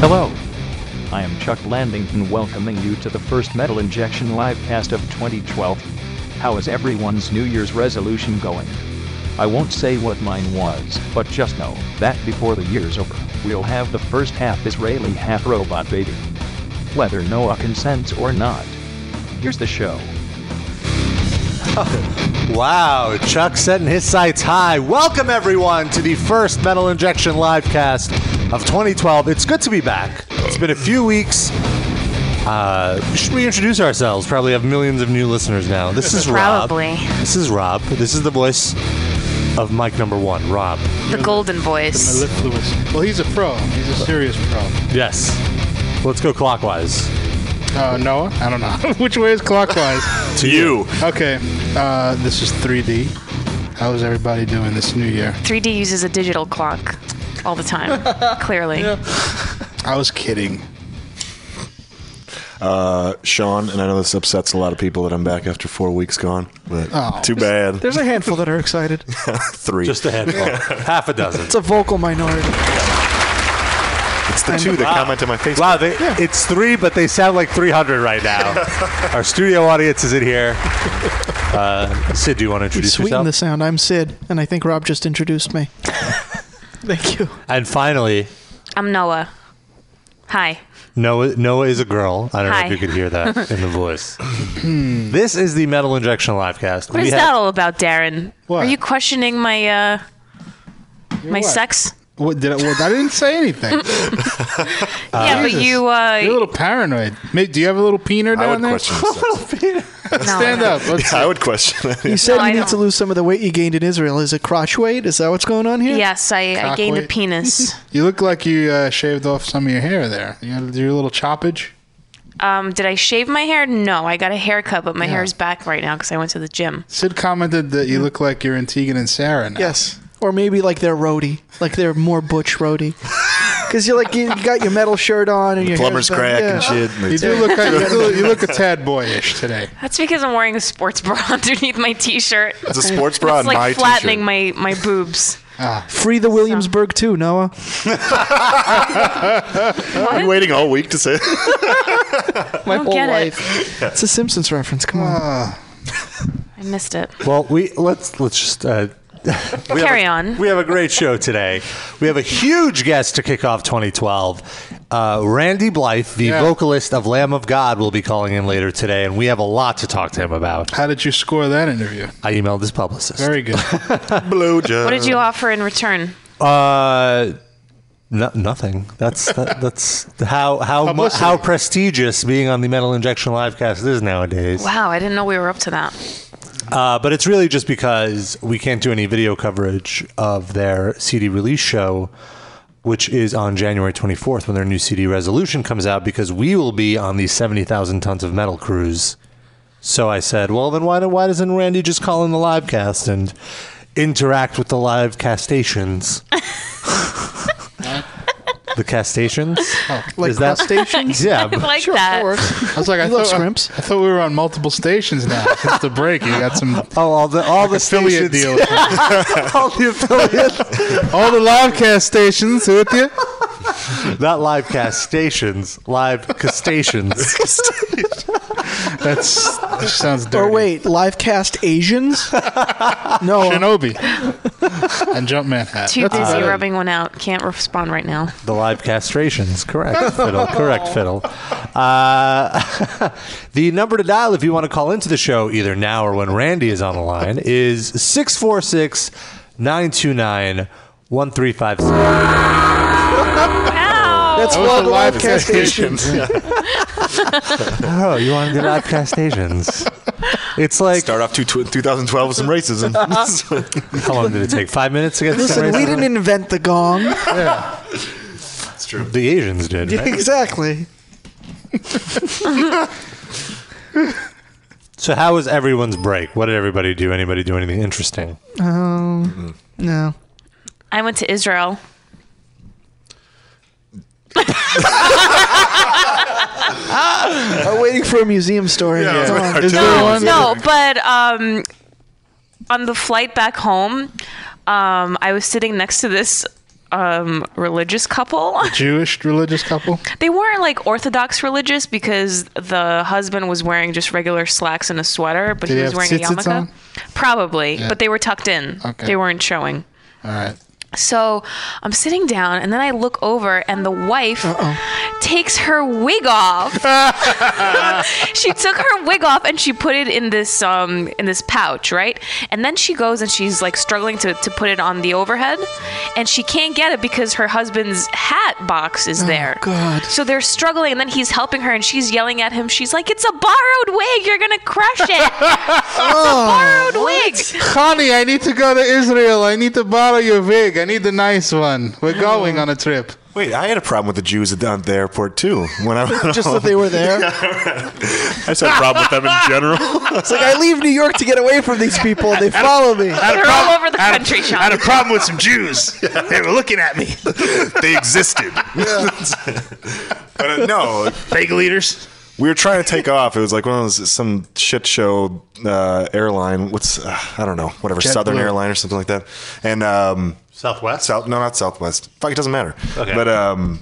Hello. I am Chuck Landington welcoming you to the first Metal Injection livecast of 2012. How is everyone's New Year's resolution going? I won't say what mine was, but just know that before the year's over, we'll have the first half Israeli half robot baby. Whether Noah consents or not. Here's the show. Wow, Chuck setting his sights high. Welcome everyone to the first Metal Injection livecast of 2012. It's good to be back. It's been a few weeks. Uh, should we introduce ourselves? Probably have millions of new listeners now. This is Rob. Probably. This is Rob. This is the voice of Mike number one, Rob. The golden My voice. lip fluid. Well, he's a pro. He's a serious pro. Yes. Let's go clockwise. Uh, Noah? I don't know. Which way is clockwise? To you. okay. Uh, this is 3D. How's everybody doing this new year? 3D uses a digital clock all the time. Clearly. I was kidding. uh, Sean, and I know this upsets a lot of people that I'm back after four weeks gone, but Oh. too bad. There's a handful that are excited. Three. Just a handful. Half a dozen. It's a vocal minority. It's the two that comment on my Facebook. Wow, they, it's three, but they sound like 300 right now. Our studio audience is in here. Uh, Sid, do you want to You introduce sweeten yourself? the sound. I'm Sid, and I think Rob just introduced me. Thank you. And finally, I'm Noah. Hi. Noah, Noah is a girl. I don't know Hi. if you could hear that in the voice. this is the Metal Injection Livecast. What is that all about, Darren? What? Are you questioning my uh my what? sex? What did I, well, I didn't say anything. yeah, but Jesus. you You're a uh little paranoid. Mate, do you have a little peener down I down would there? question this. no. Stand up. Let's Yeah, I would question You said No, I you need don't. to lose some of the weight you gained in Israel. Is it crotch weight? Is that what's going on here? Yes, I, I Cock gained a weight. penis. You look like you uh, shaved off some of your hair there. You had to do your little choppage. Um, did I shave my hair? No, I got a haircut, but my Yeah. hair's back right now because I went to the gym. Sid commented that you look like you're in Tegan and Sara now. Yes. Or maybe like they're roadie, like they're more butch roadie. Because you're like you, you got your metal shirt on and your Plumber's hair's crack back. and shit. and You do look kind of, you look- you look a tad boyish today. That's because I'm wearing a sports bra underneath my t-shirt. It's a sports bra It's like my flattening t-shirt. my my boobs. Free the Williamsburg too, Noah. I've been waiting all week to say it. My don't whole get it. life. It's a Simpsons reference. Come on. I missed it. Well, we let's let's just uh, we Carry have a, on. We have a great show today. We have a huge guest to kick off 2012. Uh, Randy Blythe, the Yeah. vocalist of Lamb of God, will be calling in later today, and we have a lot to talk to him about. How did you score that interview? I emailed his publicist. Very good. Blowjob. What did you offer in return? Uh, no, nothing. That's that, that's how how mu- how prestigious being on the Metal Injection livecast is nowadays. Wow, I didn't know we were up to that. Uh, but it's really just because we can't do any video coverage of their CD release show, which is on January 24th when their new CD resolution comes out, because we will be on the 70,000 tons of metal cruise. So I said, well, then why, do- why doesn't Randy just call in the live cast and interact with the live castations? the castations? Oh. Like Is that- crustaceans? Yeah. I like Sure, that. that works. I was like, I thought, I, scrimps. I thought we were on multiple stations now. Since the break, you got some Oh, all the all the affiliate stations, deals. all the affiliate All the livecast stations with you. Not live cast stations, live castations. That's that sounds dirty. Or wait, live cast Asians? no. Shinobi and Jumpman hat. Too busy about it. rubbing one out. Can't respond right now. the live castrations. Correct, Fiddle. Correct, Fiddle. Uh, the number to dial if you want to call into the show, either now or when Randy is on the line, is 646 929 1357. That's That was one the live live cast stations. Asians. Oh, you want to do live castations? It's like, Start off two, 2012 with some racism. how long did it take? Five minutes to get this Listen, we didn't invent the gong. Yeah, it's true. The Asians did. Right? exactly. So, how was everyone's break? What did everybody do? Anybody do anything interesting? Oh No. I went to Israel. I'm waiting for a museum story. Yeah, Come on. Is there one? No, but um, on the flight back home, um, I was sitting next to this um, religious couple. Jewish religious couple. They weren't like Orthodox religious because the husband was wearing just regular slacks and a sweater, but Did he he was wearing a yarmulke. on? Probably, Yeah. but they were tucked in. Okay. They weren't showing. All right. So I'm sitting down, and then I look over, and the wife takes her wig off. she took her wig off, and she put it in this um in this pouch, right? And then she goes and she's like struggling to to put it on the overhead, and she can't get it because her husband's hat box is there. God. So they're struggling, and then he's helping her, and she's yelling at him. She's like, "It's a borrowed wig. You're gonna crush it. it's a borrowed wig." Honey, I need to go to Israel. I need to borrow your wig. I need the nice one. We're going on a trip. Wait, I had a problem with the Jews at the, at the airport too. When I Just that they were there. I just had a problem with them in general. It's like I leave New York to get away from these people, and they follow me. I They're all over the country, Sean. I had a problem with some Jews. they were looking at me. they existed. but uh, no, Fake leaders. we were trying to take off. It was like one of those some shit show uh, airline. What's uh, I don't know, whatever Southern JetBlue. Airline or something like that. And um, Southwest. South, no, not Southwest. Fuck, it doesn't matter. Okay. But um,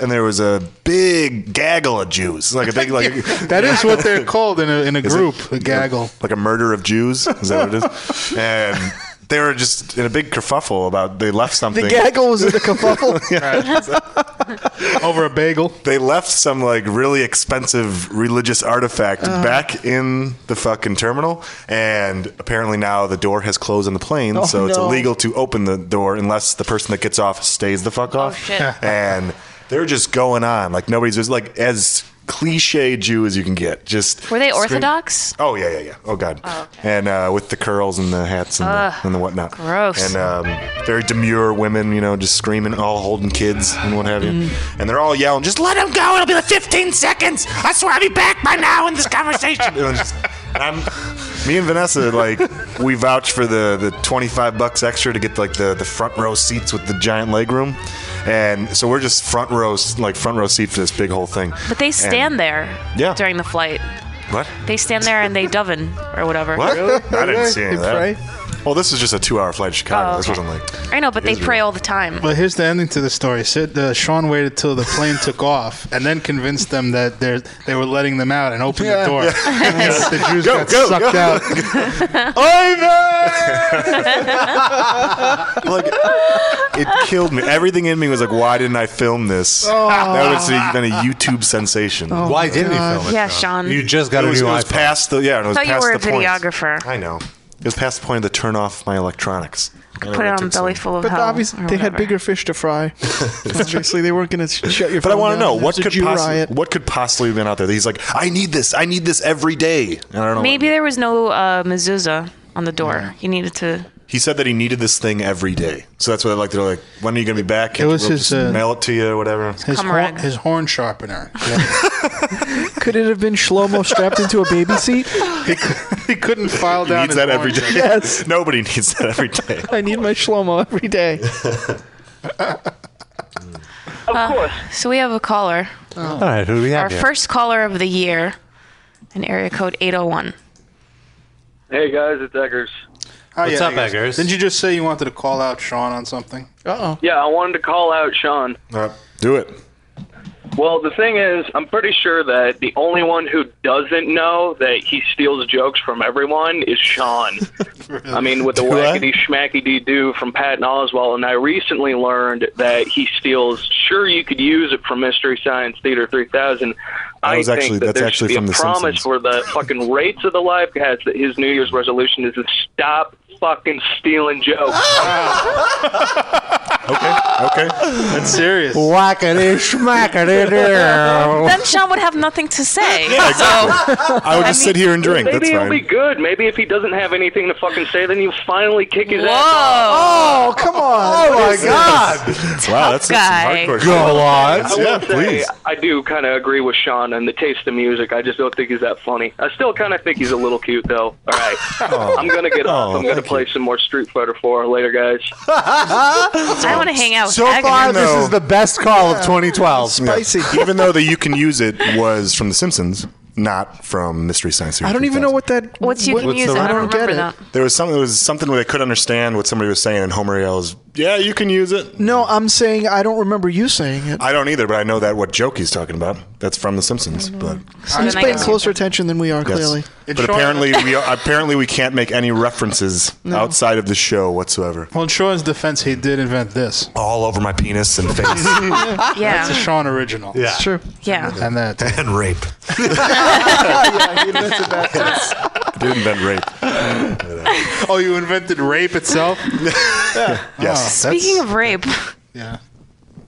and there was a big gaggle of Jews, like a big like That is what they're called in a, in a Is it? group, a gaggle. like a murder of Jews. Is that what it is? And they were just in a big kerfuffle about they left something. The gaggle was in the kerfuffle. Over a bagel. they left some like really expensive religious artifact Uh. back in the fucking terminal, and apparently now the door has closed on the plane, Oh, so it's illegal to open the door unless the person that gets off stays the fuck off. shit. and they're just going on like nobody's just like as cliche Jew as you can get. Just Were they scream- Orthodox? Oh yeah, yeah, yeah. Oh god. Okay. And uh, with the curls and the hats and, the, and the whatnot. gross. And um, very demure women, you know, just screaming, all holding kids and what have you. Mm. And they're all yelling, "Just let him go! It'll be like 15 seconds. I swear I'll be back by now in this conversation." And just- and I'm, me and Vanessa, like, we vouch for the the 25 bucks extra to get like the the front row seats with the giant leg room. And so we're just front row, like front row seat for this big whole thing. But they stand And- there Yeah. during the flight. What? They stand there and they doven or whatever. What? I didn't see any of that. pray? Well, this is just a two-hour flight to Chicago. Oh, This okay. wasn't like. I know, but they Israel. pray all the time. But here's the ending to the story. Sid, uh, Sean waited till the plane took off and then convinced them that they they were letting them out and opened Yeah. the door. the Jews Go, got go, sucked go. out. like it killed me. Everything in me was like, "Why didn't I film this?" That would have been a YouTube sensation. Why didn't you film it? Yeah, Sean. You just got it a was, new it was iPhone. past the yeah. It was I thought you past were a the point. videographer. I know. It was past the point to turn off my electronics. And Put it on took belly full of But hell. obviously, or they had whatever. bigger fish to fry. Obviously, they weren't going to shut your. But I want to know what could Jew possibly riot. what could possibly have been out there. He's like, I need this. I need this every day. And I don't know. Maybe there was no uh, mezuzah on the door. You needed to. He said that he needed this thing every day. So that's what I like. They're like, when are you gonna be back? It was We'll his, uh, mail it to you or whatever. His, Cum horn, his horn sharpener. Could it have been Shlomo strapped into a baby seat? he, he couldn't file He down needs his that every day. Yes. Nobody needs that every day. I need my Shlomo every day. Of course. So we have a caller. All right, who do we have Our here? first caller of the year, in area code 801. Hey guys, it's Eggers. Oh, What's yeah, up, Eggers? Eggers? Didn't you just say you wanted to call out Sean on something? Uh oh. Yeah, I wanted to call out Sean. Uh, do it. Well, the thing is, I'm pretty sure that the only one who doesn't know that he steals jokes from everyone is Sean. I mean, with the Do I? wackety schmacky dee doo from Patton Oswalt, and I recently learned that he steals. Sure, you could use it from Mystery Science Theater 3000. I was think actually- that that's there actually should be from a The promise Simpsons. for the fucking rates of the live cast that his New Year's resolution is to stop fucking stealing jokes. Okay. Okay. That's serious. Whackity schmackity Then Sean would have nothing to say. so I would just sit here and drink. Maybe That's it'll fine. be good. Maybe if he doesn't have anything to fucking say, then you finally kick his ass. Whoa. Oh, come on. Oh, my God. Wow, that's, that's some guy. hardcore. Go on. I Yeah, say please. I do kind of agree with Sean and the taste of music. I just don't think he's that funny. I still kind of think he's a little cute though. All right, oh. I'm gonna get off. Oh, I'm gonna thank play some more Street Fighter 4 later, guys. I want to hang out with So Agnes. far, this is the best call of 2012. Spicy. Even though the you can use it was from The Simpsons, not from Mystery Science Theater. I don't even know what that. What's you what- can use it? I I don't don't get remember it. that. There was something. It was something where they couldn't understand what somebody was saying, and Homer yells, "Yeah, you can use it." No, I'm saying I don't remember you saying it. I don't either, but I know that what joke he's talking about. That's from The Simpsons. But He's paying closer attention than we are, yes. clearly. But Sean- apparently we apparently we can't make any references outside of the show whatsoever. Well, in Sean's defense, he did invent this. All over my penis and face Yeah, that's a Sean original. Yeah. It's true. Yeah. And that. and rape. yeah, he invented that. Did invent rape. Oh, you invented rape itself? Yes. Oh, Speaking of rape, Yeah.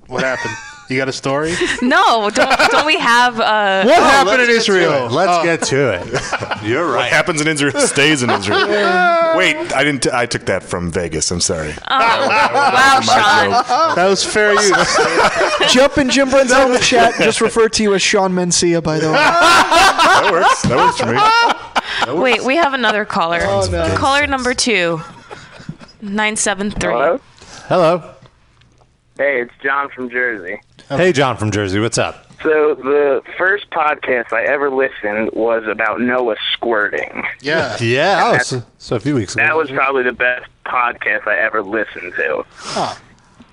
What happened? You got a story? no, don't don't we have uh What happened in Israel? Let's Oh. get to it. You're right. What happens in Israel stays in Israel. Wait, I didn't. T- I took that from Vegas. I'm sorry. wow, Sean. That was fair use. Jump in Jim Brunzel in the chat. Just refer to you as Sean Mencia, by the way. That works. That works for me. Wait, we have another caller. Oh, no. Caller number two. Nine seven three. Hello? Hello. Hey, it's John from Jersey. Hey, John from Jersey. What's up? So the first podcast I ever listened was about Noah squirting. Yeah. Yeah. Oh, so, so a few weeks ago. That was probably the best podcast I ever listened to. Huh.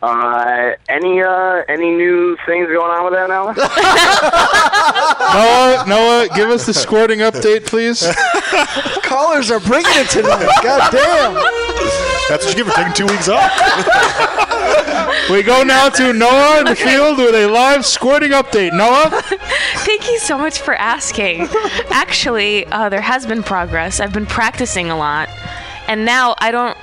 Uh, any uh, any new things going on with that now? Noah, Noah, give us the squirting update, please. Callers are bringing it tonight. God damn. That's what you get for taking two weeks off. We go now to Noah in the field with a live squirting update. Noah? Thank you so much for asking. Actually, uh, there has been progress. I've been practicing a lot, and now I don't.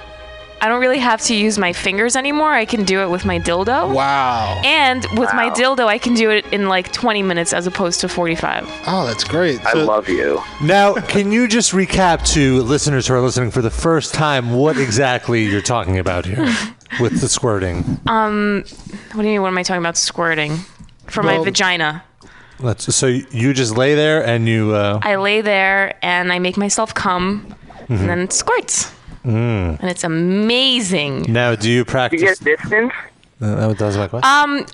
I don't really have to use my fingers anymore. I can do it with my dildo. Wow. And with my dildo, I can do it in like 20 minutes as opposed to 45. Oh, that's great. I So- love you. Now, can you just recap to listeners who are listening for the first time what exactly you're talking about here with the squirting? Um, what do you mean? What am I talking about? Squirting for my vagina. Let's, so you just lay there and you. Uh, I lay there and I make myself come, Mm-hmm. and then it squirts. Mm. And it's amazing. now, do you practice? Do You practice? get distance? Uh, that was my question. Um,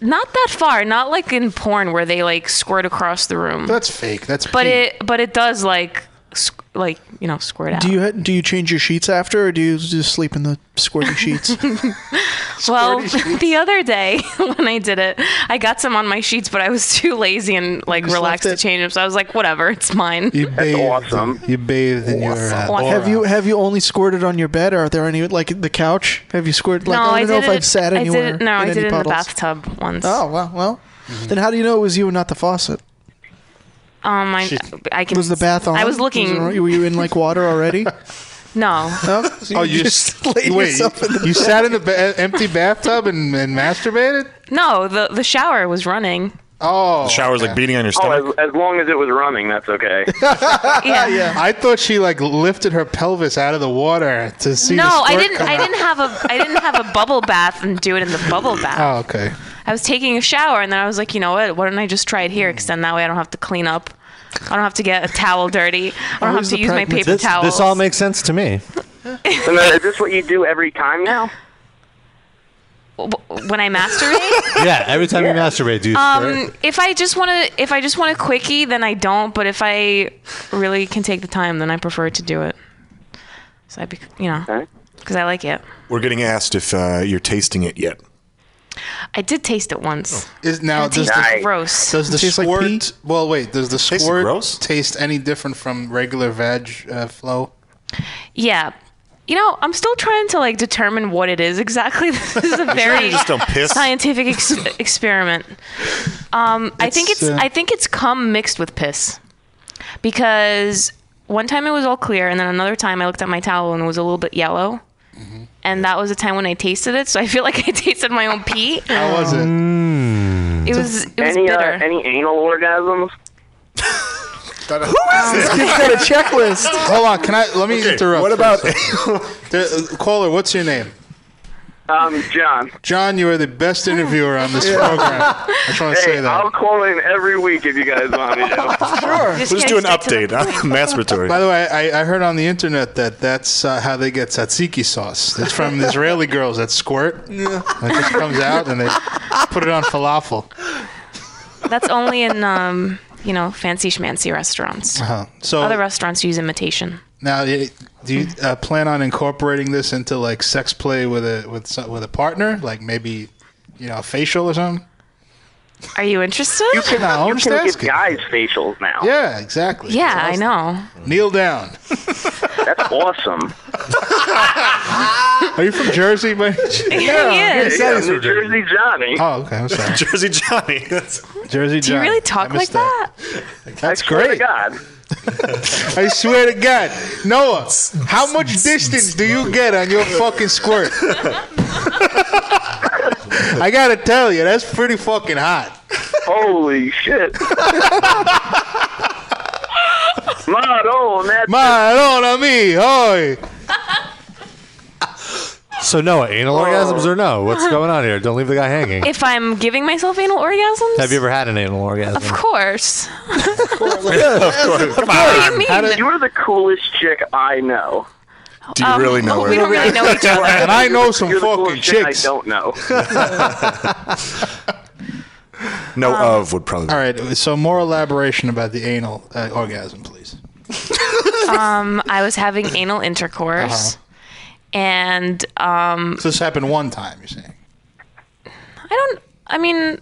not that far. Not like in porn where they like squirt across the room. That's fake. That's But pee. it, but it does like, squ- like you know, squirt out. Do you do you change your sheets after, or do you just sleep in the squirty sheets? well, the other day when I did it, I got some on my sheets, but I was too lazy and like relaxed to change them. So I was like, whatever, it's mine. You bathed. awesome. You bathed in your. Uh, Awesome. have you have you only squirted on your bed, or are there any like the couch? Have you squirted? Like no, I don't I know if it. I've sat I anywhere. did it. No, I in did it in the bathtub once. Oh well, well. Then how do you know it was you and not the faucet? Um, I, I can. Was the bath on? I was looking. Was it- were you in like water already? No. No. So Oh, you just laid wait. yourself in the You sat in the ba- empty bathtub and, and masturbated? No, the the shower was running. Oh, The shower's like beating on your Oh, stomach. as, as long as it was running, that's okay. Yeah. I thought she like lifted her pelvis out of the water to see. the No, I squirt didn't. come I out. didn't have a. I didn't have a bubble bath and do it in the bubble bath. Oh, okay. I was taking a shower and then I was like, you know what? Why don't I just try it here? Because then that way I don't have to clean up. I don't have to get a towel dirty. I don't Always have to use my paper this, towels. this all makes sense to me. And then, is this what you do every time now? When I masturbate. Yeah, every time you masturbate, do you squirt? Um, if I just want to, if I just want a quickie, then I don't. But if I really can take the time, then I prefer to do it. So I, bec- you know, Okay. because I like it. We're getting asked if uh, you're tasting it yet. I did taste it once. Is now It does the, Nice. gross. does the tastes like squirt? pee? well, wait. Does the Tastes squirt gross? taste any different from regular veg uh, flow? Yeah. You know, I'm still trying to like determine what it is exactly. This is a very just don't piss? scientific ex- experiment. Um, I think It's, it's uh, I think it's cum mixed with piss, because one time it was all clear, and then another time I looked at my towel and it was a little bit yellow, Mm-hmm. And that was the time when I tasted it. So I feel like I tasted my own pee. How was it? It was it was Any uh, bitter. any anal orgasms? Who is this? He's got a checklist. Hold on. Can I? Let me interrupt. What about? second. The- uh, caller? What's your name? Um, John. John, you are the best interviewer on this program. I just want to say Hey, that. I'll call in every week if you guys want me to. Sure. Just We'll just do an getting straight to update the on masturbatory. By the way, I, I heard on the internet that that's uh, how they get tzatziki sauce. It's from the Israeli girls that squirt. Yeah. It just comes out and they put it on falafel. That's only in um, you know, fancy schmancy restaurants. Uh-huh. So Other restaurants use imitation. Now, do you uh, plan on incorporating this into like sex play with a with with a partner, like maybe you know a facial or something? Are you interested? You can, No, I'm you just can give guys facials now. Yeah, exactly. yeah, I know. Kneel down. That's awesome. Are you from Jersey, by any chance? he is. Yeah, New Jersey Johnny. Oh, okay. I'm sorry. Jersey Johnny. That's- Jersey Do you really talk like missed that? That's I swear great. to God. I swear to God, Noah, how much distance do you get on your fucking squirt? I gotta tell you, that's pretty fucking hot. Holy shit. Madonna, Madonna mi, hoy. So Noah, anal oh. orgasms or no? What's going on here? Don't leave the guy hanging. If I'm giving myself anal orgasms? Have you ever had an anal orgasm? Of course. Come What do you mean? You're the coolest chick I know. Do you really know well, her? we don't really know each other. And I know some You're fucking coolest chick chicks. I don't know. No, Um, of would probably. All right, so more elaboration about the anal uh, orgasm, please. Um, I was having anal intercourse, and um, So this happened one time, you're saying? I don't. I mean,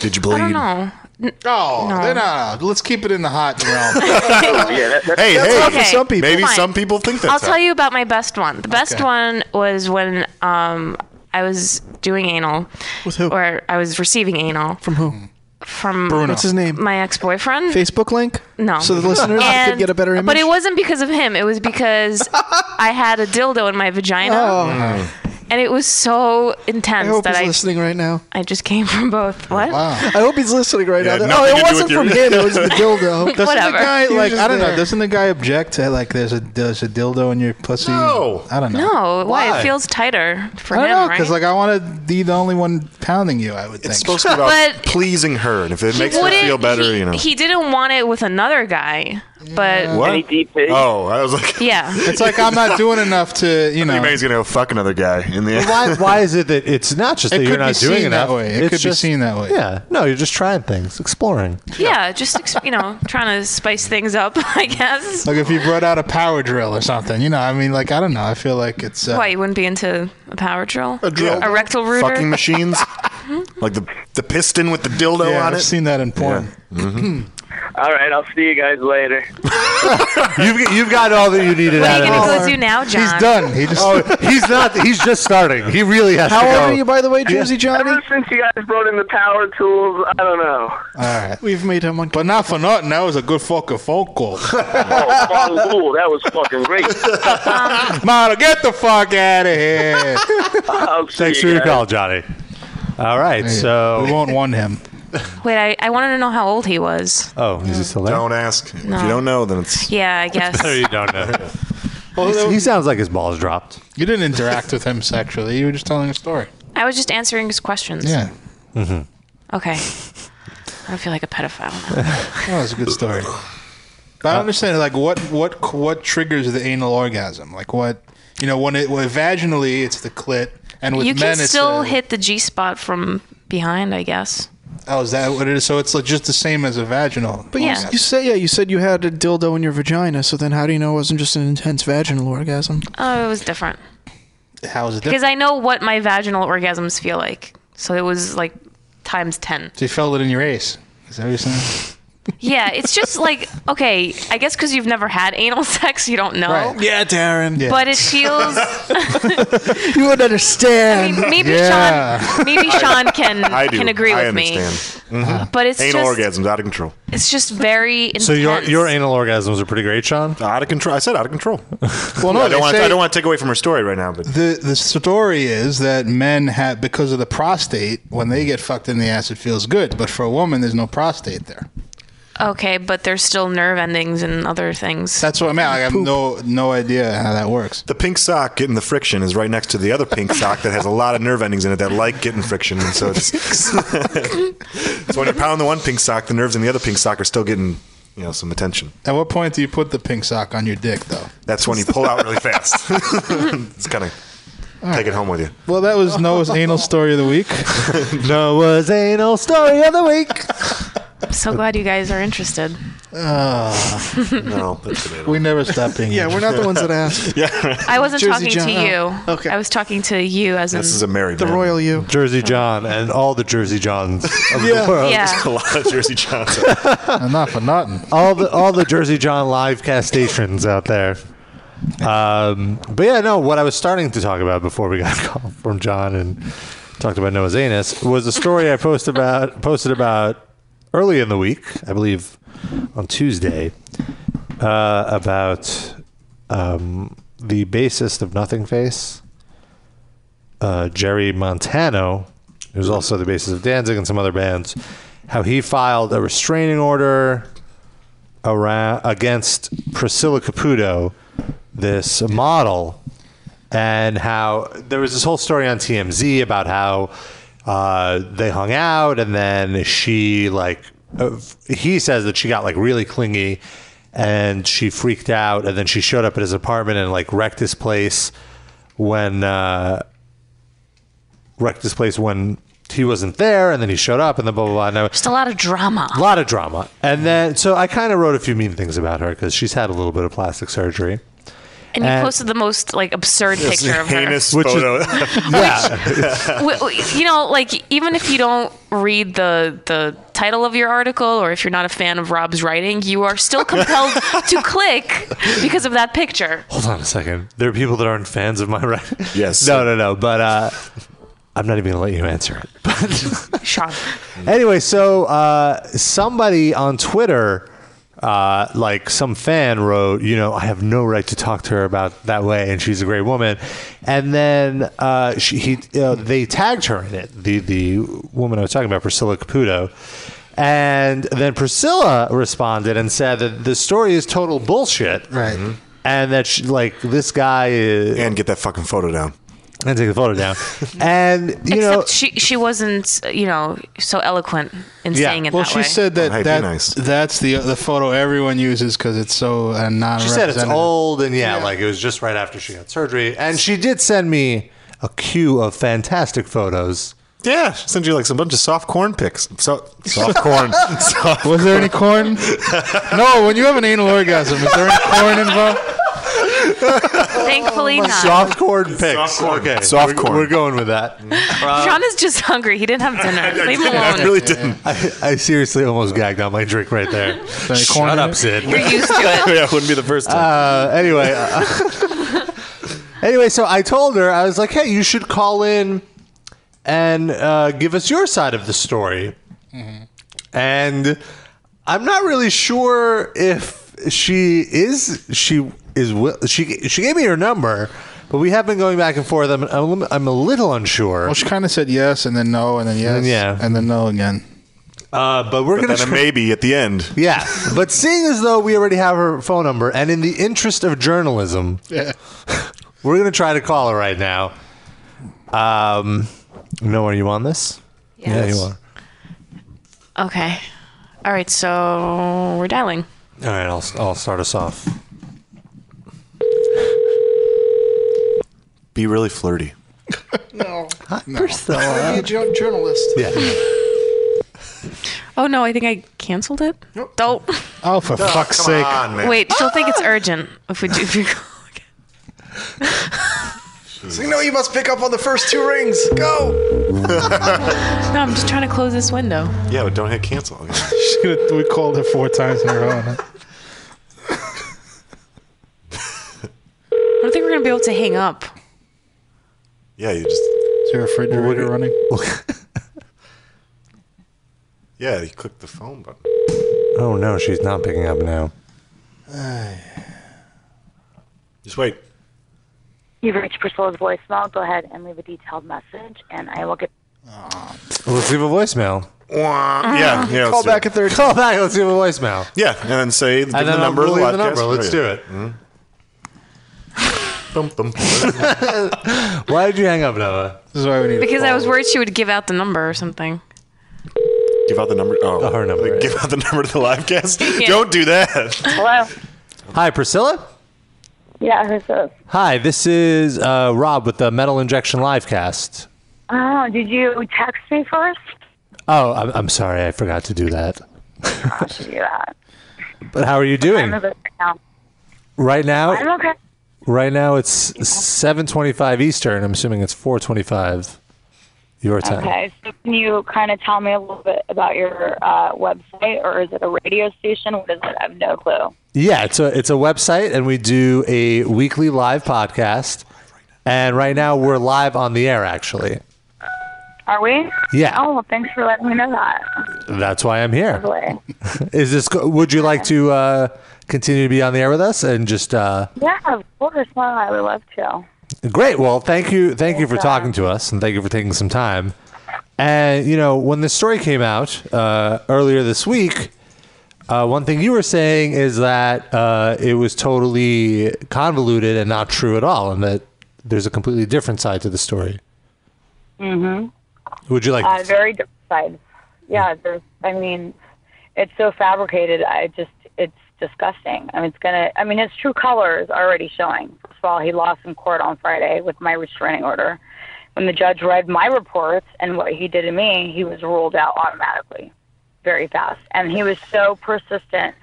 Did you believe I don't know. Oh, No. no. no, no. Let's keep it in the hot realm. yeah, that, that's Hey, hey. okay. some people. Maybe Fine. some people think that's I'll tell you about my best one. The best Okay. one was when um, I was doing anal, With who? or I was receiving anal From who? from Bruno. What's his name? my ex-boyfriend. Facebook link? No. So the listeners And- could get a better image. But it wasn't because of him. It was because I had a dildo in my vagina, Oh, and it was so I intense hope that he's I listening right now. I just came from both. Oh, what? Wow. I hope he's listening right Yeah, now. nothing Oh, to it do wasn't with your- from him. It was the dildo. Doesn't Whatever. the guy He was like just I don't know? there. Doesn't the guy object to like there's a there's a dildo in your pussy? No. I don't know. No, why? Why? It feels tighter for I him, don't know right? because like I want to be the only one pounding you. I would think. It's supposed to be about But- pleasing her, and if it makes her Wouldn't- feel better, he, you know. He didn't want it with another guy, but what? Any DP? Oh, I was like, yeah. It's like I'm not doing enough to you know. May's gonna go fuck another guy in the end. why, why is it that it's not just It you're could be not doing seen that way. It it's could be just- seen that way. Yeah. No, you're just trying things, exploring. Yeah, just ex- you know, trying to spice things up, I guess. Like if you brought out a power drill or something, you know. I mean, like I don't know. I feel like it's. Uh, Why you wouldn't be into a power drill? A drill. a rectal rooter. Fucking machines, like the the piston with the dildo Yeah, on I've it. seen that in porn. Mm-hmm. All right, I'll see you guys later. You've, you've got all that you needed what out are you gonna this. go do now, John? He's done. He just. Oh, he's not. He's just starting. He really has How to old are you, by the way, Jersey Johnny? Ever since you guys brought in the power tools, I don't know. All right. We've made him one. But not for nothing. That was a good fucking phone call. Oh, Fong Wu, that was fucking great. Mama, get the fuck out of here. I'll see Thanks for you your call, Johnny. All right. we So. We won't want him. Wait, I, I wanted to know how old he was. Oh, is he still there? Don't ask. If you don't know, then it's Yeah, I guess. No, you don't know. He's- he sounds like his balls dropped. You didn't interact with him sexually. You were just telling a story. I was just answering his questions. Yeah. Mm-hmm. Okay. I don't feel like a pedophile now. That was a good story. But I don't understand, like, what what what triggers the anal orgasm? Like, what you know, when it when vaginally, it's the clit, and with you men, can it's still a- hit the G spot from behind, I guess. Oh, is that what it is? So it's like just the same as a vaginal. But Yeah. you, you said yeah, you said you had a dildo in your vagina. So then, how do you know it wasn't just an intense vaginal orgasm? Oh, it was different. How is it different? Because different? I know what my vaginal orgasms feel like. So it was like times 10. So you felt it in your ace. Is that what you're saying? Yeah, it's just like, okay, I guess because you've never had anal sex, you don't know. Right. Yeah, Darren. Yeah. But it feels. You would I understand. mean, maybe Yeah. Sean, maybe Sean can I do. can agree I with me. understand. Mm-hmm. Uh-huh. But it's Anal just orgasms out of control. it's just very intense. So your your anal orgasms are pretty great, Sean. Out of control. I said out of control. well, no, I don't want. say I don't want to take away from her story right now, but the the story is that men have because of the prostate when they get fucked in the ass, it feels good. But for a woman, there's no prostate there. Okay, but there's still nerve endings and other things. That's what I mean. I have no no idea how that works. the pink sock getting the friction is right next to the other pink sock that has a lot of nerve endings in it that like getting friction, and so it's so when you pound the one pink sock, the nerves in the other pink sock are still getting you know some attention. At what point do you put the pink sock on your dick, though? That's when you pull out really fast. it's kind of take it home with you. Well, that was Noah's anal story of the week. Noah's anal story of the week. I'm so glad you guys are interested. Ah, No, that's tomato. we never stop being. Yeah, we're not the ones that ask. asked. I wasn't Jersey talking John. to you. Oh, okay. I was talking to you as in. This is a married The man. royal you. Jersey John and all the Jersey Johns of Yeah. the world. yeah. a lot of Jersey Johnson. And not for nothing. all the all the Jersey John live cast stations out there. Um, but yeah, no. What I was starting to talk about before we got a call from John and talked about Noah's anus was a story I posted about posted about early in the week, I believe, on Tuesday, uh, about um, the bassist of Nothingface, uh, Jerry Montano, who's also the bassist of Danzig and some other bands, how he filed a restraining order around against Priscilla Caputo, this model, and how there was this whole story on TMZ about how uh, they hung out, and then she like uh, he says that she got like really clingy, and she freaked out, and then she showed up at his apartment and like wrecked his place when uh, wrecked his place when he wasn't there, and then he showed up, and then blah blah blah. And I- Just a lot of drama. a lot of drama. And then, so I kind of wrote a few mean things about her because she's had a little bit of plastic surgery. And you And- posted the most like absurd picture of her. heinous Which is- Yeah. W- w- you know, like even if you don't read the the title of your article, or if you're not a fan of Rob's writing, you are still compelled to click because of that picture. Hold on a second. There are people that aren't fans of my writing. Yes. No, no, no. But uh, I'm not even going to let you answer it. Sean. anyway, so uh, somebody on Twitter, uh, like some fan wrote, you know, I have no right to talk to her about that way, and she's a great woman. And then uh, she, he, uh, they tagged her in it. The the woman I was talking about, Priscilla Caputo. And then Priscilla responded and said that the story is total bullshit. Right. And that she, like this guy is, and get that fucking photo down. And take the photo down. And you Except know, she she wasn't you know so eloquent in Yeah. saying it Well, that she way. said that Oh, hey, be that nice. that's the the photo everyone uses because it's so uh, non. She said it's old, and yeah, like it was just right after she had surgery. And she did send me a queue of fantastic photos. Yeah, she sent you like some bunch of soft corn pics. So soft corn. soft Was there any corn? no. When you have an anal orgasm, is there any corn involved? Thankfully not. Soft corn picks. Soft corn. Okay, Soft we're, corn. We're going with that. Sean is just hungry. He didn't have dinner. Leave him I alone. really didn't. I, I seriously almost gagged on my drink right there. any corn Shut in up, it? Sid. You're used to it. yeah, it wouldn't be the first time. Uh, anyway, uh, anyway, so I told her I was like, "Hey, you should call in and uh, give us your side of the story." And I'm not really sure if she is she is wi- she she gave me her number, but we have been going back and forth. I'm I'm, I'm a little unsure. Well, she kind of said yes, and then no, and then yes, then yeah. and then no again. Uh, but we're but gonna then a try- maybe at the end. yeah. But seeing as though we already have her phone number, and in the interest of journalism, Yeah. We're gonna try to call her right now. Um, Noah, are you on this? Yeah, Yes. you are. Okay. All right. So we're dialing. All right, I'll I'll start us off. Be really flirty. No. Priscilla. Be a jo- journalist. Yeah. Oh no, I think I canceled it. Don't. Oh, for fuck's sake! on, man. Wait, she'll think it's ah! urgent if we do. If we go. So you know you must pick up on the first two rings. Go. No, I'm just trying to close this window. Yeah, but don't hit cancel. we called her four times in a row. huh? I don't think we're gonna be able to hang up. Yeah, you just Is your refrigerator running? yeah, you click the phone button. Oh no, she's not picking up now. Just wait. You've reached Priscilla's voicemail. Go ahead and leave a detailed message, and I will get. Let's leave a voicemail. Yeah, yeah. Call back at third. Call back. Let's leave a voicemail. Yeah, and then say give And the then number I'll of the leave the number. Let's Oh, do it. Bum, bum. Why did you hang up, Noah? This is why we need. Because I was worried she would give out the number or something. Give out the number. Oh, Oh, her number, Like, yeah. Give out the number to the live cast. Yeah. Don't do that. Hello. Hi, Priscilla. Yeah, who's this? Hi, this is uh, Rob with the Metal Injection Livecast. Oh, did you text me first? Oh, I'm, I'm sorry, I forgot to do that. I should do that. But how are you I'm doing? a bit now. Right now, I'm okay. Right now it's 7:25 Eastern. I'm assuming it's 4:25 your time. Okay, so can you kind of tell me a little bit about your uh, website, or is it a radio station? What is it? I have no clue. Yeah, it's a it's a website, and we do a weekly live podcast. And right now, we're live on the air. Actually, Are we? Yeah. Oh, well, thanks for letting me know that. that's why I'm here. Is this? Would you like to uh, continue to be on the air with us and just? Uh, Yeah, of course. Well, I would love to. Great. Well, thank you. Thank you for talking to us, and thank you for taking some time. And you know, when this story came out uh, earlier this week, uh, one thing you were saying is that uh, it was totally convoluted and not true at all, and that there's a completely different side to the story. Mm-hmm. Would you like? Uh, very different side. Yeah, there's. I mean, it's so fabricated. I just, disgusting. I mean, it's gonna. I mean, his true colors already showing. First of all, he lost in court on Friday with my restraining order. When the judge read my reports and what he did to me, he was ruled out automatically, very fast. And he was so persistent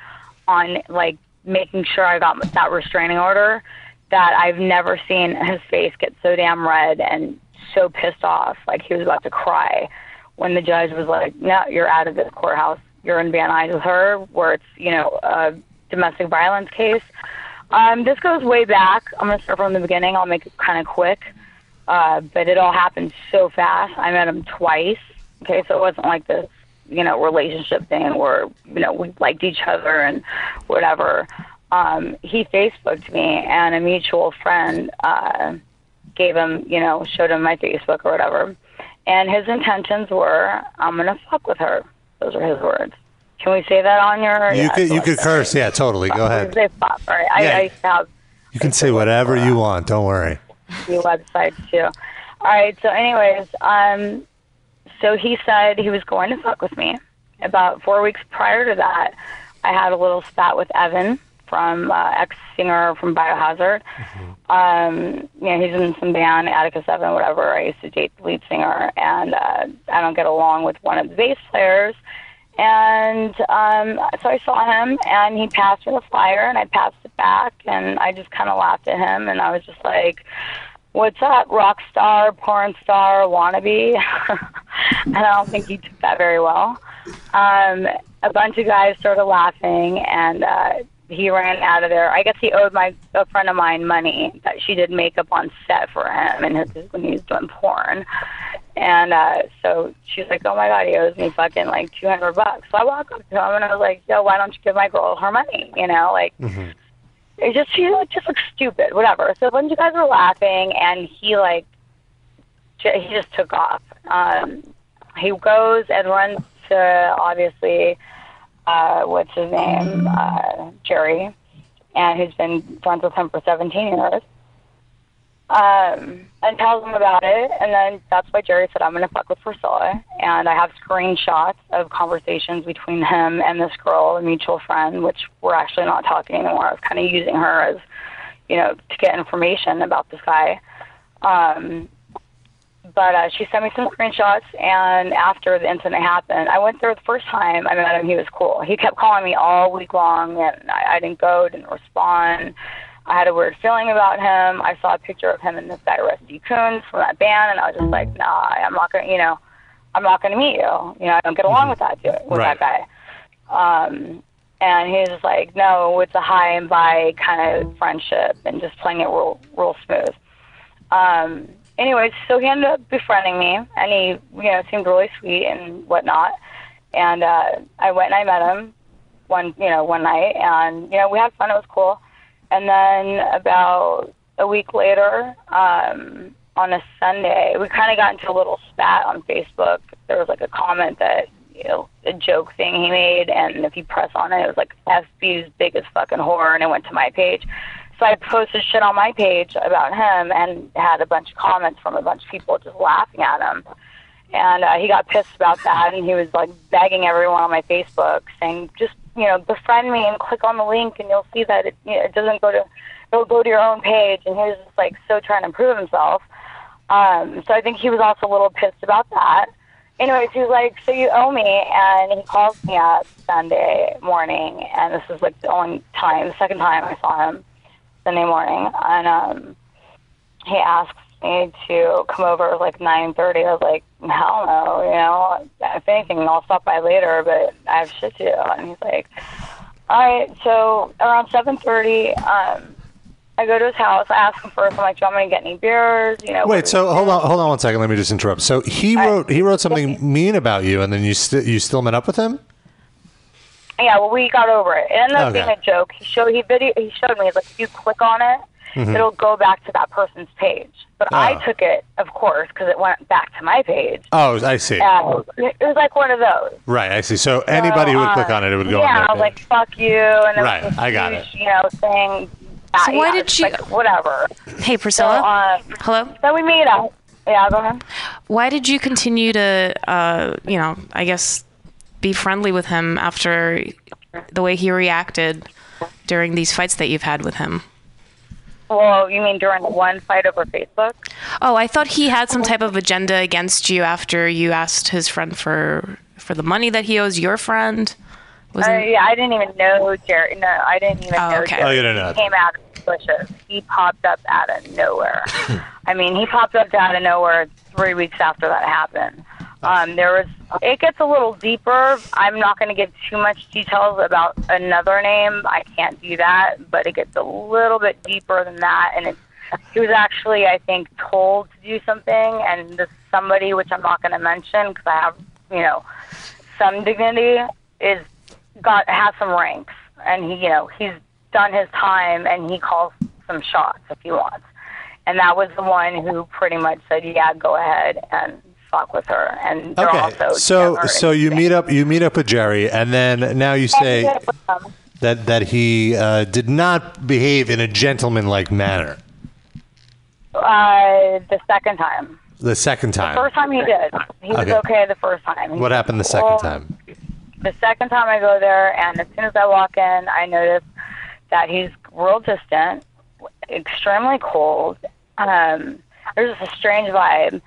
on like making sure I got that restraining order that I've never seen his face get so damn red and so pissed off, like he was about to cry when the judge was like, "No, you're out of this courthouse. You're in Van Nuys with her, where it's you know a domestic violence case." Um, this goes way back. I'm gonna start from the beginning. I'll make it kind of quick, uh, but it all happened so fast. I met him twice. Okay, so it wasn't like this, you know, relationship thing where you know we liked each other and whatever. Um, he Facebooked me, and a mutual friend uh, gave him, you know, showed him my Facebook or whatever. And his intentions were, I'm gonna fuck with her. Those are his words. Can we say that on your? you yeah, could you I could curse. Yeah, totally. Go ahead. Say fuck. All right. Yeah. I to have You can say whatever you want. Don't worry. few websites too. All right. So, anyways, um, so he said he was going to fuck with me. About four weeks prior to that, I had a little spat with Evan from uh, ex singer from Biohazard. Um, you know, he's in some band, Attika 7, whatever. I used to date the lead singer, and uh, I don't get along with one of the bass players. And um, so I saw him, and he passed me the flyer, and I passed it back, and I just kind of laughed at him, and I was just like, "What's up, rock star, porn star, wannabe?" and I don't think he took that very well. Um, a bunch of guys started laughing, and uh, he ran out of there. I guess he owed my a friend of mine money that she did makeup on set for him, and his, when he was doing porn. And uh, so she's like, "Oh my god, he owes me fucking like two hundred bucks." So I walk up to him and I was like, "Yo, why don't you give my girl her money?" You know, like mhm it just she just looks stupid, whatever. So a bunch of guys were laughing, and he like j- he just took off. Um, he goes and runs to obviously uh, what's his name, uh, Jerry, and who's been friends with him for 17 years. Um, and tells him about it, and then that's why Jerry said, "I'm going to fuck with Priscilla." And I have screenshots of conversations between him and this girl, a mutual friend, which we're actually not talking anymore. I was kind of using her as, you know, to get information about this guy. Um, but uh, she sent me some screenshots, and after the incident happened, I went there the first time I met him. He was cool. He kept calling me all week long, and I, I didn't go, didn't respond. I had a weird feeling about him. I saw a picture of him and this guy Rusty Coones from that band, and I was just like, nah, I'm not gonna, you know, I'm not gonna meet you. You know, I don't get along with that dude, with Right. that guy. Um, and he was just like, no, it's a hi and bye kind of friendship, and just playing it real, real smooth. Um, anyways, so he ended up befriending me, and he, you know, seemed really sweet and whatnot. And uh, I went and I met him one, you know, one night, and you know, we had fun. It was cool. And then about a week later, um, on a Sunday, we kind of got into a little spat on Facebook. There was like a comment that, you know, a joke thing he made, and if you press on it, it was like FB's biggest fucking horror, and it went to my page. So I posted shit on my page about him and had a bunch of comments from a bunch of people just laughing at him. And uh, he got pissed about that, and he was like begging everyone on my Facebook, saying, "Just you know, befriend me and click on the link, and you'll see that it, you know, it doesn't go to it'll go to your own page." And he was just like so trying to prove himself. Um, so I think he was also a little pissed about that. anyways, he was like, "So you owe me," and he calls me up Sunday morning, and this is like the only time, the second time I saw him Sunday morning, and um, he asks me to come over at like nine thirty. I was like, "Hell no," you know. If anything, I'll stop by later, but I have shit to do. And he's like, "All right." So around seven thirty, um, I go to his house. I ask him first. I'm like, "Do you want me to get any beers?" You know. Wait, so hold on, hold on one second. Let me just interrupt. So he wrote he wrote something mean about you, and then you st- you still met up with him? Yeah, well, we got over it. It ended up Okay. being a joke. He showed he video he showed me like if you click on it, Mhm. it'll go back to that person's page. But I Oh. took it, of course, because it went back to my page. Oh, I see. And it was like one of those. Right, I see. So anybody who would click on it, it would go Yeah, on I their was like, "Fuck you," and Right, was this I got huge, You know, thing. So why yeah, did it's you- Like, whatever. Hey, Priscilla. So, uh, Hello. So we meet up. Yeah, go ahead. Why did you continue to, uh, you know, I guess, be friendly with him after the way he reacted during these fights that you've had with him? Well, you mean during one fight over Facebook? Oh, I thought he had some type of agenda against you after you asked his friend for for the money that he owes your friend. Uh, yeah, I didn't even know Jerry. No, I didn't even Oh, know okay. Jerry. Oh, you didn't know He came out of the bushes. He popped up out of nowhere. I mean, he popped up out of nowhere three weeks after that happened. Um, there was. It gets a little deeper. I'm not going to give too much details about another name. I can't do that, but it gets a little bit deeper than that. And it's. He was actually, I think, told to do something, and this somebody, which I'm not going to mention because I have, you know, some dignity, is got has some ranks, and he, you know, he's done his time, and he calls some shots if he wants. And that was the one who pretty much said, "Yeah, go ahead and fuck with her." And they're Okay, also so so you meet up you meet up with Jerry, and then now you say that that he uh, did not behave in a gentlemanlike manner uh, the second time. the second time. The first time he did. He was Okay. okay the first time. He What happened the second Well, time? the second time I go there, and as soon as I walk in, I notice that he's real distant, extremely cold. Um, there's just a strange vibe,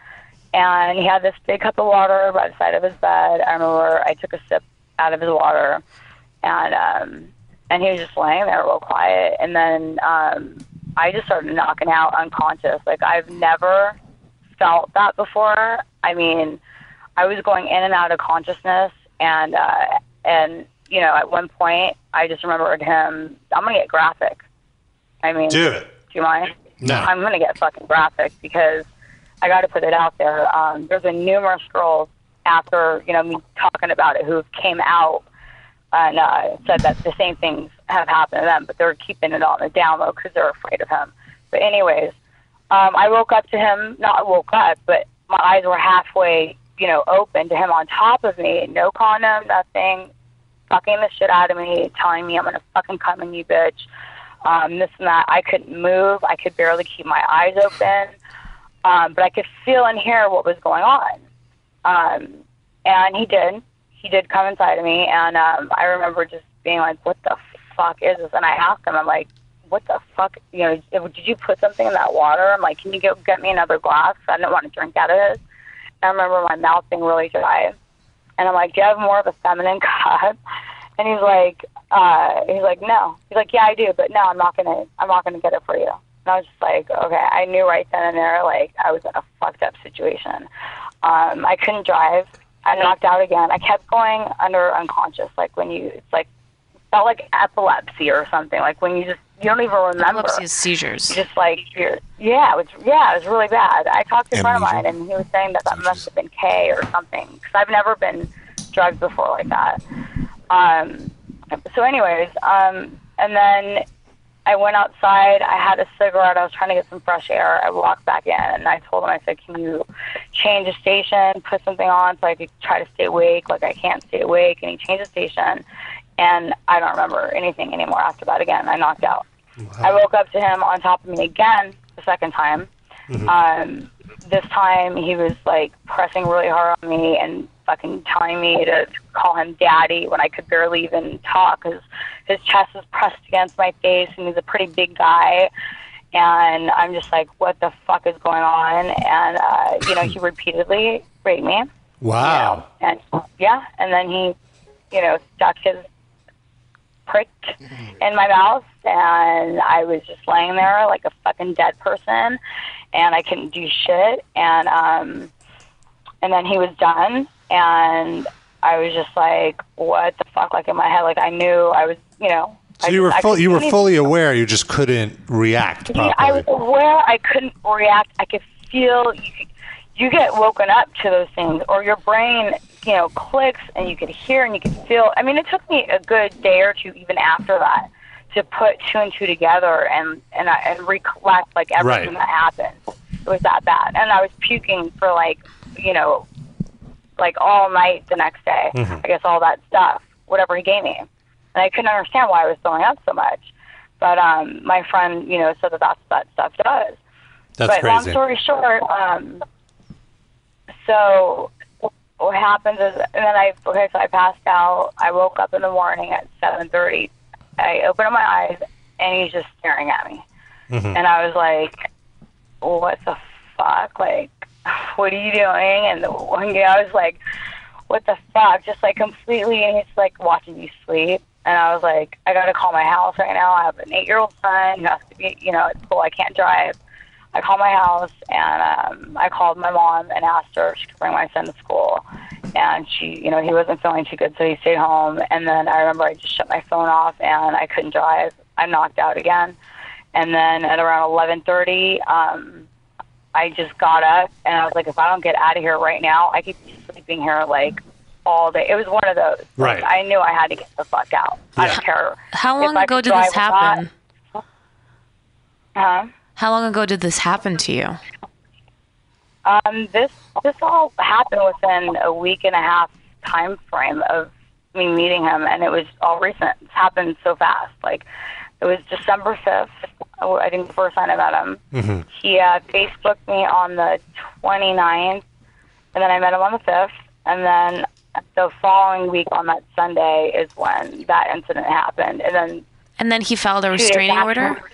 and he had this big cup of water by the side of his bed. I remember I took a sip out of his water, and um, and he was just laying there real quiet. And then um, I just started knocking out unconscious. Like I've never felt that before. I mean, I was going in and out of consciousness, and uh, and you know, at one point, I just remembered him. I'm gonna get graphic. I mean, Do it. Do you mind? No. I'm gonna get fucking graphic because I got to put it out there. Um, there's been numerous girls after you know me talking about it who came out and uh, said that the same things have happened to them, but they're keeping it on the down low because they're afraid of him. But anyways, um, I woke up to him. Not woke up, but my eyes were halfway, you know, open to him on top of me. No condom, nothing. Fucking the shit out of me, telling me I'm gonna fucking come in you, bitch. Um, this and that. I couldn't move. I could barely keep my eyes open. Um, but I could feel and hear what was going on. Um, and he did. He did come inside of me, and um, I remember just being like, "What the fuck is this?" And I asked him, "I'm like, what the fuck? You know, did you put something in that water?" I'm like, "Can you go get me another glass?" I don't want to drink out of it. I remember my mouth being really dry, and I'm like, "Do you have more of a feminine cut?" And he's like, uh, "He's like, no." He's like, "Yeah, I do, but no, I'm not gonna. I'm not gonna get it for you." And I was just like, "Okay." I knew right then and there, like, I was in a fucked up situation. Um, I couldn't drive. I knocked out again. I kept going under unconscious, like when you, it's like felt like epilepsy or something. Like when you just you don't even remember. Epilepsy is seizures. Just like you're, yeah, it was yeah, it was really bad. I talked to a friend of mine, and he was saying that that must have been K or something because I've never been drugged before like that. Um, so, anyways, um, and then I went outside. I had a cigarette. I was trying to get some fresh air. I walked back in, and I told him, I said, "Can you change the station, put something on so I could try to stay awake? Like I can't stay awake." And he changed the station, and I don't remember anything anymore after that. Again, I knocked out. I woke up to him on top of me again the second time. Um, this time he was like pressing really hard on me and fucking telling me to call him daddy when I could barely even talk because his chest was pressed against my face and he's a pretty big guy. And I'm just like, what the fuck is going on? And, uh, you know, he repeatedly raped me. Wow. And yeah, and then he, you know, stuck his prick in my mouth, and I was just laying there like a fucking dead person, and I couldn't do shit. And um, and then he was done, and I was just like, what the fuck? Like in my head, like I knew I was, you know. So I you were just- full, you were fully aware. You just couldn't react yeah, I was aware I couldn't react. I could feel you, you get woken up to those things, or your brain, you know, clicks and you could hear and you could feel. I mean, it took me a good day or two, even after that, to put two and two together and and I, and recollect like everything Right. that happened. It was that bad, and I was puking for like, you know, like all night the next day. Mhm. I guess all that stuff, whatever he gave me, and I couldn't understand why I was throwing up so much. But um, my friend, you know, said that that's what that stuff does. That's but long story short, um, so what happens is, and then I okay, so I passed out. I woke up in the morning at seven thirty. I opened up my eyes, and he's just staring at me, Mhm. and I was like, "What the fuck? Like, what are you doing?" And the one guy, I was like, "What the fuck?" Just like completely, and he's like watching you sleep. And I was like, I gotta call my house right now. I have an eight-year-old son who has to be, you know, at school. I can't drive. I called my house and um, I called my mom and asked her if she could bring my son to school. And she, you know, he wasn't feeling too good, so he stayed home. And then I remember I just shut my phone off and I couldn't drive. I knocked out again. And then at around 11:30, um, I just got up and I was like, if I don't get out of here right now, I could be sleeping here like all day. It was one of those. Right. I knew I had to get the fuck out. I don't care. How long ago did this drive or happen? Huh? How long ago did this happen to you? Um, this this all happened within a week and a half time frame of me meeting him, and it was all recent. It's happened so fast. Like it was December fifth. I think the first time I met him. Mhm. He uh, Facebooked me on the 29th, and then I met him on the 5th, and then the following week on that Sunday is when that incident happened, and then And then he filed a restraining after- order?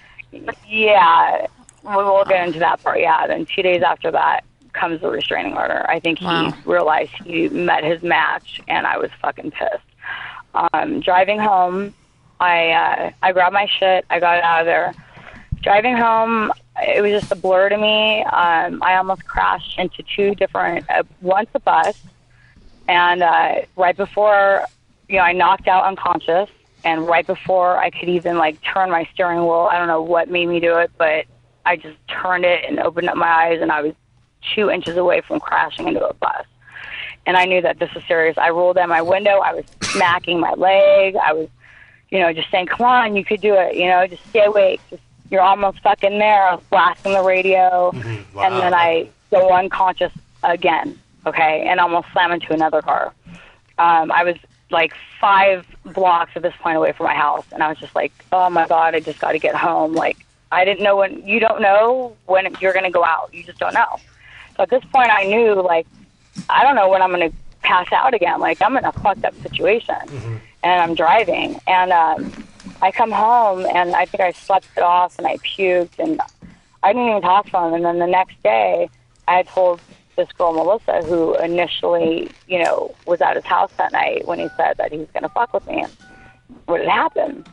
Yeah, we will get into that part. Yeah, then two days after that comes the restraining order. I think he Wow. realized he met his match, and I was fucking pissed. Um, driving home, I uh, I grabbed my shit. I got out of there. Driving home, it was just a blur to me. Um, I almost crashed into two different. Uh, once a bus, and uh, right before, you know, I knocked out unconscious, and right before I could even like turn my steering wheel, I don't know what made me do it, but I just turned it and opened up my eyes, and I was two inches away from crashing into a bus. And I knew that this was serious. I rolled down my window. I was smacking my leg. I was, you know, just saying, "Come on, you could do it." You know, just stay awake. Just you're almost fucking there. I was blasting the radio, and then I go unconscious again. Okay, and almost slam into another car. Um, I was like five blocks at this point away from my house, and I was just like, "Oh my god, I just got to get home." Like I didn't know when. You don't know when you're going to go out. You just don't know. So at this point, I knew like I don't know when I'm going to pass out again. Like I'm in a fucked up situation, and I'm driving, and um, I come home, and I think I slept it off, and I puked, and I didn't even talk to him. And then the next day, I told this girl Melissa, who initially, you know, was at his house that night when he said that he was going to fuck with me, what had happened.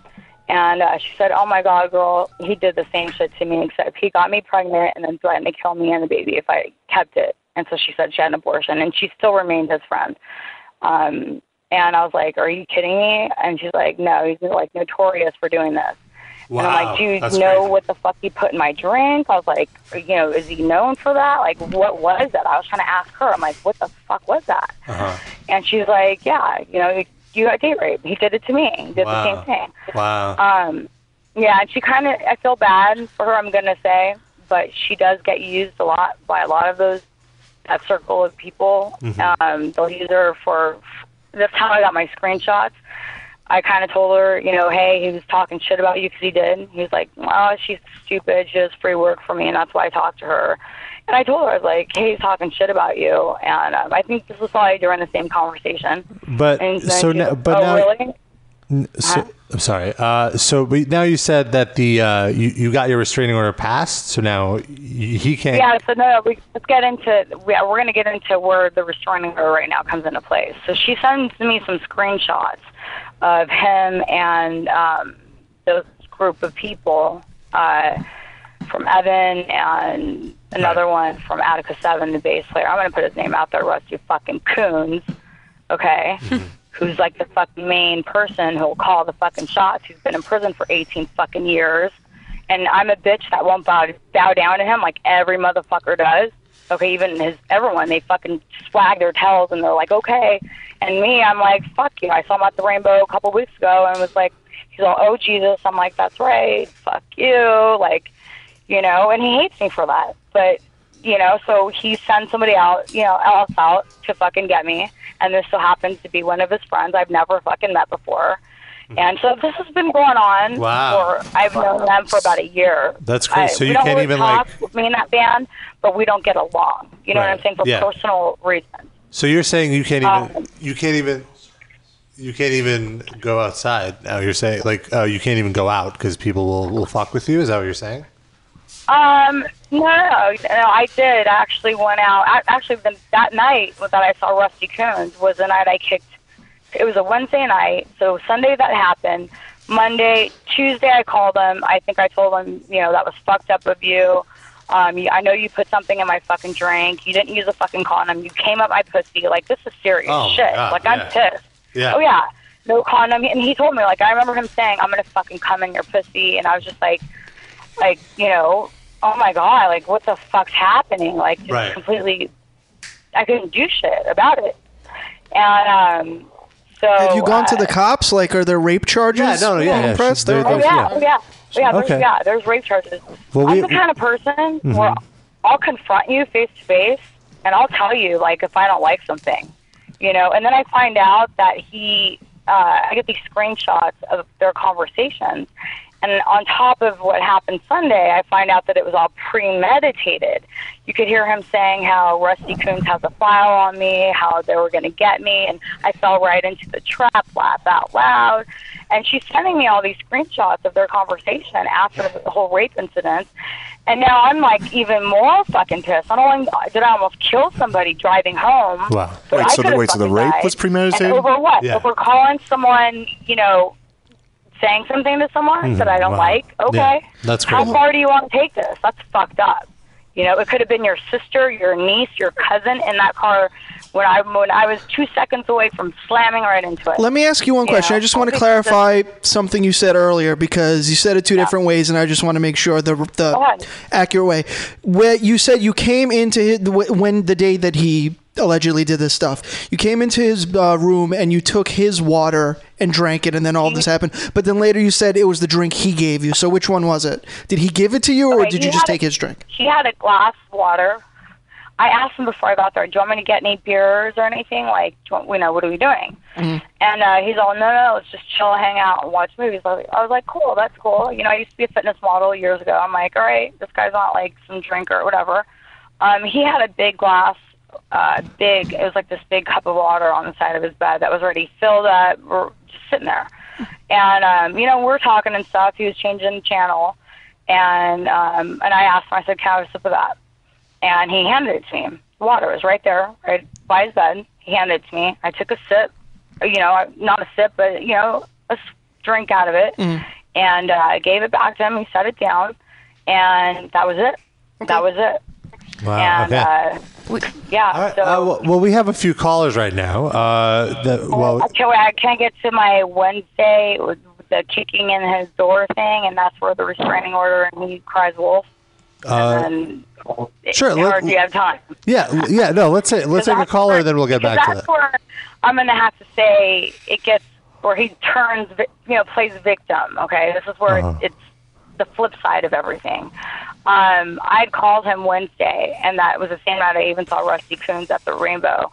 And uh, she said, "Oh my God, girl, he did the same shit to me. Except he got me pregnant and then threatened to kill me and the baby if I kept it." And so she said she had an abortion, and she still remained his friend. Um, and I was like, "Are you kidding me?" And she's like, "No, he's like notorious for doing this." Wow, and I'm like, "Do you know crazy. what the fuck he put in my drink?" I was like, "You know, is he known for that? Like, what was that?" I was trying to ask her. I'm like, "What the fuck was that?" Uh-huh. And she's like, "Yeah, you know, you got date rape. He did it to me. He did Wow. the same thing." Wow. Um, yeah, and she kind of, I feel bad for her, I'm going to say, but she does get used a lot by a lot of those, that circle of people. Mhm. Um, they'll use her for, that's how I got my screenshots. I kind of told her, you know, hey, he was talking shit about you because he did. He was like, well, she's stupid. She does free work for me, and that's why I talked to her. And I told her, I was like, hey, he's talking shit about you. And um, I think this was probably during the same conversation. But And so now, but oh, now, really? So, I'm sorry. Uh, so but now you said that the uh, you, you got your restraining order passed. So now he can't. Yeah, so no, we, let's get into. We, we're going to get into where the restraining order right now comes into place. So she sends me some screenshots of him and um, those group of people uh, from Evan and another one from Attika Seven, the bass player. I'm going to put his name out there, Rusty fucking Coones. Okay. Who's like the fucking main person who'll call the fucking shots? Who's been in prison for 18 fucking years and I'm a bitch that won't bow, bow down to him like every motherfucker does. Okay, even his everyone, they fucking swag their tails and they're like, okay. And me, I'm like, fuck you. I saw him at the Rainbow a couple weeks ago and was like, he's all, oh Jesus. I'm like, that's right. Fuck you. Like, you know, and he hates me for that. But you know, so he sends somebody out, you know, else out to fucking get me. And this so happens to be one of his friends I've never fucking met before. And so this has been going on Wow. for I've known them for about a year. That's great. I- So you can't really even, talk, like- me and that band, but we don't get along. You know what I'm saying for Yeah. personal reasons. So you're saying you can't even Um, you can't even you can't even go outside. Now you're saying like oh you can't even go out because people will, will fuck with you. Is that what you're saying? Um, no, no, no, I did actually went out. I, actually, the, that night that I saw Rusty Coones was the night I kicked. It was a Wednesday night, so Sunday that happened. Monday, Tuesday, I called him. I think I told him, you know, that was fucked up of you. Um, you, I know you put something in my fucking drink. You didn't use a fucking condom. You came up my pussy. Like this is serious Oh, shit. God, like. I'm pissed. Yeah. Oh yeah, no condom. And he told me like I remember him saying, "I'm gonna fucking come in your pussy," and I was just like, like you know, oh my god, like what the fuck's happening? Like just Right. completely, I couldn't do shit about it. And um, so Have you gone to uh, the cops? Like, are there rape charges? Yeah, no, no, yeah, yeah, Pressed? there- Oh yeah, oh yeah, oh, yeah. There's, Okay. yeah, there's rape charges. Well, I'm we- the kind of person Mhm. where I'll confront you face to face, and I'll tell you like if I don't like something, you know. And then I find out that he, uh, I get these screenshots of their conversations, and on top of what happened Sunday, I find out that it was all premeditated. You could hear him saying how Rusty Coones has a file on me, how they were going to get me, and I fell right into the trap, laugh out loud. And she's sending me all these screenshots of their conversation after the whole rape incident. And now I'm like even more fucking pissed. Not only did I almost kill somebody driving home, Wow. but Wait, so the could've wait, so the rape died. was premeditated? And over what? Yeah. Over calling someone, you know, saying something to someone Mhm, that I don't wow. like. Okay, Yeah, that's how far do you want to take this? That's fucked up. You know, it could have been your sister, your niece, your cousin in that car when I when I was two seconds away from slamming right into it. Let me ask you one You question. know, I just want to because clarify something you said earlier because you said it two different ways, and I just want to make sure the the accurate way. Where you said you came into his, when the day that he allegedly did this stuff, you came into his uh, room and you took his water and drank it, and then all this happened. But then later you said it was the drink he gave you. So which one was it? Did he give it to you, or Okay, did you just had a- take his drink? He had a glass of water. I asked him before I got there, "Do you want me to get any beers or anything? Like, do you want, you know, what are we doing?" And uh, he's all, no, no, let's just chill, hang out, and watch movies. I was, I was like, cool, that's cool. You know, I used to be a fitness model years ago. I'm like, all right, this guy's not like some drinker or whatever. Um, he had a big glass, uh, big, it was like this big cup of water on the side of his bed that was already filled up, or just sitting there. And, um, you know, we're talking and stuff. He was changing the channel. And, um, and I asked him, I said, can I have a sip of that? And he handed it to me. The water was right there, right by his bed. He handed it to me. I took a sip, you know, not a sip, but, you know, a s- drink out of it. And uh, I gave it back to him. He set it down. And that was it. That was it. Wow. And, okay. uh, yeah. so Uh, well, well, we have a few callers right now. Uh, that, well, I can't, I get to my Wednesday with the kicking in his door thing, and that's where the restraining order and he cries wolf. uh, and sure, let- do you have time? yeah, yeah. No, let's say let's take a caller, and then we'll get back to that's that. where I'm going to have to say it gets where he turns, you know, plays victim. Okay, this is where Uh-huh. it's the flip side of everything. Um, I'd called him Wednesday, and that was the same night I even saw Rusty Coones at the Rainbow,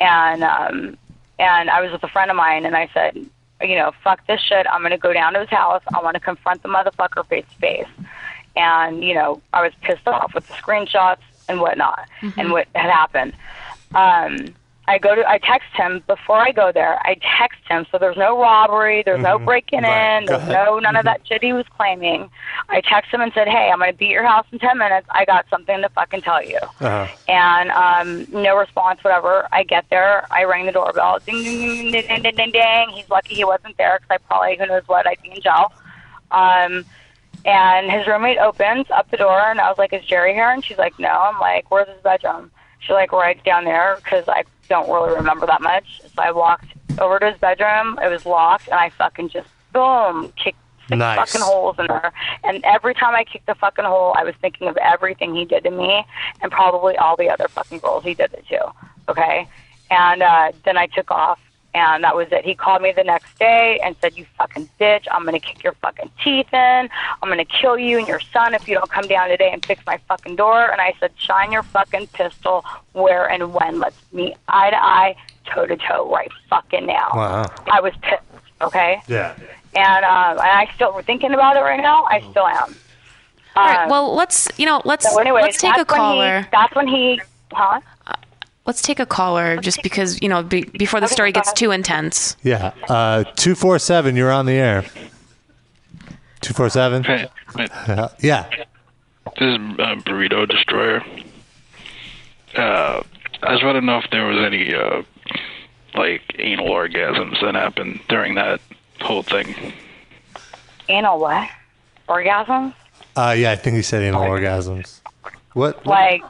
and um, and I was with a friend of mine, and I said, you know, fuck this shit. I'm going to go down to his house. I want to confront the motherfucker face to face. And you know, I was pissed off with the screenshots and whatnot, and what had happened. Um, I go to, I text him before I go there. I text him, so there's no robbery, there's no Mhm. breaking Right. in, there's no none of that shit he was claiming. I text him and said, "Hey, I'm gonna be at your house in ten minutes. I got something to fucking tell you." Uh-huh. And um, no response, whatever. I get there, I ring the doorbell, ding ding ding ding ding ding ding. ding. He's lucky he wasn't there because I probably who knows what I'd be in jail. Um, and his roommate opens up the door, and I was like, "Is Jerry here?" And she's like, "No." I'm like, "Where's his bedroom?" She's like, "Right down there," because I don't really remember that much. So I walked over to his bedroom. It was locked, and I fucking just boom kicked six Nice. fucking holes in there. And every time I kicked the fucking hole, I was thinking of everything he did to me, and probably all the other fucking girls he did it to. Okay, and uh, then I took off. And that was it. He called me the next day and said, "You fucking bitch! I'm gonna kick your fucking teeth in. I'm gonna kill you and your son if you don't come down today and fix my fucking door." And I said, "Shine your fucking pistol where and when? Let's meet eye to eye, toe to toe, right fucking now." Wow. I was pissed. Okay, Yeah. and um, and I still thinking about it right now. I still am. All right. Um, Well, let's you know let's so anyways, let's take a that's when he- caller. that's when he, huh? Let's take a caller just because you know be, before the story gets too intense. Yeah. Uh, two four seven. You're on the air. Two four seven. Hey, wait, Yeah. this is uh, Burrito Destroyer. Uh, I just want to know if there was any uh, like anal orgasms that happened during that whole thing. Anal what? Orgasm? Uh, yeah. I think he said anal orgasms. What? Like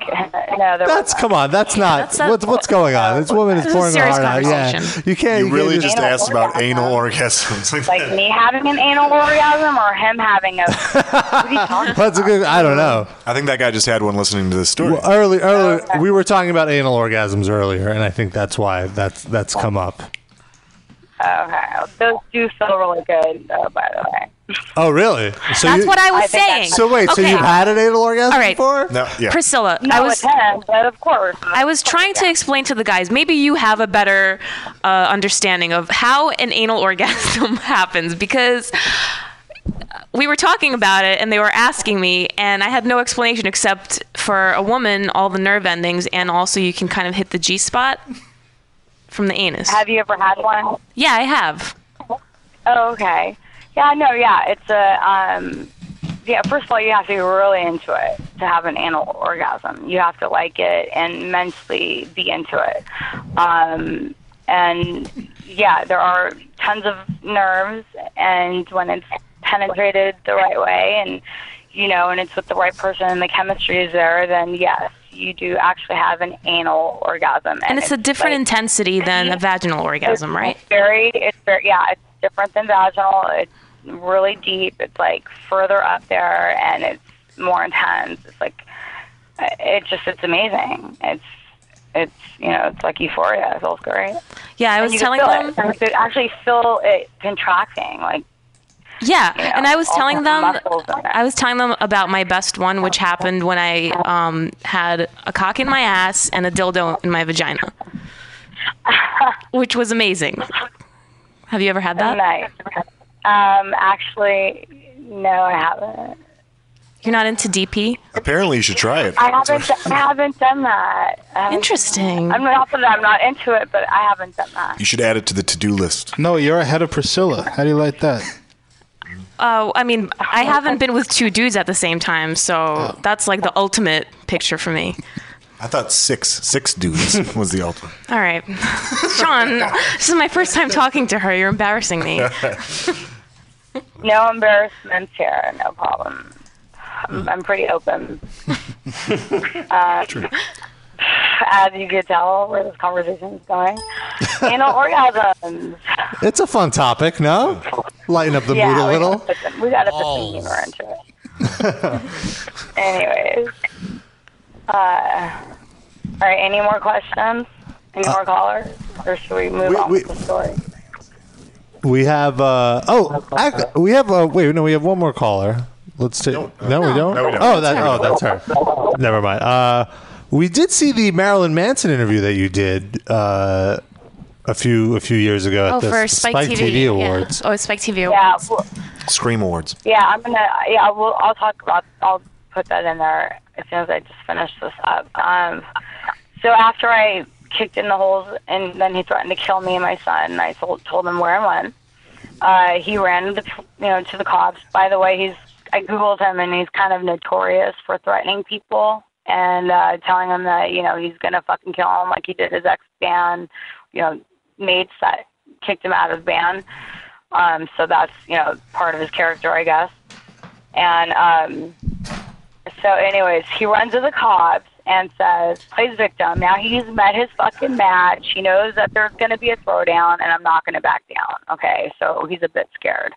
no, there That's come on. That's not. That's a- what's what's going on? This woman is This is pouring her heart out. Yeah. You can't. You really can't just Anal asked about anal orgasms. like me having an anal orgasm or him having a. what are you talking That's a good. I don't know. I think that guy just had one listening to this story. Well, early, earlier, we were talking about anal orgasms earlier, and I think that's why that's that's come up. Okay, those do feel really good, though, by the way. Oh, really? So That's you- what I was I saying. So wait, so you've had an anal orgasm All right. before? No, yeah. Priscilla, No, I was with him, but of course. I was trying to explain to the guys. Maybe you have a better uh, understanding of how an anal orgasm happens because we were talking about it and they were asking me and I had no explanation except for a woman all the nerve endings and also you can kind of hit the G spot from the anus. Have you ever had one? Yeah, I have. Oh, okay. Yeah, no, yeah, it's a um, yeah. First of all, you have to be really into it to have an anal orgasm. You have to like it and immensely be into it. Um, and yeah, there are tons of nerves, and when it's penetrated the right way, and you know, and it's with the right person, and the chemistry is there, then yes, you do actually have an anal orgasm. And it's a different like- intensity than a vaginal orgasm, right? it's very, it's very, yeah, it's different than vaginal. It's really deep. It's like further up there, and it's more intense. It's like, it just, it's amazing. It's, it's, you know, it's like euphoria. It feels great. Yeah, I was telling them. it. You could actually feel it contracting, like. Yeah, you know, and I was telling them muscles in there. I was telling them about my best one, which happened when I um, had a cock in my ass and a dildo in my vagina, which was amazing. Have you ever had that? Nice. Um, actually, no, I haven't. You're not into DP? Apparently, you should try it. I haven't. I haven't done that. I haven't- Interesting. I'm not that I'm not into it, but I haven't done that. You should add it to the to-do list. No, you're ahead of Priscilla. How do you like that? Oh, I mean, I haven't been with two dudes at the same time, so that's like the ultimate picture for me. I thought six six dudes was the ultimate. All right, Sean, this is my first time talking to her. You're embarrassing me. No embarrassments here. No problem. I'm, I'm pretty open. uh, as you could tell, where this conversation is going. Anal orgasms. It's a fun topic, no? Lighten up the yeah, mood a little. Gotta some, we got to put some humor into it. Anyways, uh, all right. Any more questions? Any more callers, or should we move on with the story? We have. Uh, oh, ac- we have. Uh, wait, no, we have one more caller. Let's take. No, we don't. No, we don't. Oh, that. Oh, that's her. Never mind. Uh, we did see the Marilyn Manson interview that you did uh, a few a few years ago at Oh, the for Spike, TV, yeah. Awards. Oh, Spike TV Yeah, Awards. well, Scream Awards. yeah. I'm gonna. Yeah, we'll, I'll talk about. I'll put that in there as soon as I just finish this up. Um, so after I kicked in the holes, and then he threatened to kill me and my son. And I told told him where I went. Uh, he ran to the you know to the cops. By the way, he's I googled him, and he's kind of notorious for threatening people and uh, telling him that you know he's gonna fucking kill him, like he did his ex band, you know, mates that kicked him out of the band. Um, so that's you know part of his character, I guess. And um, so, anyways, he runs to the cops and says, plays victim. Now he's met his fucking match. He knows that there's going to be a throwdown, and I'm not going to back down. Okay, so he's a bit scared.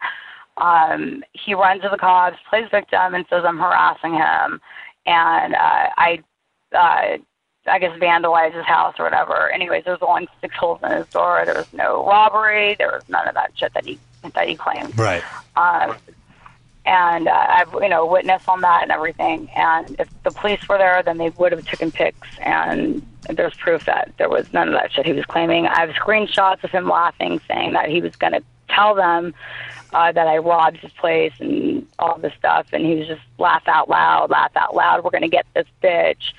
Um, he runs to the cops, plays victim, and says I'm harassing him, and uh, I, uh, I guess vandalized his house or whatever. Anyways, there was only six holes in his door. There was no robbery. There was none of that shit that he that he claimed. Right. Um, and uh, I've you know witness on that and everything. And if the police were there, then they would have taken pics, and there's proof that there was none of that shit he was claiming. I have screenshots of him laughing, saying that he was going to tell them uh, that I robbed his place and all this stuff, and he was just laugh out loud, laugh out loud. We're going to get this bitch,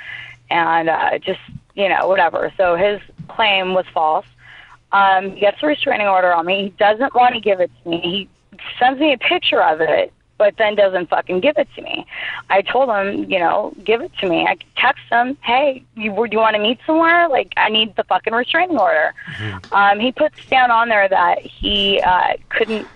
and uh, just you know whatever. So his claim was false. Um, he gets a restraining order on me. He doesn't want to give it to me. He sends me a picture of it, but then doesn't fucking give it to me. I told him, you know, give it to me. I text him, hey, you, do you want to meet somewhere? Like, I need the fucking restraining order. Um, he puts down on there that he uh, couldn't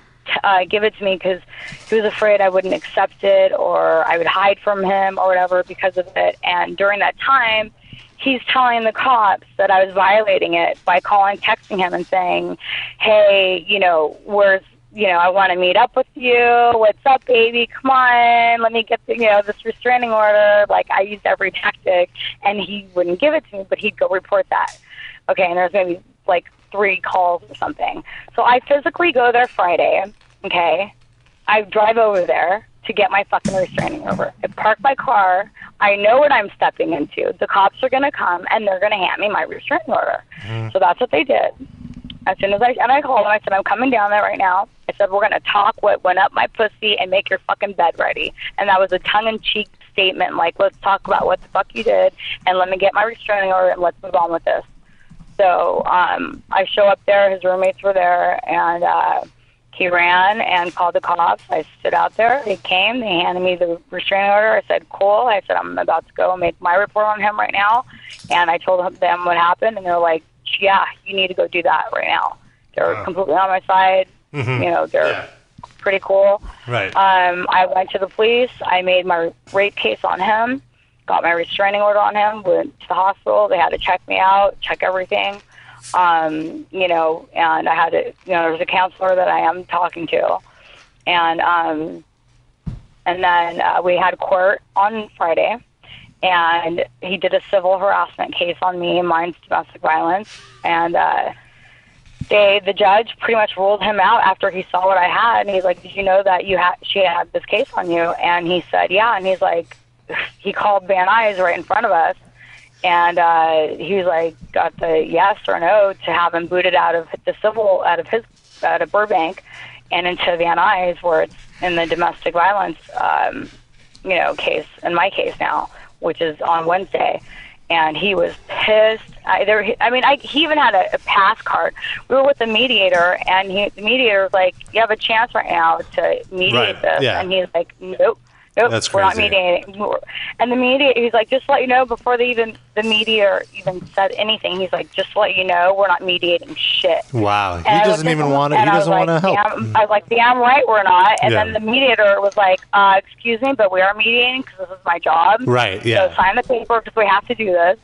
uh, give it to me because he was afraid I wouldn't accept it or I would hide from him or whatever because of it. And during that time, he's telling the cops that I was violating it by calling, texting him, and saying, "Hey, you know, where's you know, I want to meet up with you. What's up, baby? Come on, let me get the, you know this restraining order." Like I used every tactic, and he wouldn't give it to me, but he'd go report that. Okay, and there's maybe like three calls or something. So I physically go there Friday. Okay, I drive over there to get my fucking restraining order. I park my car. I know what I'm stepping into. The cops are going to come and they're going to hand me my restraining order. Mm-hmm. So that's what they did. As soon as I and I called them, I said I'm coming down there right now. I said we're going to talk what went up my pussy and make your fucking bed ready. And that was a tongue-in-cheek statement, like let's talk about what the fuck you did and let me get my restraining order and let's move on with this. So um, I show up there. His roommates were there, and uh, he ran and called the cops. I stood out there. They came. They handed me the restraining order. I said, "Cool." I said, "I'm about to go make my report on him right now." And I told them what happened, and they're like, "Yeah, you need to go do that right now." They're Wow. completely on my side. Mhm. You know, they're pretty cool. Right. Um, I went to the police. I made my rape case on him. Got my restraining order on him. Went to the hospital. They had to check me out, check everything. Um, you know, and I had to. You know, there's a counselor that I am talking to, and um, and then uh, we had court on Friday, and he did a civil harassment case on me. Mine's domestic violence, and. uh they the judge pretty much ruled him out after he saw what I had and he's like, Did you know that you had she had this case on you? And he said, Yeah and he's like he called Van Nuys right in front of us and uh he was like got the yes or no to have him booted out of the civil out of his out of Burbank and into Van Nuys where it's in the domestic violence um you know case in my case now which is on Wednesday and he was pissed. I, there, I mean, I, he even had a, a pass card. We were with the mediator, and he, the mediator was like, "You have a chance right now to mediate Right, this," yeah. and he's like, "Nope." Nope, That's we're not mediating. We're- And the mediator, he's like, just to let you know, before they even the mediator even said anything, he's like, just to let you know, we're not mediating shit. Wow. And He I doesn't even want to. He and I was doesn't want to help. I was like, damn right we're not. And Yeah. then the mediator was like, uh, excuse me, but we are mediating because this is my job. Right, yeah. So sign the paper because we have to do this.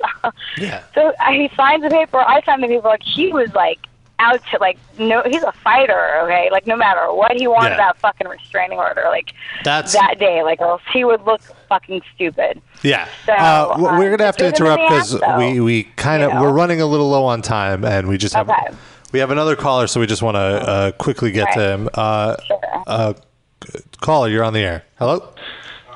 Yeah. So uh, he signs the paper. I signed the paper. Like he was like out to like no. He's a fighter. Okay, like no matter what he wanted Yeah. that fucking restraining order. Like That's- that day. Like else he would look fucking stupid. Yeah. So, uh, uh, we're gonna have to interrupt because we we kind of you know? we're running a little low on time, and we just have Okay. we have another caller, so we just want to uh, quickly get to him. Uh, uh, caller, you're on the air. Hello.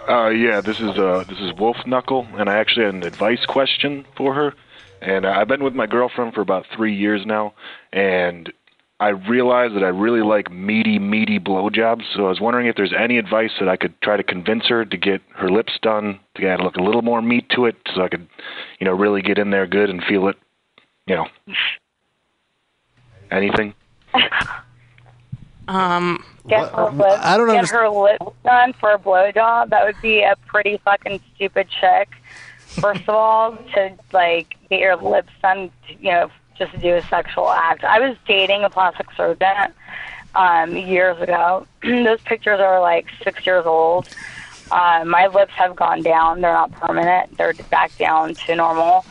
Uh, yeah, this is uh, this is Wolf Knuckle, and I actually had an advice question for her. And uh, I've been with my girlfriend for about three years now, and I realized that I really like meaty, meaty blowjobs. So I was wondering if there's any advice that I could try to convince her to get her lips done, to add like a little more meat to it, so I could, you know, really get in there good and feel it you know, anything. Um, Get her lips, I don't get understand- her lips done for a blowjob. That would be a pretty fucking stupid chick. First of all, to like get your lips done, you know, just to do a sexual act. I was dating a plastic surgeon um, years ago. Those pictures are like six years old. Uh, my lips have gone down. They're not permanent. They're back down to normal.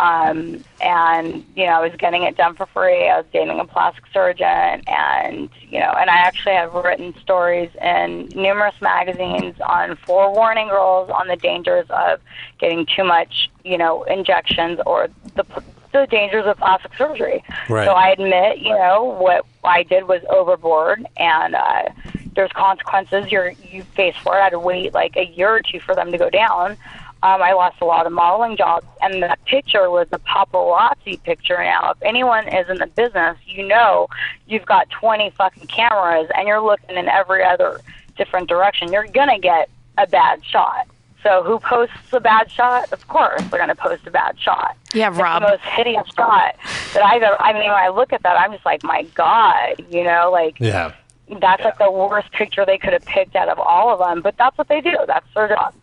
Um, and you know, I was getting it done for free. I was dating a plastic surgeon, and you know, and I actually have written stories in numerous magazines on forewarning girls on the dangers of getting too much, you know, injections or the the dangers of plastic surgery. Right. So I admit, you know, what I did was overboard, and uh, there's consequences you're you face for it. I had to wait like a year or two for them to go down. Um, I lost a lot of modeling jobs, and that picture was a paparazzi picture. Now, if anyone is in the business, you know you've got 20 fucking cameras, and you're looking in every other different direction. You're gonna get a bad shot. So, who posts a bad shot? Of course, they're gonna post a bad shot. Yeah, It's Rob. the most hideous shot that I've ever. I mean, when I look at that, I'm just like, my God, you know, like Yeah. that's like the worst picture they could have picked out of all of them. But that's what they do. That's their job.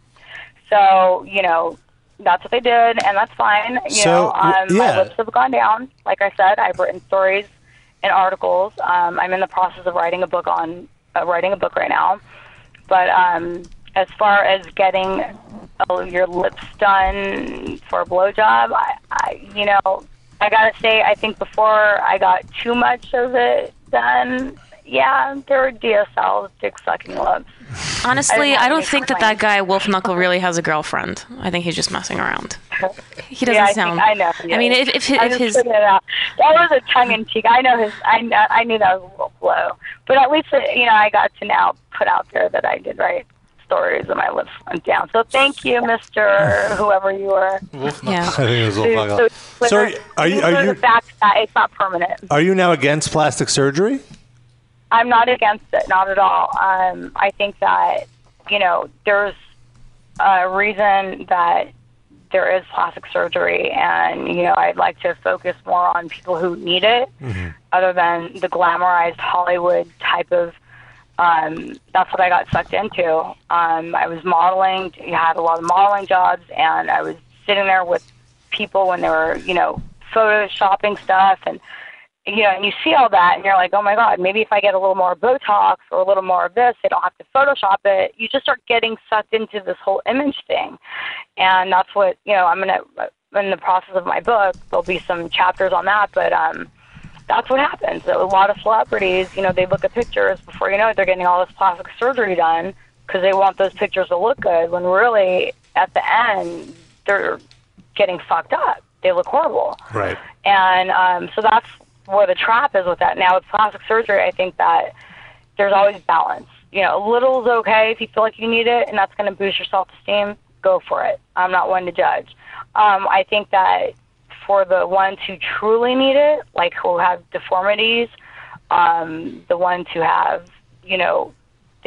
So you know, that's what they did, and that's fine. You So, know, um, yeah. my lips have gone down. Like I said, I've written stories and articles. Um, I'm in the process of writing a book on uh, writing a book right now. But um, as far as getting uh, your lips done for a blowjob, I, I, you know, I gotta say, I think before I got too much of it done, yeah, there were DSLs, dick sucking lips. Honestly, have I don't any think that that guy Wolf Knuckle really has a girlfriend. I think he's just messing around. He doesn't yeah, I sound. Think, I know. I mean, if if, his- I if just his it out. That was a tongue in cheek. I know his. I kn- I knew that was a little blow, but at least you know I got to now put out there that I did write stories and my lips went down. So thank you, Mister whoever you were. Yeah. I think it was a To- little fuck to up. So are you, are you clear are the you fact that it's not permanent. are you now against plastic surgery? I'm not against it, not at all. Um, I think that you know there's a reason that there is plastic surgery, and you know I'd like to focus more on people who need it, other than the glamorized Hollywood type of. Um, that's what I got sucked into. Um, I was modeling, I had a lot of modeling jobs, and I was sitting there with people when they were, you know, photoshopping stuff and you know, and you see all that, and you're like, oh my god, maybe if I get a little more Botox or a little more of this, they don't have to Photoshop it. You just start getting sucked into this whole image thing, and that's what you know. I'm gonna in the process of my book, there'll be some chapters on that, but um, that's what happens. A lot of celebrities, you know, they look at pictures before you know it, they're getting all this plastic surgery done because they want those pictures to look good. When really, at the end, they're getting fucked up. They look horrible. Right. And um, so that's where the trap is with that. Now with plastic surgery, I think that there's always balance. You know, a little is okay if you feel like you need it, and that's going to boost your self-esteem. Go for it. I'm not one to judge. Um, I think that for the ones who truly need it, like who have deformities, um, the ones who have, you know,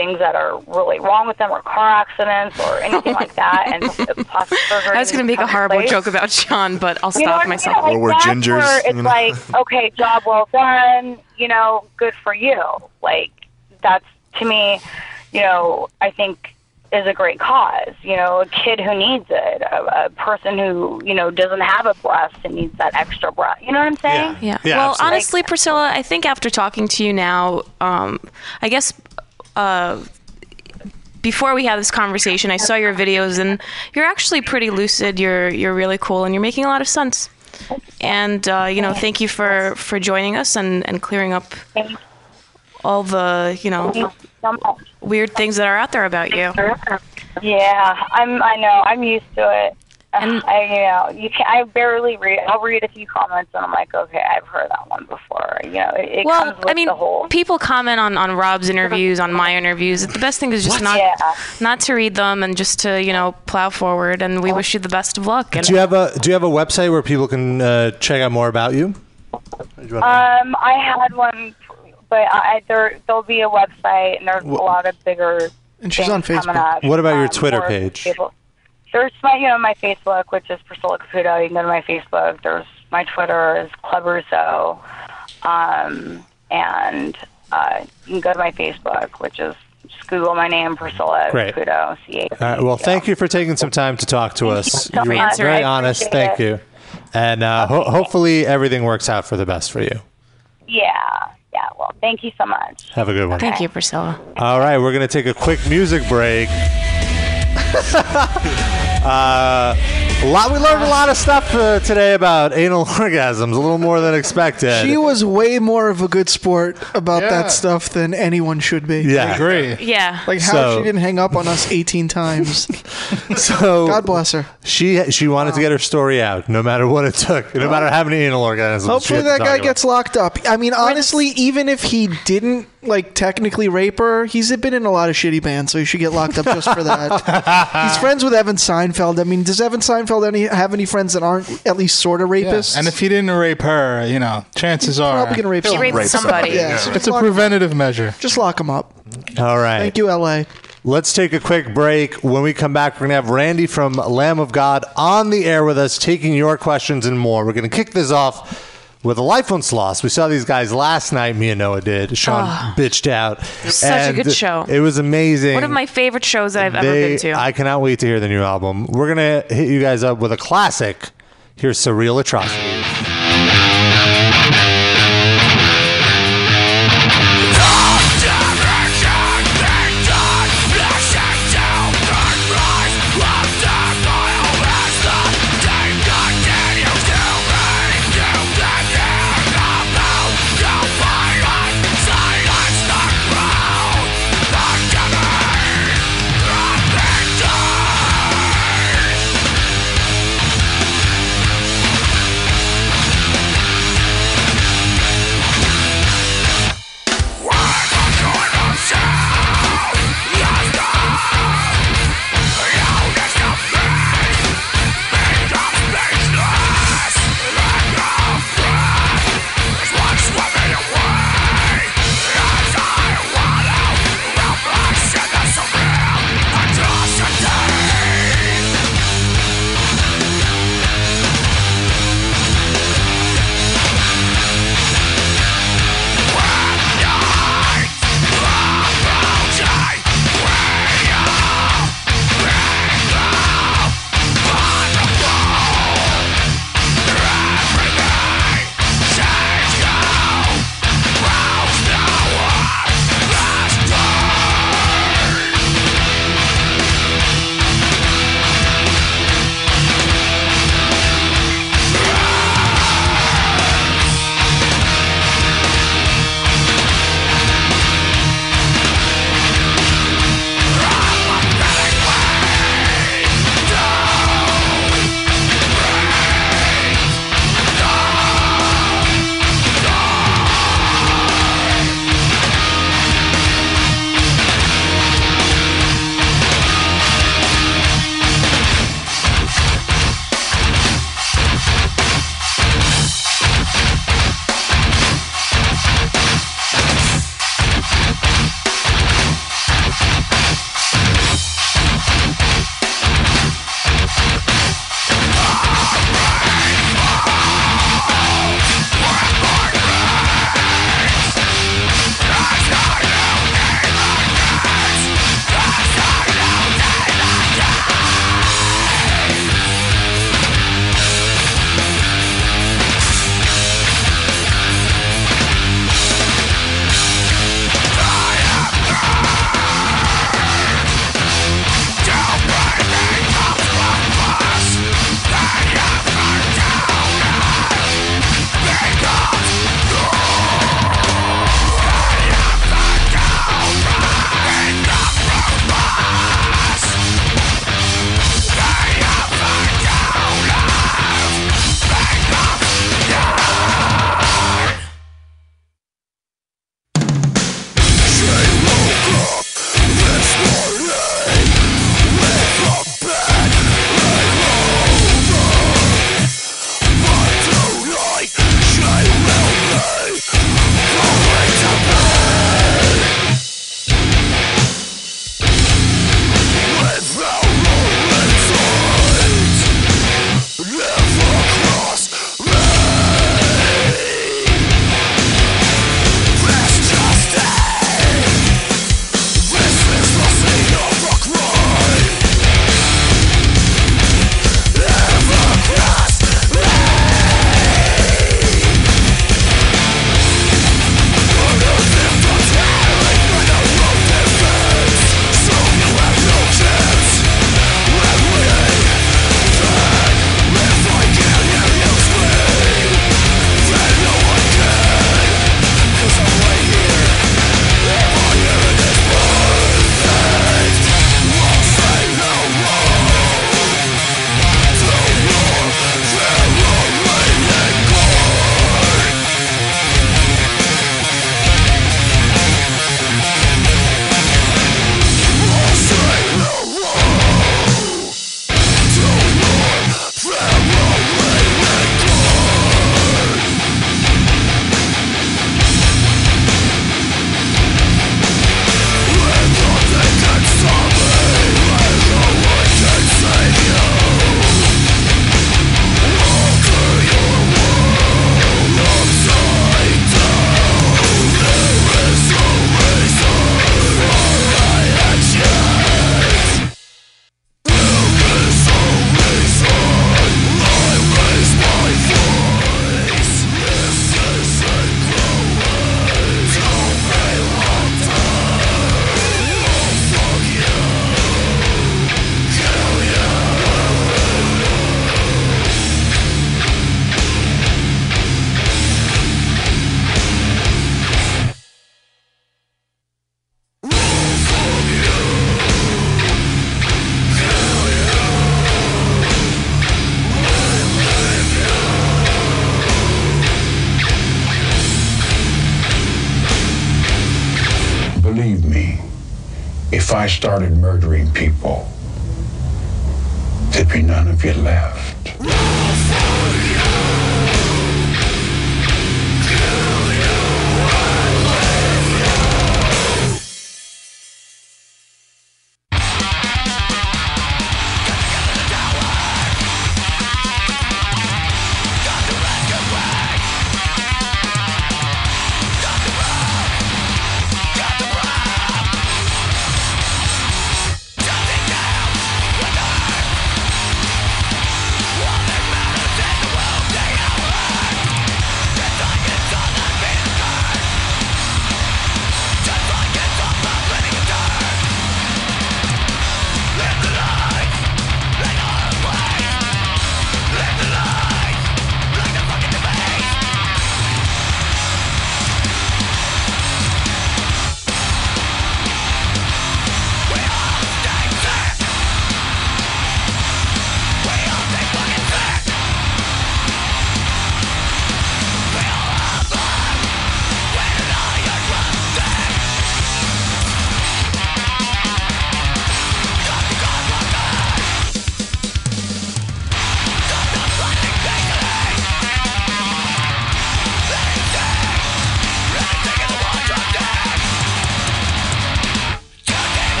things that are really wrong with them, or car accidents, or anything like that, and plastic. I was going to make a horrible place. joke about Sean, but I'll You stop what I mean? myself. Like, Or we're gingers, Where it's you know? like, okay, job well done. You know, good for you. Like that's to me, you know, I think is a great cause. You know, a kid who needs it, a, a person who you know doesn't have a breast and needs that extra breast. You know what I'm saying? Yeah. Yeah, well, absolutely. honestly, Priscilla, I think after talking to you now, um, I guess uh, before we had this conversation, I saw your videos, and you're actually pretty lucid. You're you're really cool, and you're making a lot of sense. And uh, you know, thank you for for joining us and and clearing up all the you know weird things that are out there about you. Yeah, I'm. I know. I'm used to it. And- I, you know, you can. I barely read. I'll read a few comments, and I'm like, okay, I've heard that one before. You know, it, it Well, comes with I mean, the whole. people comment on, on Rob's interviews, on my interviews. The best thing is just not Yeah. not to read them and just to you know plow forward. And we wish you the best of luck. And Do you have a Do you have a website where people can uh, check out more about you? Um, I had one, but I, there there'll be a website, and there's a lot of bigger. And she's on Facebook. up. What about your Um, Twitter more page? people- There's my, you know, my Facebook, which is Priscilla Caputo. You can go to my Facebook. There's my Twitter is Club Russo. Um, and uh, you can go to my Facebook, which is just Google my name, Priscilla Great. Caputo, C A. All right, well, thank you for taking some time to talk to us. so you were much. very I honest. Thank it. you. And uh, ho- hopefully everything works out for the best for you. Yeah, yeah. Well, thank you so much. Have a good one. Thank you, Priscilla. All right, we're going to take a quick music break. uh, a lot. We learned a lot of stuff uh, today about anal orgasms. A little more than expected. She was way more of a good sport about Yeah. that stuff than anyone should be. Yeah. I agree. Yeah. Like how So- she didn't hang up on us 18 times. so God bless her. She she wanted to get her story out, no matter what it took, no matter how many anal orgasms. she Hopefully had to that talk guy about. gets locked up. I mean, honestly, even if he didn't like technically rape her, he's been in a lot of shitty bands, so he should get locked up just for that. he's friends with Evan Seinfeld. I mean, does Evan Seinfeld any have any friends that aren't at least sort of Yeah. rapists? And if he didn't rape her, you know, chances are probably gonna rape he'll somebody. He raped somebody. Yeah, so It's a lock- preventative measure. Just lock him up. All right. Thank you, LA. Let's take a quick break. When we come back, we're going to have Randy from Lamb of God on the air with us, taking your questions and more. We're going to kick this off with a life once lost. We saw these guys last night. Me and Noah did. Sean Oh. bitched out. Such a good show. It was amazing. One of my favorite shows that I've ever been to. I cannot wait to hear the new album. We're going to hit you guys up with a classic. Here's Surreal Atrocities. If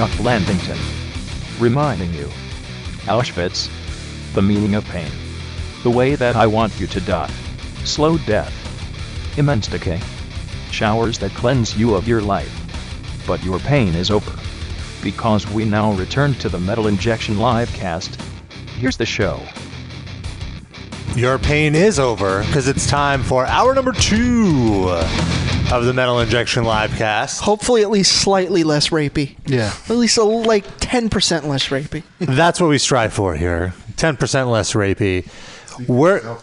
Chuck Landington. Reminding you Auschwitz, the meaning of pain. The way that I want you to die. Slow death. Immense decay. Showers that cleanse you of your life. But your pain is over. Because we now return to the Metal Injection live cast. Here's the show. Your pain is over because it's time for hour number two of the Metal Injection live cast. Hopefully, at least slightly less rapey. Yeah. At least a, like 10% less rapey. That's what we strive for here. 10% less rapey. We're.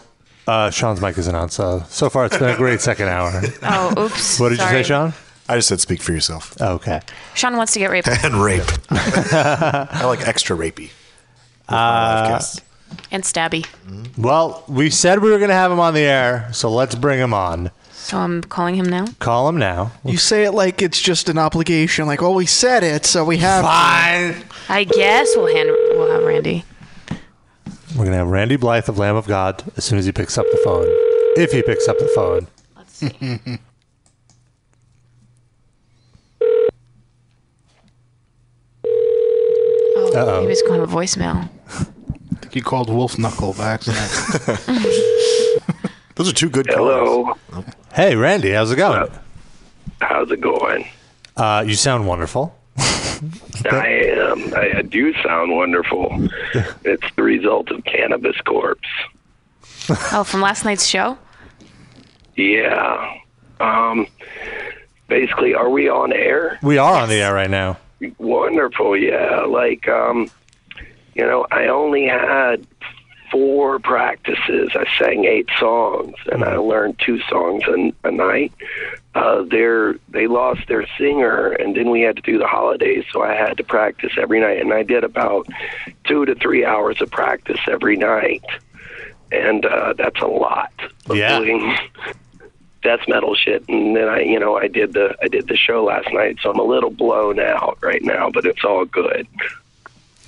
Uh, Sean's mic isn't on, so so far it's been a great second hour. Oh, oops. What did Sorry. you say, Sean? I just said speak for yourself. Okay. Sean wants to get raped. and rape. I like extra rapey. Uh, and stabby. well, we said we were going to have him on the air, so let's bring him on. So I'm calling him now. Call him now. You say it like it's just an obligation. Like, well, we said it, so we have. Fine. I guess we'll hand we'll have Randy. We're going to have Randy Blythe of Lamb of God as soon as he picks up the phone. If he picks up the phone. Let's see. Oh, Uh-oh. maybe it's going to voicemail. I think you called Wolf Knuckle by accident. Those are two good Hello. Hey, Randy, how's it going? How's it going? Uh, you sound wonderful. I am. I, I do sound wonderful. it's the result of cannabis corpse. Oh, from last night's show? Yeah. Um, basically, are we on air? We are on the air right now. Wonderful, yeah. Like, um, you know, I only had four practices. I sang eight songs, and I learned two songs a, a night. Uh, they lost their singer, and then we had to do the holidays, so I had to practice every night. And I did about two to three hours of practice every night, and uh, that's a lot. Of Yeah. doing death metal shit. And then I, you know, I did the I did the show last night, so I'm a little blown out right now, but it's all good.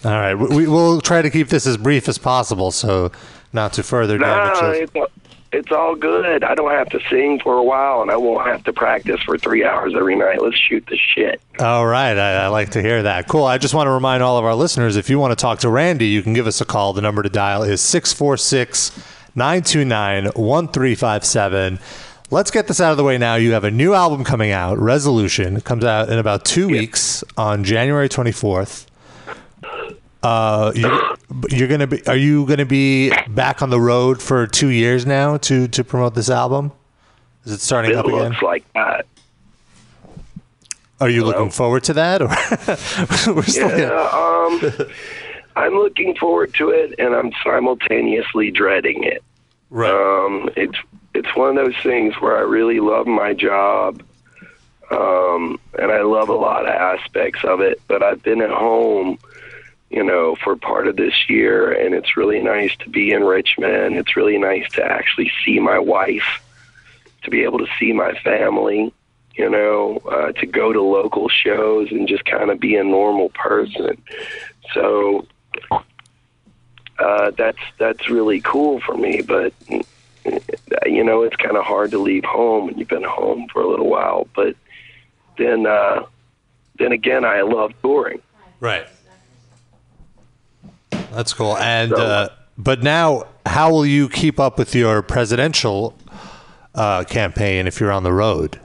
All right, we, we'll try to keep this as brief as possible, so not to further damage. No, it's, it's all good. I don't have to sing for a while, and I won't have to practice for three hours every night. Let's shoot the shit. All right, I, I like to hear that. Cool. I just want to remind all of our listeners if you want to talk to Randy, you can give us a call. The number to dial is 646 929 1357. Let's get this out of the way now. You have a new album coming out, Resolution. It comes out in about two weeks on January 24th. Uh, you're, you're gonna be. Are you gonna be back on the road for two years now to to promote this album? Is it starting It up again? looks like that. Are you looking forward to that, or Yeah, um, I'm looking forward to it, and I'm simultaneously dreading it. Right. Um, it's it's one of those things where I really love my job, um, and I love a lot of aspects of it. But I've been at home, you know, for part of this year, and it's really nice to be in Richmond. It's really nice to actually see my wife, to be able to see my family you know, uh, to go to local shows and just kind of be a normal person. So uh, that's that's really cool for me. But you know, it's kind of hard to leave home when you've been home for a little while. But then, uh, then again, I love touring. Right. That's cool. And uh, but now, how will you keep up with your presidential uh, campaign if you're on the road?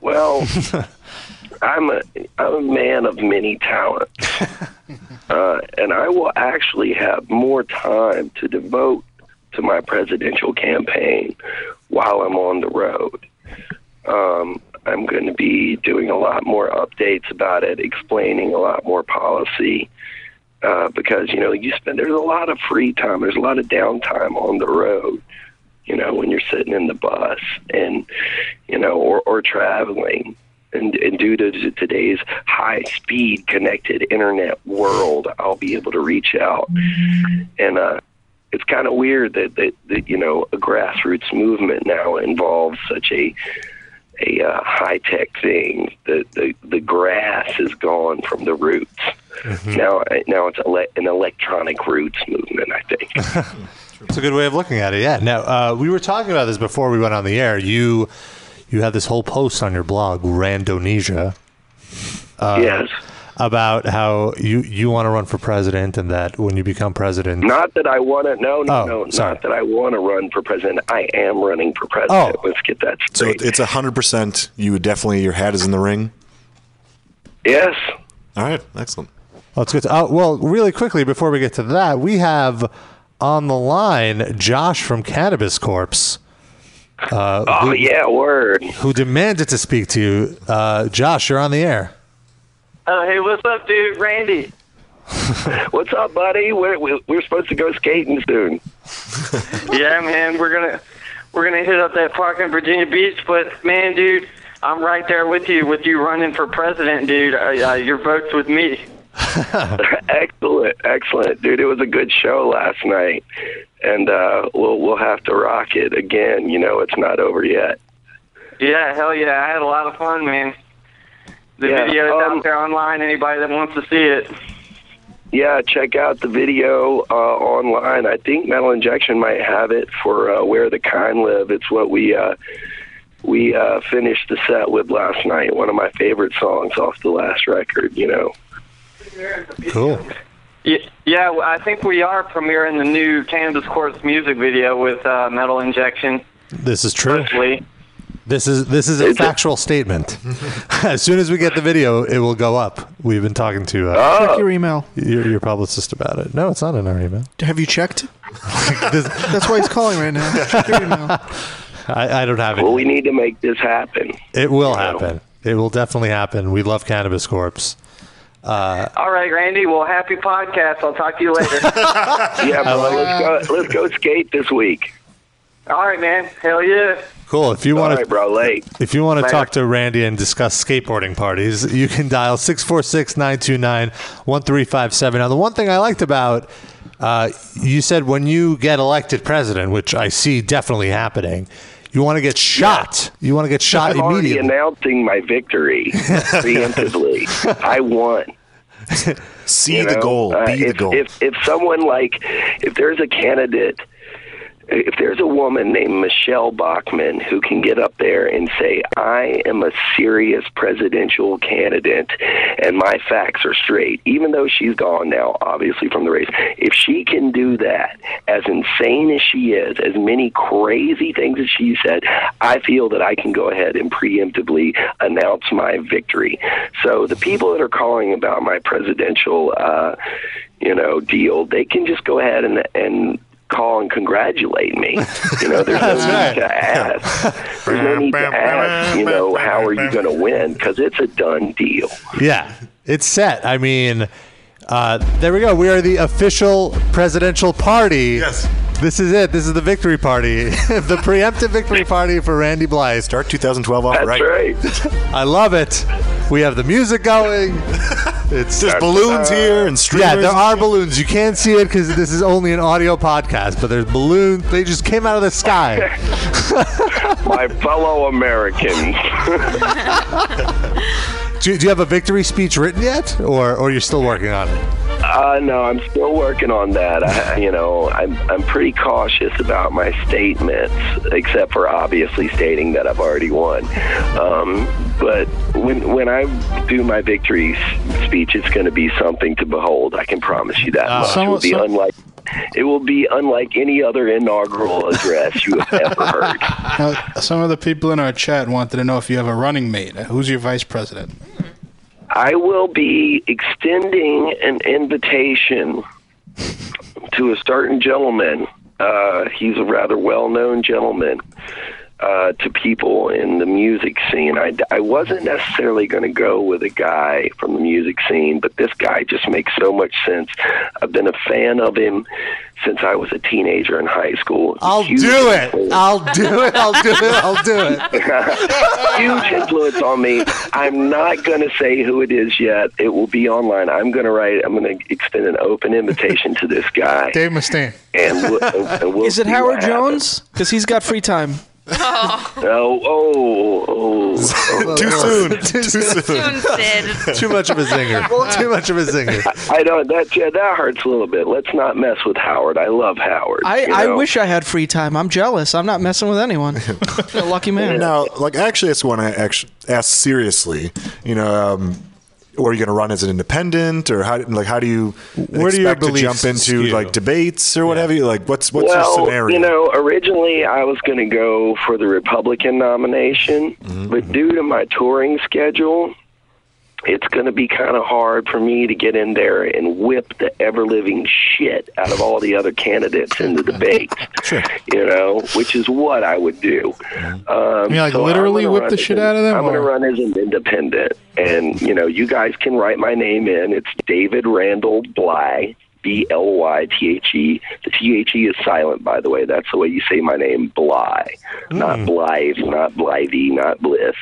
Well, I'm a I'm a man of many talents, uh, and I will actually have more time to devote to my presidential campaign while I'm on the road. Um, I'm going to be doing a lot more updates about it, explaining a lot more policy. Uh, because you know you spend there's a lot of free time, there's a lot of downtime on the road. You know when you're sitting in the bus and you know or or traveling, and, and due to today's high speed connected internet world, I'll be able to reach out. And uh, it's kind of weird that, that that you know a grassroots movement now involves such a a uh, high tech thing. The, the the grass is gone from the roots. Now now it's ele- an electronic roots movement. I think. It's a good way of looking at it. Yeah. Now uh, we were talking about this before we went on the air. You you had this whole post on your blog, Randonesia. Uh, Yes. About how you you want to run for president, and that when you become president, Not that I want to. No, no, Oh, no. sorry. Not that I want to run for president. I am running for president. Oh. Let's get that So it's a hundred percent. You would definitely your hat is in the ring. Yes. All right. Excellent. Well, it's good. To, uh, well, really quickly before we get to that, we have on the line Josh from Cannabis Corpse. Uh, Oh who, yeah, word. who demanded to speak to you. Uh, Josh, you're on the air. Uh, hey, what's up, dude? Randy. What's up, buddy? We're, we're we're supposed to go skating soon. yeah, man, we're gonna we're gonna hit up that park in Virginia Beach. But man, dude, I'm right there with you, with you running for president, dude. Uh, uh, your vote's with me. excellent, excellent, dude. It was a good show last night, and uh, we'll we'll have to rock it again. You know, it's not over yet. Yeah, hell yeah, I had a lot of fun, man. The Yeah, video's um, out there online. Anybody that wants to see it. Yeah, check out the video uh, online. I think Metal Injection might have it for uh, "Where the Kind Live." It's what we uh, we uh, finished the set with last night. One of my favorite songs off the last record. You know. Cool. Yeah, yeah, well, I think we are premiering the new Cannabis Corpse music video with uh, Metal Injection. This is true. Hopefully. This is this is a factual statement. as soon as we get the video, it will go up. We've been talking to uh, Check your email. your, your publicist about it. No, it's not in our email. Have you checked? That's why he's calling right now. Check your email. I, I don't have it. Well, we need to make this happen. It will happen. It will definitely happen. We love Cannabis Corpse. Uh, All right, Randy. Well, happy podcast. I'll talk to you later. Yeah, bro. Let's go. Let's go skate this week. All right, man. Hell yeah. Cool. If you want right, bro. Late. If you want to Later. talk to Randy and discuss skateboarding parties, you can dial 646-929-1357. Now, the one thing I liked about uh, you said when you get elected president, which I see definitely happening, you want to get shot. You want to get shot I'm already immediately. announcing my victory preemptively. I won. See You the know, goal. uh, Be the if, goal. If if someone like if there's a candidate if there's a woman named Michele Bachmann who can get up there and say, I am a serious presidential candidate and my facts are straight, even though she's gone now, obviously, from the race, if she can do that, as insane as she is, as many crazy things as she said, I feel that I can go ahead and preemptively announce my victory. So the people that are calling about my presidential, uh, you know, deal, they can just go ahead and, and call and congratulate me. You know, there's no That's need right. to ask. There's no need to ask, you know, how are you going to win? Because it's a done deal. Yeah, it's set. I mean, uh, there we go. We are the official presidential party. Yes. This is it. This is the victory party, the preemptive victory party for Randy Blythe. Start 2012 off That's right. right. I love it. We have the music going. It's There's balloons uh, here and streamers. yeah, there are balloons. You can't see it because this is only an audio podcast, but there's balloons. They just came out of the sky. My fellow Americans. do, do you have a victory speech written yet, or or you're still working on it? Uh, no, I'm still working on that. I, you know, I'm I'm pretty cautious about my statements, except for obviously stating that I've already won. Um, but when when I do my victory speech, it's going to be something to behold. I can promise you that. much. it will be Some- unlike. It will be unlike any other inaugural address you have ever heard. Now, some of the people in our chat wanted to know if you have a running mate. Who's your vice president? I will be extending an invitation to a certain gentleman. Uh, he's a rather well known gentleman uh, to people in the music scene. I, I wasn't necessarily going to go with a guy from the music scene, but this guy just makes so much sense. I've been a fan of him since I was a teenager in high school. I'll Huge do it. influence. I'll do it. I'll do it. I'll do it. huge influence on me. I'm not going to say who it is yet. It will be online. I'm going to write. I'm going to extend an open invitation to this guy. Dave Mustaine. And we'll, and we'll Is it Howard. Jones? Because he's got free time. Oh, oh, oh. Too soon. Too Soon, Sid. Too much of a zinger. Too much of a zinger. I don't. That yeah, that hurts a little bit. Let's not mess with Howard. I love Howard. I, you I wish I had free time. I'm jealous. I'm not messing with anyone. A lucky man. Now, like, actually, that's one I actually asked seriously. You know, um, or are you going to run as an independent, or how? Like, how do you Where do your expect to jump into skew? like debates or whatever? you Like, what's what's well, your scenario? you know, originally I was going to go for the Republican nomination, Mm-hmm. but due to my touring schedule, it's going to be kind of hard for me to get in there and whip the ever living shit out of all the other candidates in the debate. Sure. You know, which is what I would do. Um, You mean, like, so literally whip the shit an- out of them, I'm going to run as an independent, and you know, you guys can write my name in. It's David Randall Bly. B L Y T H E. The T H E is silent, by the way. That's the way you say my name, Bly. Not Blythe, not Blythe, not Bliss.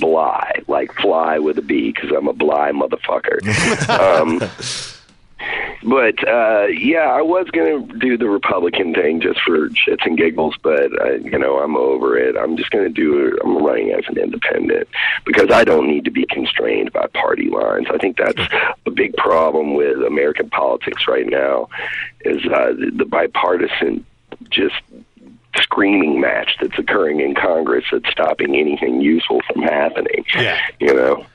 Bly, like fly with a B, because I'm a Bly motherfucker. um, but uh, yeah, I was going to do the Republican thing just for shits and giggles, but uh, you know I'm over it. I'm just going to do it. I'm running as an independent because I don't need to be constrained by party lines. I think that's a big problem with American politics right now. Is uh, the, bipartisan just screaming match that's occurring in Congress that's stopping anything useful from happening. Yeah. You know.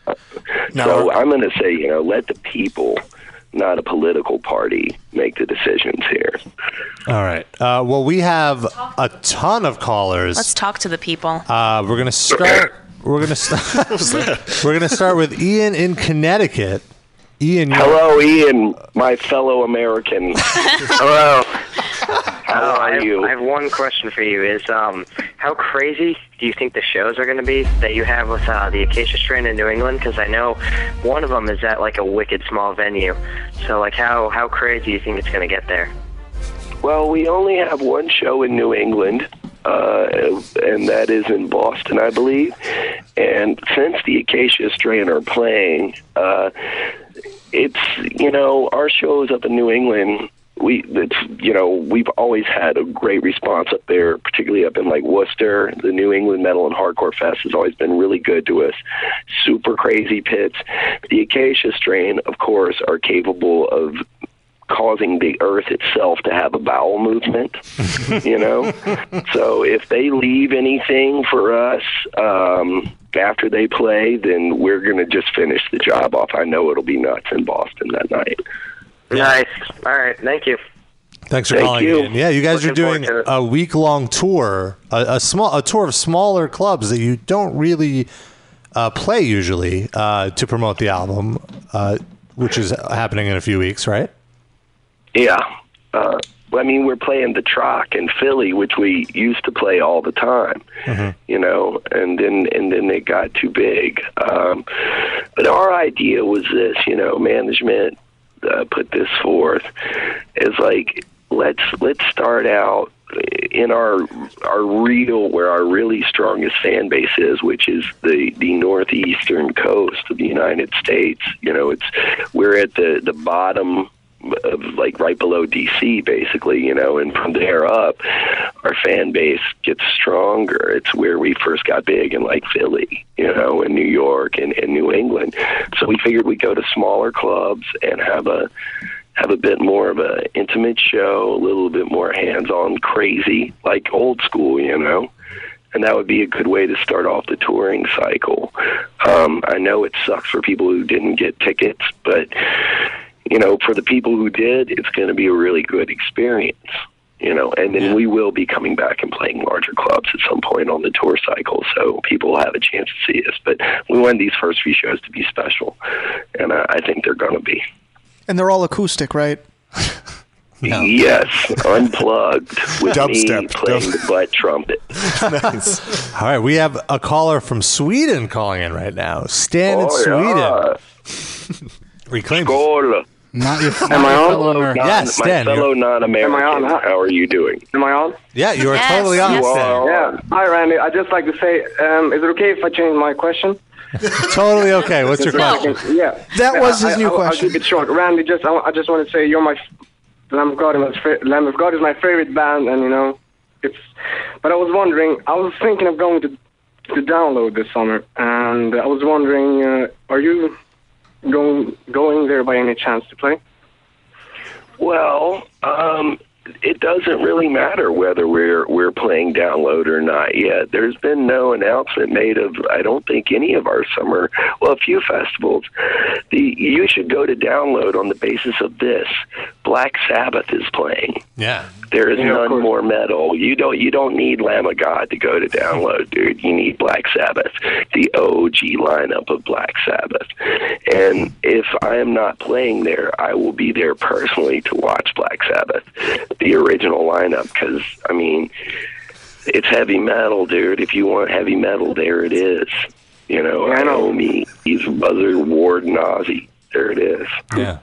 Now- so I'm going to say, you know, let the people, not a political party, make the decisions here. All right. Uh, well, we have a ton of callers. Let's talk to the people. Uh, we're gonna start. We're gonna start. we're gonna start with Ian in Connecticut. Ian, Hello, Ian, my fellow American. Hello. How I are have, you? I have one question for you. Is um, how crazy do you think the shows are going to be that you have with uh, the Acacia Strain in New England? Because I know one of them is at like a wicked small venue. So like, how how crazy do you think it's going to get there? Well, we only have one show in New England, uh, and that is in Boston, I believe. And since the Acacia Strain are playing, uh, it's you know our shows up in New England. We it's you know we've always had a great response up there, particularly up in like Worcester. The New England Metal and Hardcore Fest has always been really good to us. Super crazy pits. The Acacia Strain, of course, are capable of causing the earth itself to have a bowel movement you know so if they leave anything for us um after they play then we're going to just finish the job off i know it'll be nuts in boston that night Nice. All right. Thank you. Thanks for Thank calling you. in. Yeah, you guys Looking are doing forward to it. a week long tour, a, a small a tour of smaller clubs that you don't really uh, play usually uh, to promote the album, uh, which is happening in a few weeks, right? Yeah. Uh, I mean, we're playing the Troc in Philly, which we used to play all the time, you know, and then and then it got too big. Um, but our idea was this, you know, management uh, put this forth is like let's let's start out in our our real where our really strongest fan base is, which is the the northeastern coast of the United States. You know, it's we're at the the bottom like right below DC basically, you know, and from there up our fan base gets stronger. It's where we first got big in like Philly, you know, and New York and, and New England. So we figured we'd go to smaller clubs and have a have a bit more of a intimate show, a little bit more hands on crazy, like old school, you know. And that would be a good way to start off the touring cycle. Um, I know it sucks for people who didn't get tickets, but you know, for the people who did, it's going to be a really good experience. You know, and then we will be coming back and playing larger clubs at some point on the tour cycle, so people will have a chance to see us. But we want these first few shows to be special, and I, I think they're going to be. And they're all acoustic, right? Yes, unplugged with me Dubstep. playing the butt trumpet. nice. All right, we have a caller from Sweden calling in right now. Stan in Oh, Sweden. Reclaim. Not your, Am I on? Yes, my Stan, fellow you're- non-Americans. Am I on? How are you doing? Am I on? Yeah, you are totally on, You Stan. Yeah. Hi, Randy. I'd just like to say, um, is it okay if I change my question? totally okay. What's your Just question? so I can- Yeah. That was his I- new I'll- question. I'll keep it short. Randy, just I, I just want to say you're my Lamb of God. Is my, Lamb of God is my favorite band, and you know, it's. But I was wondering, I was thinking of going to to download this summer, and I was wondering, uh, are you going going there by any chance to play? Well, um, it doesn't really matter whether we're we're playing download or not yet. There's been no announcement made of I don't think any of our summer well a few festivals. The you should go to download on the basis of this. Black Sabbath is playing. Yeah. There is Yeah, none more metal. You don't you don't need Lamb of God to go to download, dude. You need Black Sabbath, the OG lineup of Black Sabbath. And if I am not playing there, I will be there personally to watch Black Sabbath, the original lineup. Because I mean, it's heavy metal, dude. If you want heavy metal, there it is. You know, I know. me. he's Buzzard, Ward, and Ozzy. There it is. Yeah.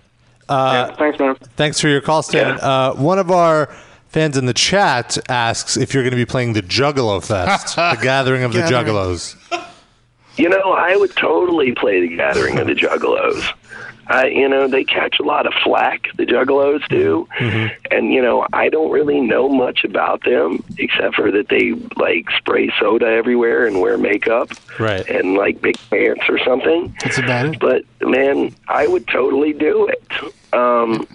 Uh, Thanks, man. Thanks for your call, Stan. Uh, one of our fans in the chat asks if you're going to be playing the Juggalo Fest, the Gathering of the Juggalos. You know, I would totally play the Gathering of the Juggalos. I, you know, they catch a lot of flack. The Juggalos do, and you know, I don't really know much about them except for that they like spray soda everywhere and wear makeup Right. and like big pants or something. That's about it. But man, I would totally do it. Um,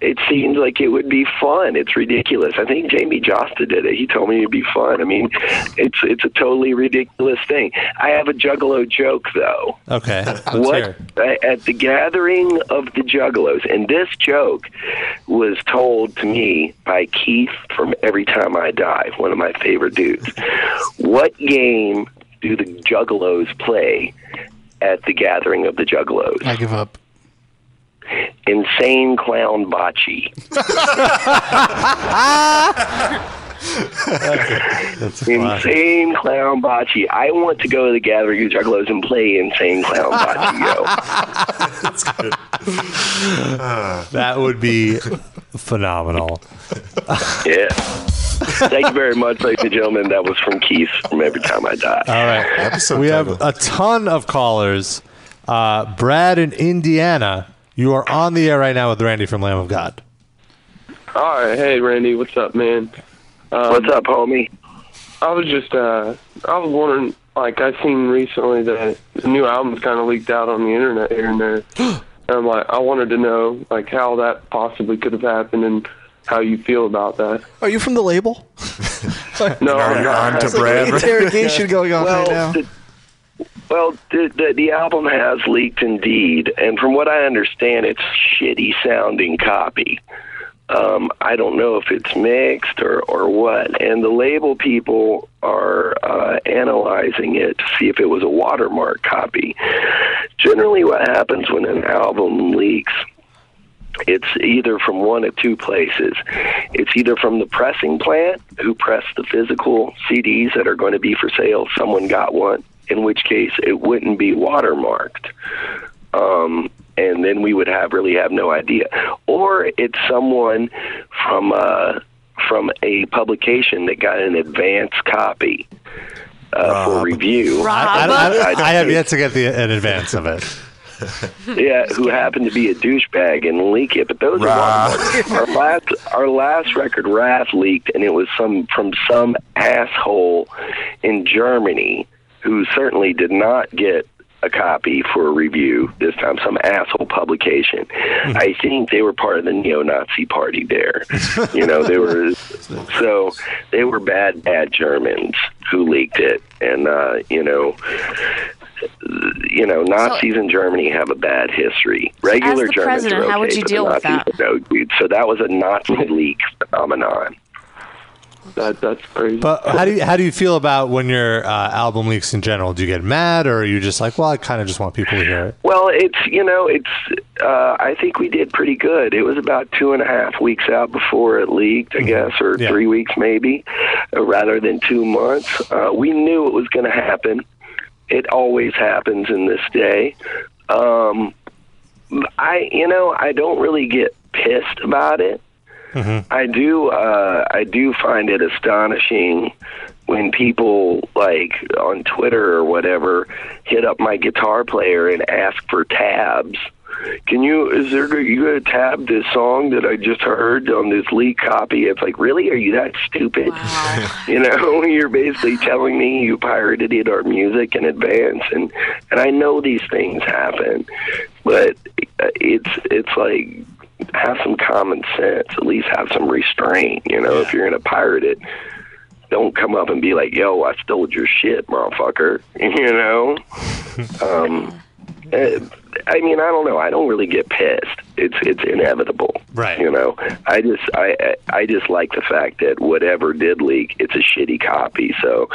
it seems like it would be fun. It's ridiculous. I think Jamey Jasta did it. He told me it'd be fun. I mean, it's it's a totally ridiculous thing. I have a Juggalo joke though. Okay. Let's what hear at the gathering of the Juggalos, and this joke was told to me by Keith from Every Time I Die, one of my favorite dudes. what game do the Juggalos play at the gathering of the Juggalos? I give up. Insane clown bocce. Insane Clown Bocce. I want to go to the Gathering of Juggalos and play Insane Clown Bocce, yo. that would be phenomenal. Yeah. Thank you very much, ladies and gentlemen. That was from Keith from Every Time I Die. All right. we have a ton of callers. Uh, Brad in Indiana, you are on the air right now with Randy from Lamb of God. All right, hey Randy, what's up, man? Um, What's up, homie? I was just, uh, I was wondering, like, I seen recently that the new album's kind of leaked out on the internet here and there. and I'm like, I wanted to know, like, how that possibly could have happened and how you feel about that. Are you from the label? No, I'm not. It's like an interrogation going on well, right now. The, well, the, the the album has leaked indeed, and from what I understand, it's shitty sounding copy. Um, I don't know if it's mixed or or what, and the label people are uh, analyzing it to see if it was a watermark copy. Generally, what happens when an album leaks it's either from one of two places. It's either from the pressing plant who pressed the physical CDs that are going to be for sale. Someone got one, in which case it wouldn't be watermarked. Um, and then we would have really have no idea. Or it's someone from uh, from a publication that got an advance copy uh, for review. I, I, I, I have yet to get the an advance of it. yeah, who happened to be a douchebag and leak it. But those are watermarks. our last our last record, Wrath, leaked, and it was some from some asshole in Germany who certainly did not get a copy for a review this time. Some asshole publication. I think they were part of the neo-Nazi party there. you know, they were so they were bad, bad Germans who leaked it, and uh, you know you know, Nazis in Germany have a bad history. Regular the Germans president, are okay, how would you deal the with that? No, dude. So that was a Nazi leak phenomenon. That that's crazy. But how do you how do you feel about when your uh, album leaks in general? Do you get mad, or are you just like, well, I kind of just want people to hear it? Well, it's you know, it's. Uh, I think we did pretty good. It was about two and a half weeks out before it leaked, I guess, or three weeks maybe, uh, rather than two months. Uh, we knew it was going to happen. It always happens in this day. Um, I, you know, I don't really get pissed about it. I do. Uh, I do find it astonishing when people like on Twitter or whatever hit up my guitar player and ask for tabs. Can you? Is there? You going to tab this song that I just heard on this leak copy? It's like, really? Are you that stupid? you know, you're basically telling me you pirated it our music in advance, and and I know these things happen, but it's it's like have some common sense. At least have some restraint. You know, if you're going to pirate it, don't come up and be like, "Yo, I stole your shit, motherfucker." You know. Um, eh, I mean, I don't know. I don't really get pissed. It's it's inevitable, right? You know, I just I I I just like the fact that whatever did leak, it's a shitty copy. So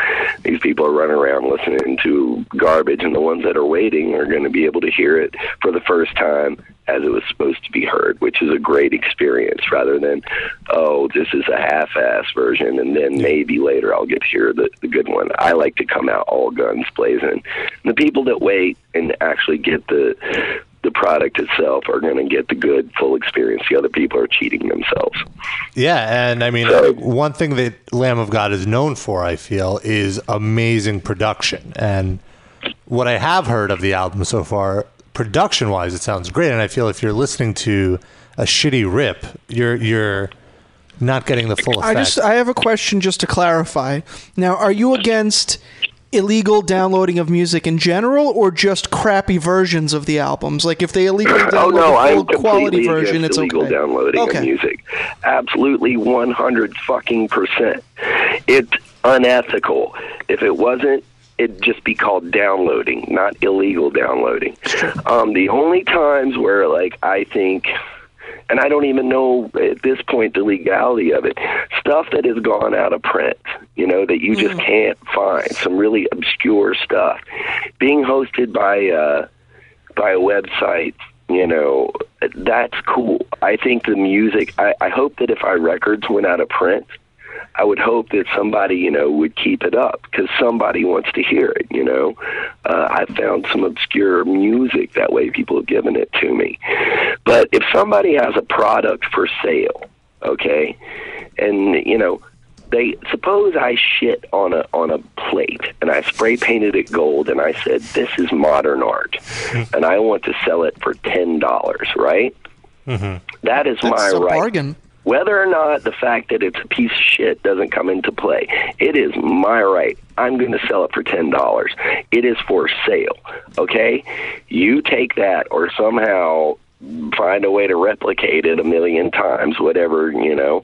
these people are running around listening to garbage, and the ones that are waiting are going to be able to hear it for the first time as it was supposed to be heard, which is a great experience rather than, oh, this is a half-ass version, and then maybe later I'll get to hear the, the good one. I like to come out all guns blazing. The people that wait and actually get the the product itself are going to get the good full experience. The other people are cheating themselves. Yeah, and I mean, one thing that Lamb of God is known for, I feel, is amazing production. And what I have heard of the album so far, production wise, it sounds great. And I feel if you're listening to a shitty rip, you're you're not getting the full effect. I just I have a question just to clarify. Now, are you against illegal downloading of music in general, or just crappy versions of the albums? Like if they illegally download oh no, the full quality version, it's illegal okay. downloading Okay. of music. Absolutely, one hundred fucking percent. It's unethical. If it wasn't, it'd just be called downloading, not illegal downloading. Um, the only times where, like, I think. And I don't even know at this point the legality of it. Stuff that has gone out of print, you know, that you just can't find. Some really obscure stuff. Being hosted by uh, by a website, you know, that's cool. I think the music. I, I hope that if our records went out of print, I would hope that somebody, you know, would keep it up because somebody wants to hear it. You know, uh, I found some obscure music that way. People have given it to me, but if somebody has a product for sale, okay, and you know. They suppose I shit on a on a plate and I spray painted it gold and I said this is modern art and I want to sell it for ten dollars, right? Mm-hmm. That is That's my a right. bargain. Whether or not the fact that it's a piece of shit doesn't come into play, it is my right. I'm going to sell it for ten dollars. It is for sale. Okay, you take that or somehow find a way to replicate it a million times. Whatever you know,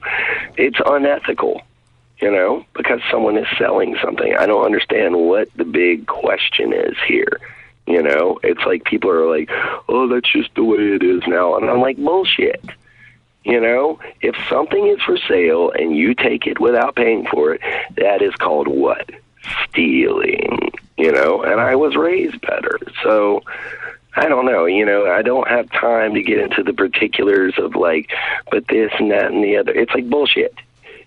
it's unethical. You know, because someone is selling something. I don't understand what the big question is here. You know, it's like people are like, "Oh, that's just the way it is now," and I'm like, "Bullshit." You know, if something is for sale and you take it without paying for it, that is called what? Stealing. You know, and I was raised better. So I don't know, you know, I don't have time to get into the particulars of like, but this and that and the other. It's like bullshit.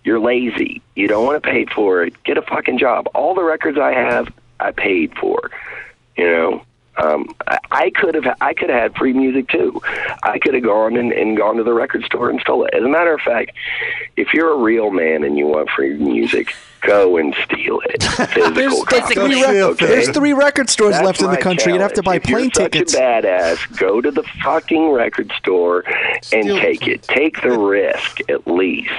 You're lazy. You don't want to pay for it. Get a fucking job. All the records I have, I paid for. You know, um, I, I could have I could have had free music too. I could have gone and, and gone to the record store and stole it. As a matter of fact, if you're a real man and you want free music, go and steal it. Physical There's, copy, three rec- okay? there's three record stores That's left in the my country. You'd have to buy challenge. If you're plane such tickets. A badass, go to the fucking record store and take it. Take the risk at least.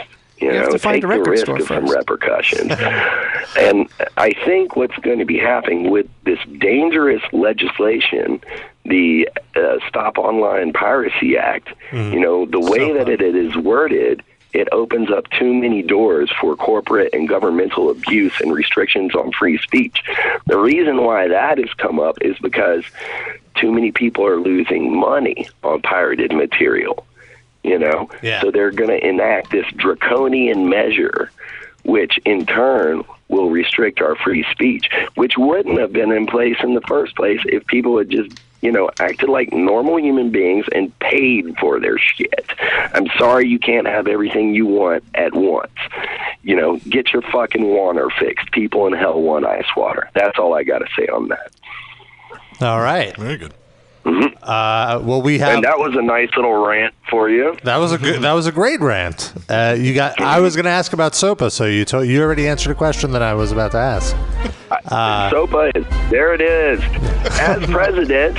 You, You know, have to find take the record risk store of some repercussions. and I think what's going to be happening with this dangerous legislation, the uh, Stop Online Piracy Act, you know, the way that it is worded, it opens up too many doors for corporate and governmental abuse and restrictions on free speech. The reason why that has come up is because too many people are losing money on pirated material. You know, Yeah. so they're going to enact this draconian measure, which in turn will restrict our free speech, which wouldn't have been in place in the first place if people had just, you know, acted like normal human beings and paid for their shit. I'm sorry you can't have everything you want at once. You know, get your fucking water fixed. People in hell want ice water. That's all I got to say on that. All right. Very good. Uh, well, we have. And that was a nice little rant for you. That was a good. That was a great rant. Uh, you got. I was going to ask about SOPA, so you told you already answered a question that I was about to ask. Uh, SOPA is there. It is. As president,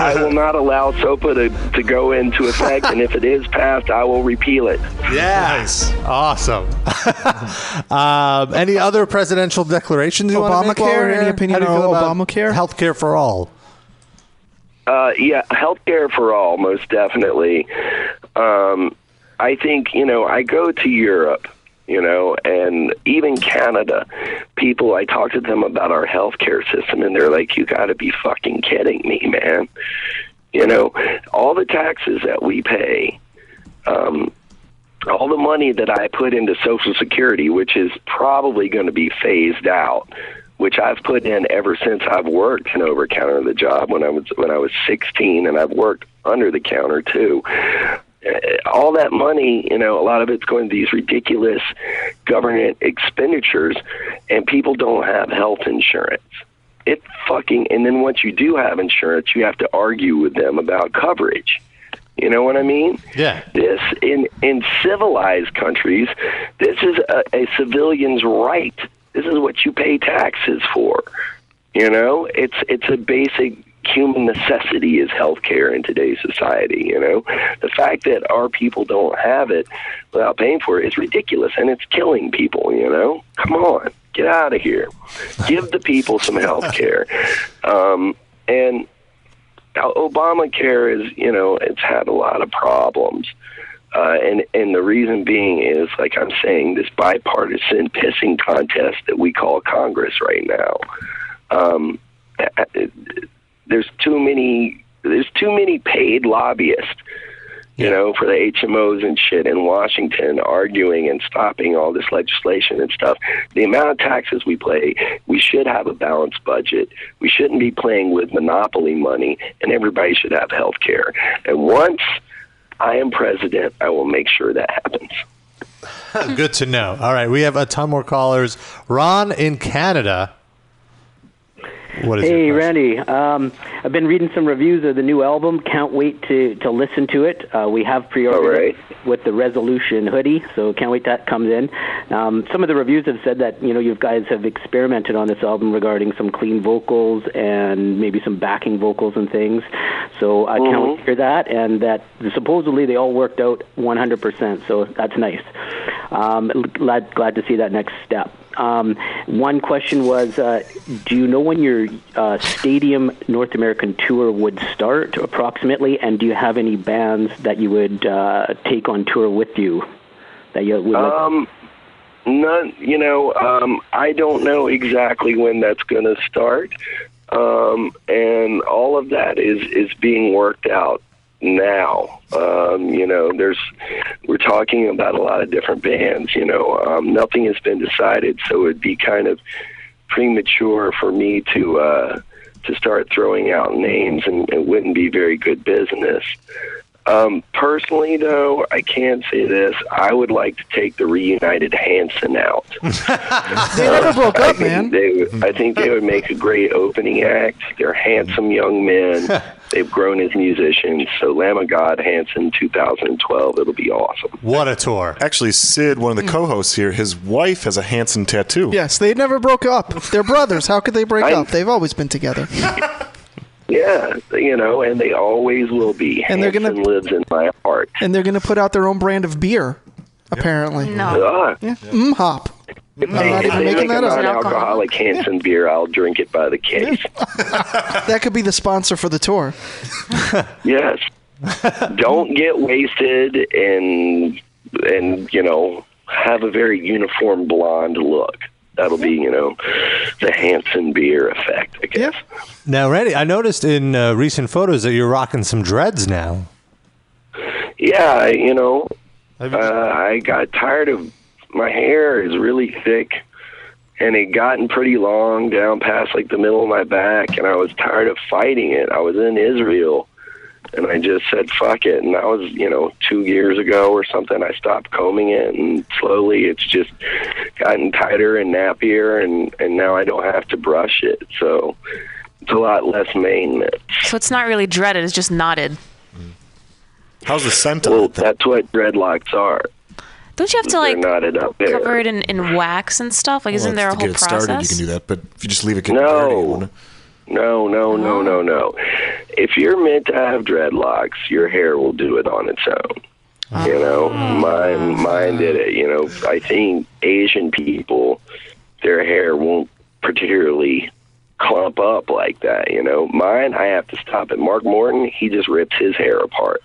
I will not allow SOPA to, to go into effect, and if it is passed, I will repeal it. Yes. Awesome. um, any other presidential declarations you want to make? Obamacare? Any here? opinion How do you feel on about Obamacare? Healthcare for all. Uh, yeah, healthcare for all, most definitely. Um, I think you know I go to Europe, you know, and even Canada. People, I talk to them about our healthcare system, and they're like, "You got to be fucking kidding me, man!" You know, all the taxes that we pay. Um, all the money that I put into Social Security, which is probably going to be phased out, which I've put in ever since I've worked an over counter the job when I was when I was 16, and I've worked under the counter too. Uh, All that money, you know, a lot of it's going to these ridiculous government expenditures, and people don't have health insurance. It fucking, and then once you do have insurance, you have to argue with them about coverage. You know what I mean? Yeah. This in in civilized countries, this is a, a civilian's right. This is what you pay taxes for. You know, it's it's a basic human necessity is healthcare in today's society. You know, the fact that our people don't have it without paying for it is ridiculous, and it's killing people. You know, come on, get out of here. Give the people some health care. Um, and Obamacare is, you know, it's had a lot of problems. Uh, and and the reason being is, like I'm saying, this bipartisan pissing contest that we call Congress right now. Um, there's too many. There's too many paid lobbyists, you know, for the HMOs and shit in Washington, arguing and stopping all this legislation and stuff. The amount of taxes we pay, we should have a balanced budget. We shouldn't be playing with monopoly money, and everybody should have health care. And once I am president, I will make sure that happens. Good to know. All right, we have a ton more callers. Ron in Canada. What is hey, your Randy. Um, I've been reading some reviews of the new album. Can't wait to, to listen to it. Uh, we have pre-ordered it with the Resolution hoodie, so can't wait that comes in. Um, some of the reviews have said that you know you guys have experimented on this album regarding some clean vocals and maybe some backing vocals and things. So I can't wait to hear that, and that supposedly they all worked out 100%. So that's nice. Um, glad glad to see that next step. Um, one question was, uh, do you know when your uh, stadium North American tour would start approximately, and do you have any bands that you would uh, take on tour with you? That you would like- Um, none. You know, um, I don't know exactly when that's going to start, um, and all of that is is being worked out now. Um, you know, there's we're talking about a lot of different bands. You know, um, nothing has been decided, so it'd be kind of premature for me to uh, to start throwing out names, and it wouldn't be very good business. Um, personally, though, I can say this: I would like to take the reunited Hanson out. They never broke up, think man. They, I think they would make a great opening act. They're handsome young men. They've grown as musicians. So, Lamb of God, Hanson, 2012. It'll be awesome. What a tour. Actually, Sid, one of the co hosts here, his wife has a Hanson tattoo. Yes, they never broke up. They're brothers. How could they break up? They've always been together. Yeah, you know, and they always will be. And they're gonna- Hanson lives in my heart. And they're going to put out their own brand of beer, apparently. Ah. Yeah. Mm hop. If I'm they, not even making that up. non-alcoholic Hanson beer, I'll drink it by the case. That could be the sponsor for the tour. Yes. Don't get wasted and and you know have a very uniform blonde look. That'll be you know the Hanson beer effect. I guess. Now, Randy, I noticed in uh, recent photos that you're rocking some dreads now. Yeah, you know, uh, I got tired of my hair is really thick, and it gotten pretty long down past like the middle of my back, and I was tired of fighting it. I was in Israel, and I just said fuck it, and that was you know two years ago or something. I stopped combing it, and slowly it's just gotten tighter and nappier, and and now I don't have to brush it, so it's a lot less maintenance. So it's not really dreaded; it's just knotted. Mm-hmm. How's the scent Well, that's what dreadlocks are. Don't you have to like knotted up there. cover it in, in wax and stuff? Like, isn't there a to whole get it process? started, you can do that. But if you just leave it getting dirty, it No, no, no, no, oh. no. If you're meant to have dreadlocks, your hair will do it on its own. You oh. know, mine, mine did it. You know, I think Asian people, their hair won't particularly clump up like that. You know, mine, I have to stop it. Mark Morton, he just rips his hair apart.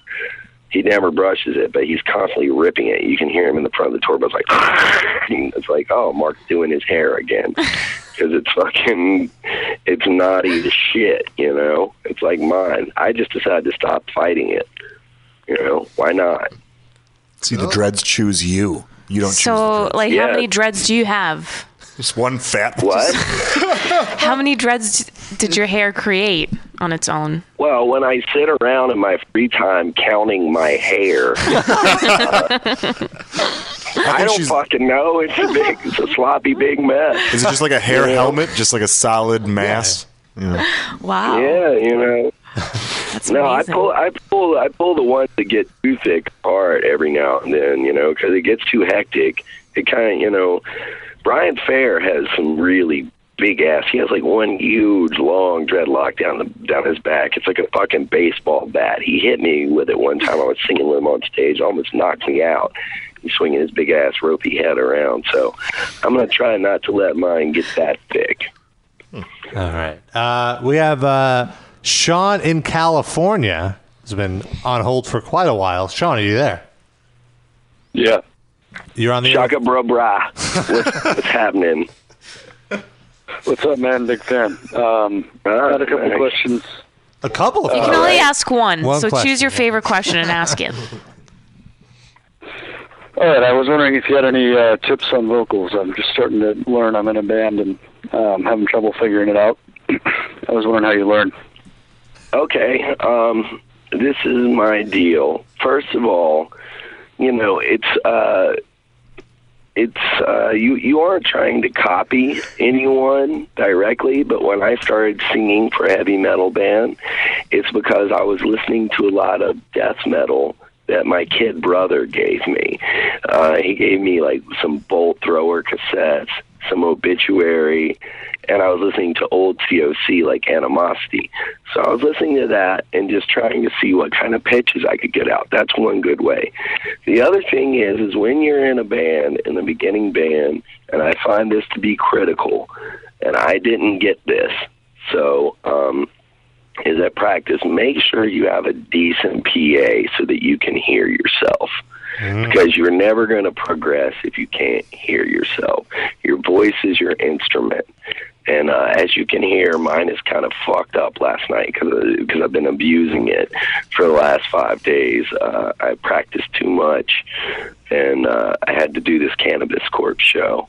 He never brushes it, but he's constantly ripping it. You can hear him in the front of the tour bus, like it's like, oh, Mark's doing his hair again because it's fucking, it's naughty as shit. You know, it's like mine. I just decided to stop fighting it. You know, why not? See, the dreads choose you. You don't choose. so, like, how many dreads do you have? Just one fat. What? How many dreads did your hair create on its own? Well, when I sit around in my free time counting my hair, uh, I don't fucking know. It's a big, it's a sloppy big mess. Is it just like a hair You know? helmet, just like a solid mass? Yeah. Wow. Yeah, you know. no, I pull, I pull, I pull the ones that get too thick apart every now and then, you know, because it gets too hectic. It kind of, you know, Brian Fair has some really big ass. He has like one huge long dreadlock down the down his back. It's like a fucking baseball bat. He hit me with it one time. I was singing with him on stage, almost knocked me out. He's swinging his big ass ropey head around. So I'm gonna try not to let mine get that thick. All right. Uh, we have uh, Sean in California. Has been on hold for quite a while. Sean, are you there? Yeah. You're on the Shaka bra bra. What's, what's happening? What's up, man? Big fan. Um, I had a couple thanks. questions. A couple of You can only ask one, One so question, choose your favorite question and ask it. All right, I was wondering if you had any uh, tips on vocals. I'm just starting to learn. I'm in a band and um, having trouble figuring it out. I was wondering how you learn. Okay, um, this is my deal. First of all, you know, it's uh, it's uh, you you aren't trying to copy anyone directly, but when I started singing for a heavy metal band, it's because I was listening to a lot of death metal that my kid brother gave me. Uh, he gave me like some bolt thrower cassettes, some obituary, and I was listening to old COC like Animosity. So I was listening to that and just trying to see what kind of pitches I could get out. That's one good way. The other thing is, is when you're in a band, in the beginning band, and I find this to be critical, and I didn't get this. So, um, is at practice, make sure you have a decent PA so that you can hear yourself. Because you're never going to progress if you can't hear yourself. Your voice is your instrument. And uh, as you can hear, mine is kind of fucked up last night because I've been abusing it for the last five days. Uh, I practiced too much, and uh, I had to do this Cannabis Corpse show.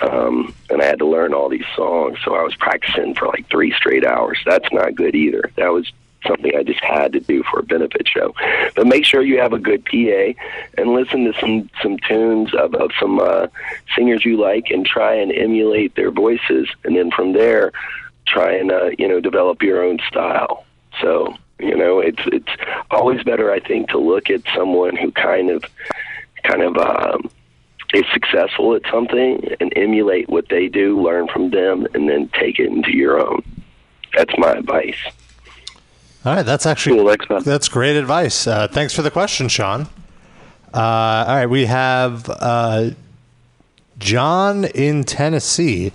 Um, and I had to learn all these songs, so I was practicing for like three straight hours. That's not good either. That was something I just had to do for a benefit show. But make sure you have a good PA and listen to some some tunes of, of some uh, singers you like and try and emulate their voices, and then from there, try and uh, you know develop your own style. So you know it's it's always better, I think, to look at someone who kind of kind of. Um, is successful at something and emulate what they do, learn from them, and then take it into your own. That's my advice. All right, that's actually that's great advice. Uh, thanks for the question, Sean. Uh, all right, we have uh, John in Tennessee.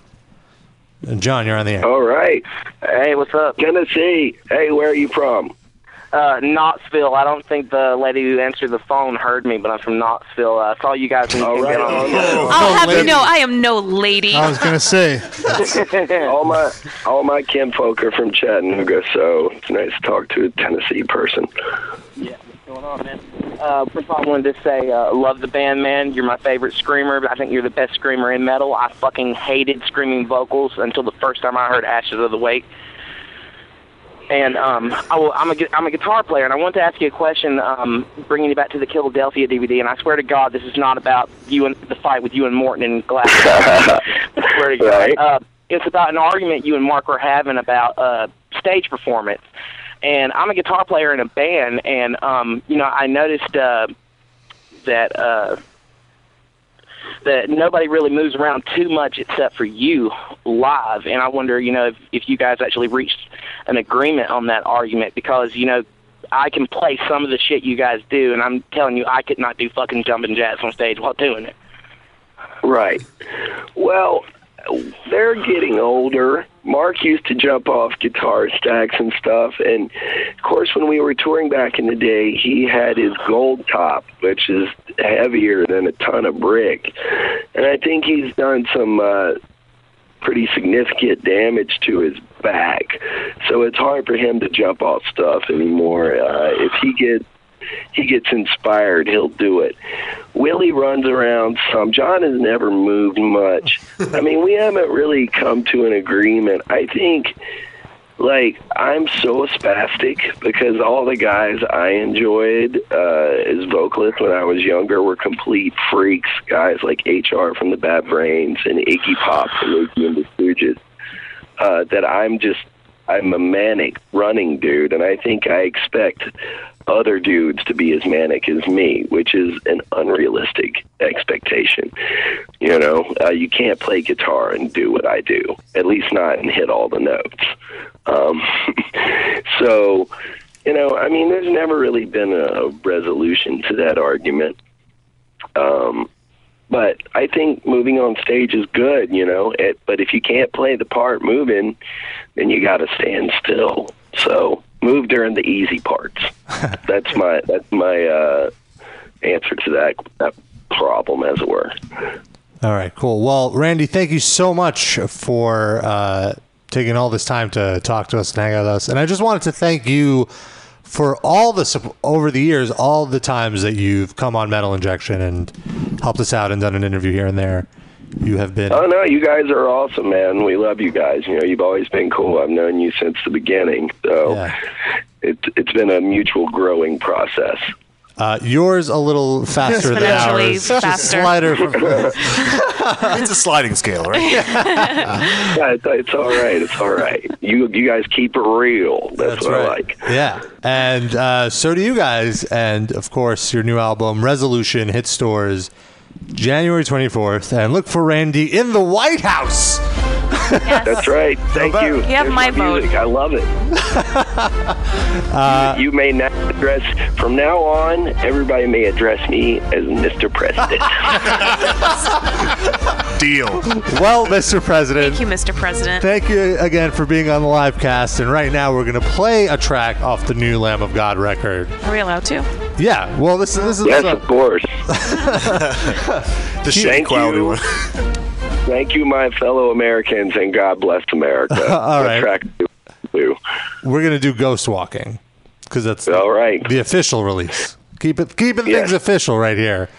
John, you're on the air. All right. Hey, what's up? Tennessee. Hey, where are you from? Uh, Knoxville. I don't think the lady who answered the phone heard me, but I'm from Knoxville. I saw you guys. When you came in on I'll have you know, I am no lady. I was gonna say. all my all my kinfolk are from Chattanooga, so it's nice to talk to a Tennessee person. Yeah, what's going on, man? Uh, first of all, I wanted to say, uh, love the band, man. You're my favorite screamer. But I think you're the best screamer in metal. I fucking hated screaming vocals until the first time I heard Ashes of the Wake. And um, I will, I'm a I'm a guitar player, and I want to ask you a question, um, bringing you back to the Philadelphia DVD. And I swear to God, this is not about you and the fight with you and Morton and Glass. I swear to God, Right. uh, it's about an argument you and Mark were having about uh, stage performance. And I'm a guitar player in a band, and um, you know, I noticed uh, that. Uh, that nobody really moves around too much except for you live. And I wonder, you know, if, if you guys actually reached an agreement on that argument because, you know, I can play some of the shit you guys do, and I'm telling you, I could not do fucking jumping jacks on stage while doing it. Right. Well, they're getting older. Mark used to jump off guitar stacks and stuff, and of course, when we were touring back in the day, he had his gold top, which is heavier than a ton of brick, and I think he's done some uh, pretty significant damage to his back. So it's hard for him to jump off stuff anymore. Uh, if he gets he gets inspired, he'll do it. Willie runs around some. John has never moved much. I mean, we haven't really come to an agreement. I think, like, I'm so spastic because all the guys I enjoyed uh, as vocalists when I was younger were complete freaks. Guys like HR from the Bad Brains and Iggy Pop from Iggy and the Stooges. Uh, that I'm just I'm a manic running dude, and I think I expect other dudes to be as manic as me, which is an unrealistic expectation. You know, uh, you can't play guitar and do what I do, at least not and hit all the notes. Um, so, you know, I mean, there's never really been a resolution to that argument. Um, but I think moving on stage is good, you know. It, but if you can't play the part moving, then you got to stand still. So move during the easy parts. that's my that's my uh, answer to that that problem, as it were. All right, cool. Well, Randy, thank you so much for uh, taking all this time to talk to us and hang out with us. And I just wanted to thank you for all the over the years, all the times that you've come on Metal Injection and helped us out and done an interview here and there. You have been Oh no, you guys are awesome, man. We love you guys. You know, you've always been cool. I've known you since the beginning, so it, it's been a mutual growing process. Uh, yours a little faster than Exponentially ours. Just faster. Slider from it's a sliding scale, right? Yeah, it's, it's all right. It's all right. You you guys keep it real. That's, That's what right. I like. Yeah, and uh, so do you guys. And of course, your new album, Resolution, hit stores January 24th. And look for Randy in the White House. That's right. Thank you. You have There's my vote. music. I love it. Uh, you, you may now address from now on. Everybody may address me as Mr. President. Deal. Well, Mr. President. Thank you, Mr. President. Thank you again for being on the live cast. And right now, we're going to play a track off the new Lamb of God record. Are we allowed to? Yeah. Well, this, is this is yes, of course. the Thank quality one. Thank you, my fellow Americans, and God bless America. All What right. track do? We're going to do Ghost Walking because that's All right. the official release. Keep it, keeping things official right here.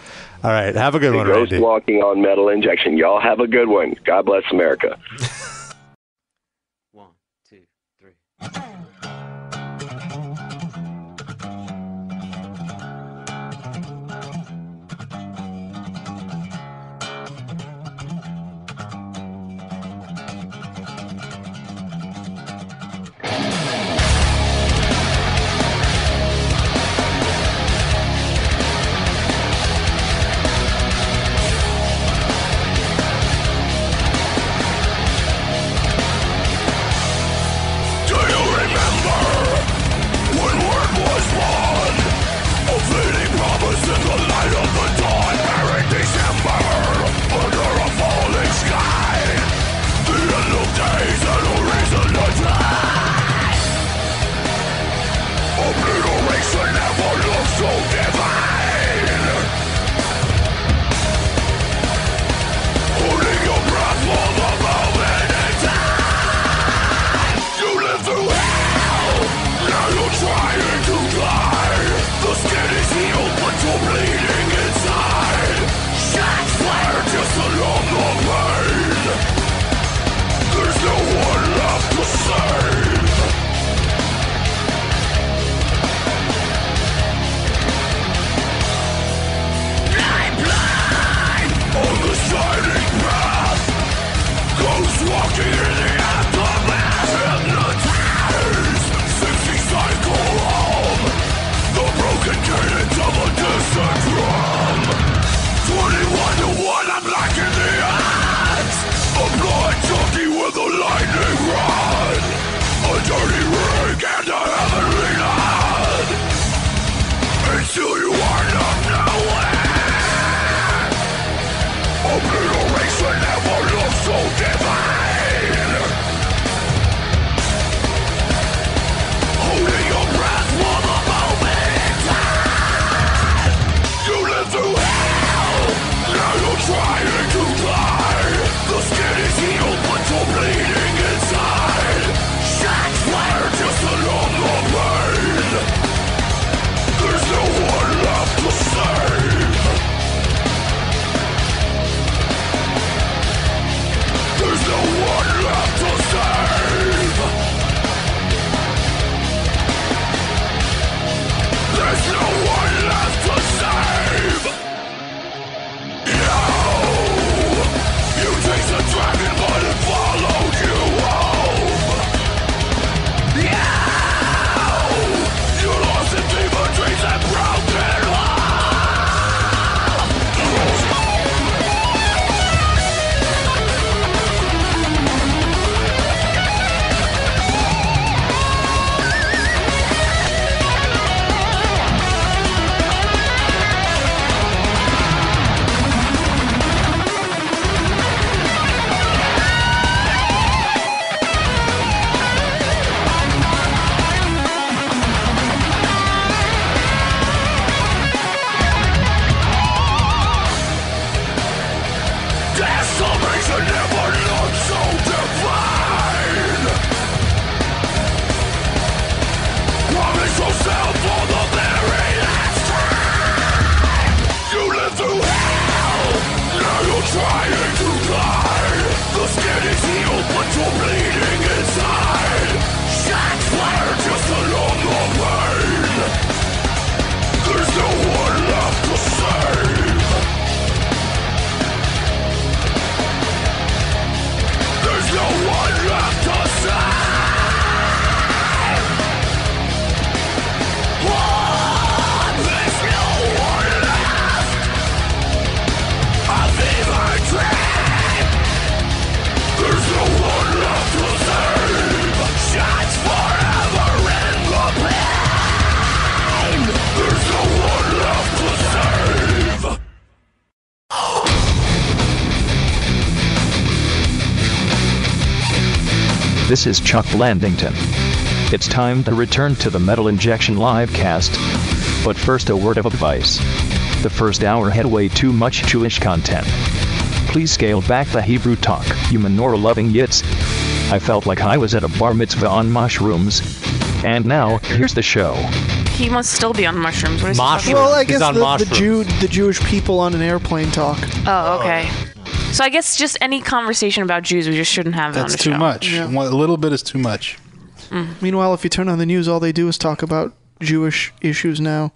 All right. Have a good one, Ghost Randy. walking on metal injection. Y'all have a good one. God bless America. Do you remember This is Chuck Landington. It's time to return to the Metal Injection livecast. But first, a word of advice. The first hour had way too much Jewish content. Please scale back the Hebrew talk, you menorah loving yits. I felt like I was at a bar mitzvah on mushrooms. And now, here's the show. He must still be on mushrooms. What is he Well. I guess the, the Jew, the Jewish people on an airplane talk. Oh, okay. So I guess just any conversation about Jews, we just shouldn't have it on That's too show. much. One- A little bit is too much. Mm. Meanwhile, if you turn on the news, all they do is talk about Jewish issues now.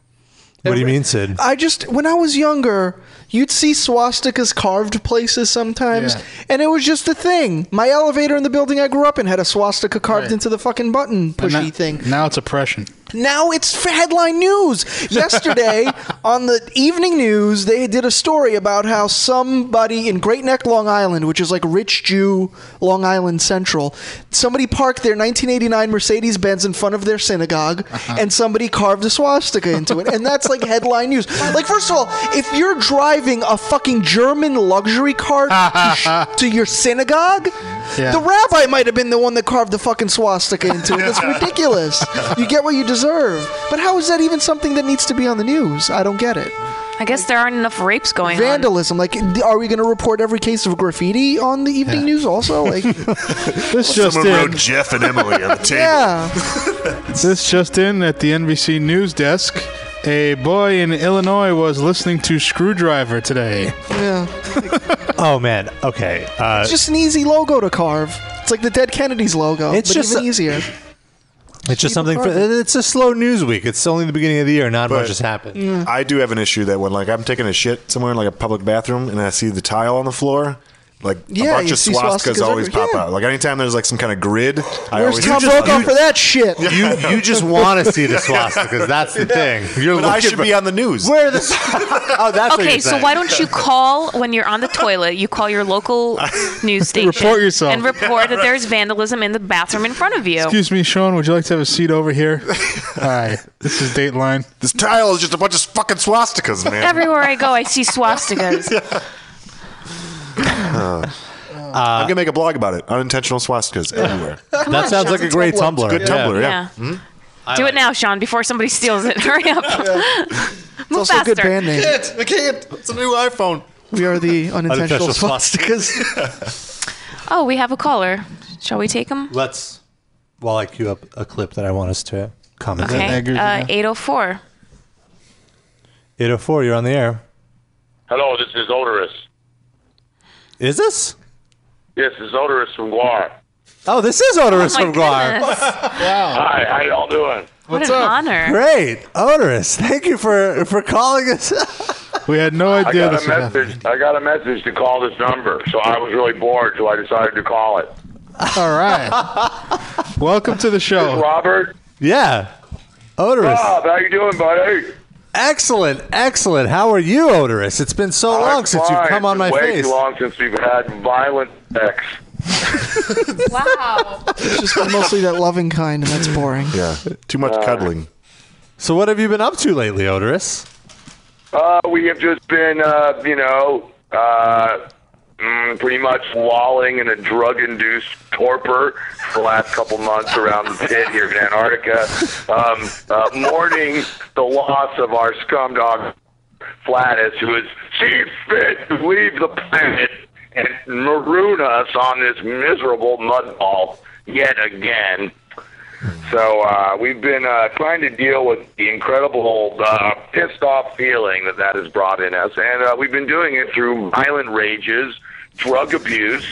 What do you mean, Sid? I just when I was younger, you'd see swastikas carved places sometimes, Yeah. and it was just a thing. My elevator in the building I grew up in had a swastika carved Right. into the fucking button pushy now- thing. Now it's oppression. Now it's headline news. Yesterday on the evening news, they did a story about how somebody in Great Neck, Long Island, which is like rich Jew Long Island Central, somebody parked their 1989 Mercedes Benz in front of their synagogue, uh-huh. and somebody carved a swastika into it, and that's like headline news. Like, first of all, if you're driving a fucking German luxury car to, sh- to your synagogue. Yeah. The rabbi might have been the one that carved the fucking swastika into it. That's ridiculous. You get what you deserve. But how is that even something that needs to be on the news? I don't get it. I guess there aren't enough rapes going on. Vandalism. Like, are we going to report every case of graffiti on the evening news also? Like, This just Someone in. wrote Jeff and Emily on the table. yeah. This just in at the NBC news desk. A boy in Illinois was listening to Skrewdriver today. Yeah. Oh man. Okay. Uh, It's just an easy logo to carve. It's like the Dead Kennedys logo, It's but just even a- easier. It's just something. For, it's a slow news week. It's only the beginning of the year. Not But- much has happened. I do have an issue that when like I'm taking a shit somewhere in like a public bathroom and I see the tile on the floor, like Yeah, a bunch of swastikas, swastikas always every- pop yeah. out. Like anytime there's like some kind of grid, I Where's always Tom Brokaw for that shit? You you just want to see the swastikas. That's the thing. You're But I looking should for- be on the news. Where are the? oh, that's what okay, you're so saying. why don't you call when you're on the toilet? You call your local news station. Report yourself. And report that there's vandalism in the bathroom in front of you. Excuse me, Sean. Would you like to have a seat over here? Hi, this is Dateline. This tile is just a bunch of fucking swastikas, man. Everywhere I go, I see swastikas. I'm gonna make a blog about it. Unintentional swastikas everywhere. That on, sounds Sean. like a great Tumblr. Good Yeah. Tumblr, yeah. Yeah. Hmm? Do it now, Sean, before somebody steals it. Hurry up. It's Move also faster. a good band name. I can't. It's a new iPhone. We are the unintentional Unintentional swastikas. Oh, we have a caller. Shall we take him? Let's. While I queue up a clip that I want us to comment. on. Okay. Eggers Uh, again? 804. 804. You're on the air. Hello, this is Oderus. Is this? Yes, this is Oderus from GWAR. Oh, this is Oderus Oh my from GWAR. goodness. Hi, how y'all doing? What an honor. Great, Oderus. Thank you for for calling us. We had no idea. I idea got this a would happen. message. I got a message to call this number, so I was really bored, so I decided to call it. All right. Welcome to the This show. Robert. yeah, Oderus. Bob, how you doing, buddy? Excellent, excellent. How are you, Oderus? It's been so long I'm since you've come on It's my been way face. too long since we've had violent sex. Wow. It's just been mostly that loving kind, and that's boring. Yeah, too much cuddling. So, what have you been up to lately, Oderus? Uh, we have just been, uh, you know, uh, mm, pretty much walling in a drug-induced torpor for the last couple months around the pit here in Antarctica, um, uh, mourning the loss of our scum dog Flattus, who has seen fit to leave the planet and maroon us on this miserable mud ball yet again. So uh, we've been uh, trying to deal with the incredible uh, pissed off feeling that that has brought in us, and uh, we've been doing it through violent rages, drug abuse,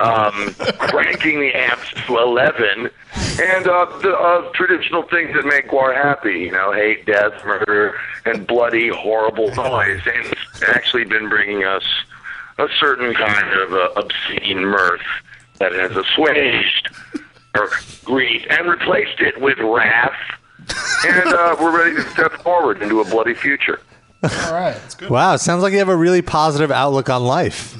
um, cranking the amps to eleven, and uh, the uh, traditional things that make war happy. You know, hate, death, murder, and bloody, horrible noise. And it's actually been bringing us a certain kind of uh, obscene mirth that has assuaged our grief and replaced it with wrath. and uh, we're ready to step forward into a bloody future. All right. It's good. Wow, sounds like you have a really positive outlook on life.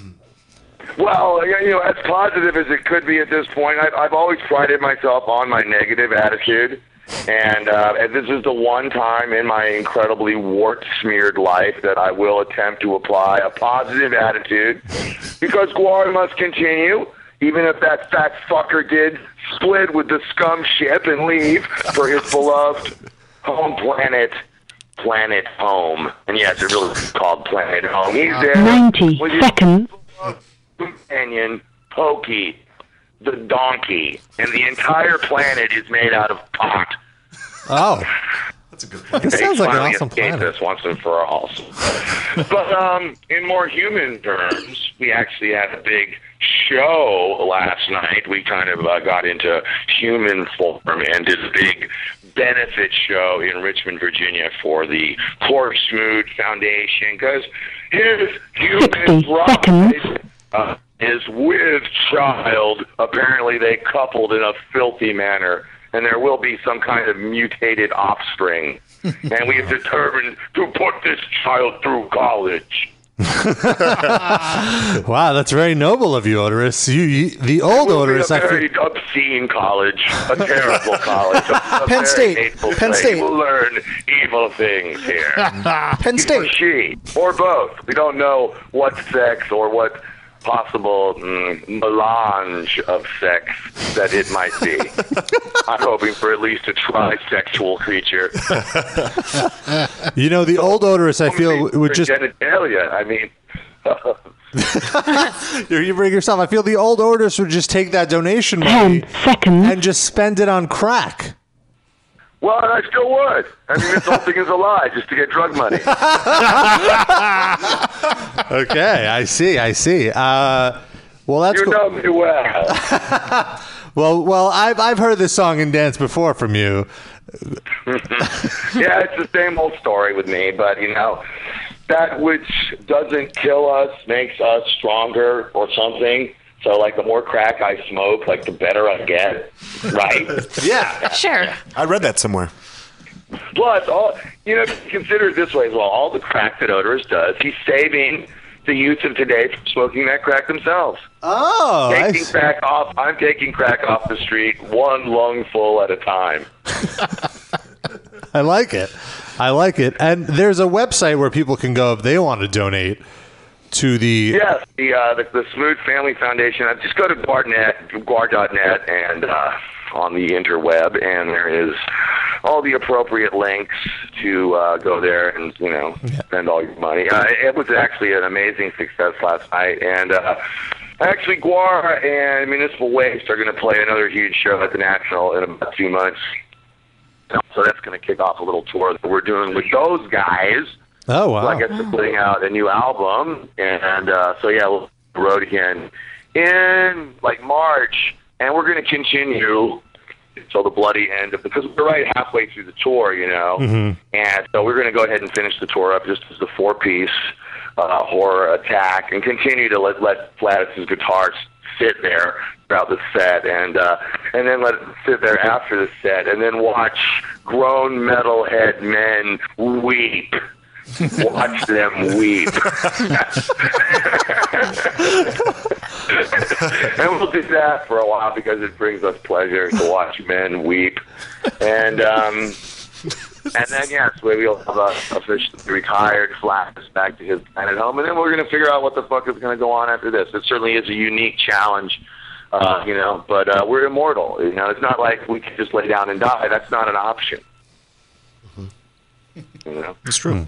Well, you know, as positive as it could be at this point, I've, I've always prided myself on my negative attitude. And, uh, and this is the one time in my incredibly wart smeared life that I will attempt to apply a positive attitude because GWAR must continue. even if that fat fucker did split with the scum ship and leave for his beloved home planet, Planet Home. And yes, it really is called Planet Home. He's there 90 seconds. Companion, Pokey, the donkey, and the entire planet is made out of pot. Oh. That's a good That sounds like an awesome escaped planet. this once and for all. but um, in more human terms, we actually had a big show last night. We kind of uh, got into human form and did a big benefit show in Richmond, Virginia for the Poor Smoot Foundation because his human bride uh, is with child. Apparently, they coupled in a filthy manner. And there will be some kind of mutated offspring. and we have determined to put this child through college. wow, that's very noble of you, Oderus. You, you the old will Oderus, a I very feel. obscene college, a terrible college, a, a Penn State. Penn place. State. We'll learn evil things here. Penn Or State. she, or both. We don't know what sex or what possible mm, melange of sex that it might be. I'm hoping for at least a trisexual creature. You know, the old Oderus, I feel, would just. genitalia. I mean, you you bring yourself. I feel the old Oderus would just take that donation money and just spend it on crack. Well, I still would. I mean, this whole thing is a lie, just to get drug money. Okay, I see. I see. Uh, well, that's you know me well. Well, well, I've I've heard this song and dance before from you. yeah, it's the same old story with me, but you know, that which doesn't kill us makes us stronger or something. So, like, the more crack I smoke, like, the better I get, right? yeah. Sure. I read that somewhere. Plus, all you know, consider it this way as well. All the crack that Oderus does, he's saving the youth of today from smoking that crack themselves. Oh, I taking see. crack off. I'm taking crack off the street, one lungful at a time. I like it. I like it. And there's a website where people can go if they want to donate to the. Yes, the uh, the, the Smoot Family Foundation. Just go to gwar.net, gwar.net, and uh, on the interweb, and there is all the appropriate links to uh, go there and you know spend all your money. Uh, it was actually an amazing success last night, and uh, actually GWAR and Municipal Waste are going to play another huge show at the National in about two months. So that's going to kick off a little tour that we're doing with those guys. Oh wow! So I guess they're putting out a new album, and uh, so yeah, we'll road again in like March, and we're going to continue until the bloody end of because we're right halfway through the tour, you know, Mhm. and so we're going to go ahead and finish the tour up just as the four piece uh, horror attack, and continue to let let Flattus's guitars sit there throughout the set, and uh, and then let it sit there after the set, and then watch grown metalhead men weep. Watch them weep. and we'll do that for a while because it brings us pleasure to watch men weep. And um, and then yes, we will have a officially retired Flattus back to his planet home, and then we're going to figure out what the fuck is going to go on after this. It certainly is a unique challenge. Uh, you know, but uh, we're immortal. You know, it's not like we can just lay down and die. That's not an option. You know, It's true.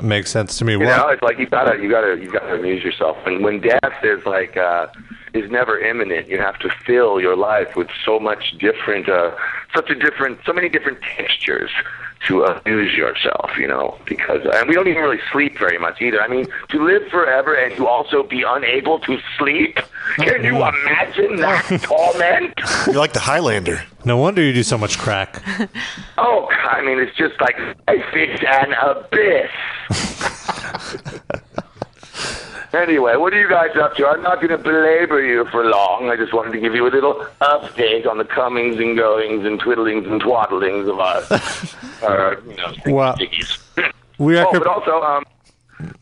Makes sense to me. you Well, know, it's like you gotta, you gotta, you gotta amuse yourself. And when death is like, uh, is never imminent, you have to fill your life with so much different, uh, such a different, so many different textures to amuse yourself. You know, because and we don't even really sleep very much either. I mean, to live forever and to also be unable to sleep. Can you imagine that torment? You're like the Highlander. no wonder you do so much crack. Oh, I mean, it's just like life is an abyss. anyway, what are you guys up to? I'm not going to belabor you for long. I just wanted to give you a little update on the comings and goings and twiddlings and twaddlings of our, our you know, Well, stickies. we are. Oh, but also, um,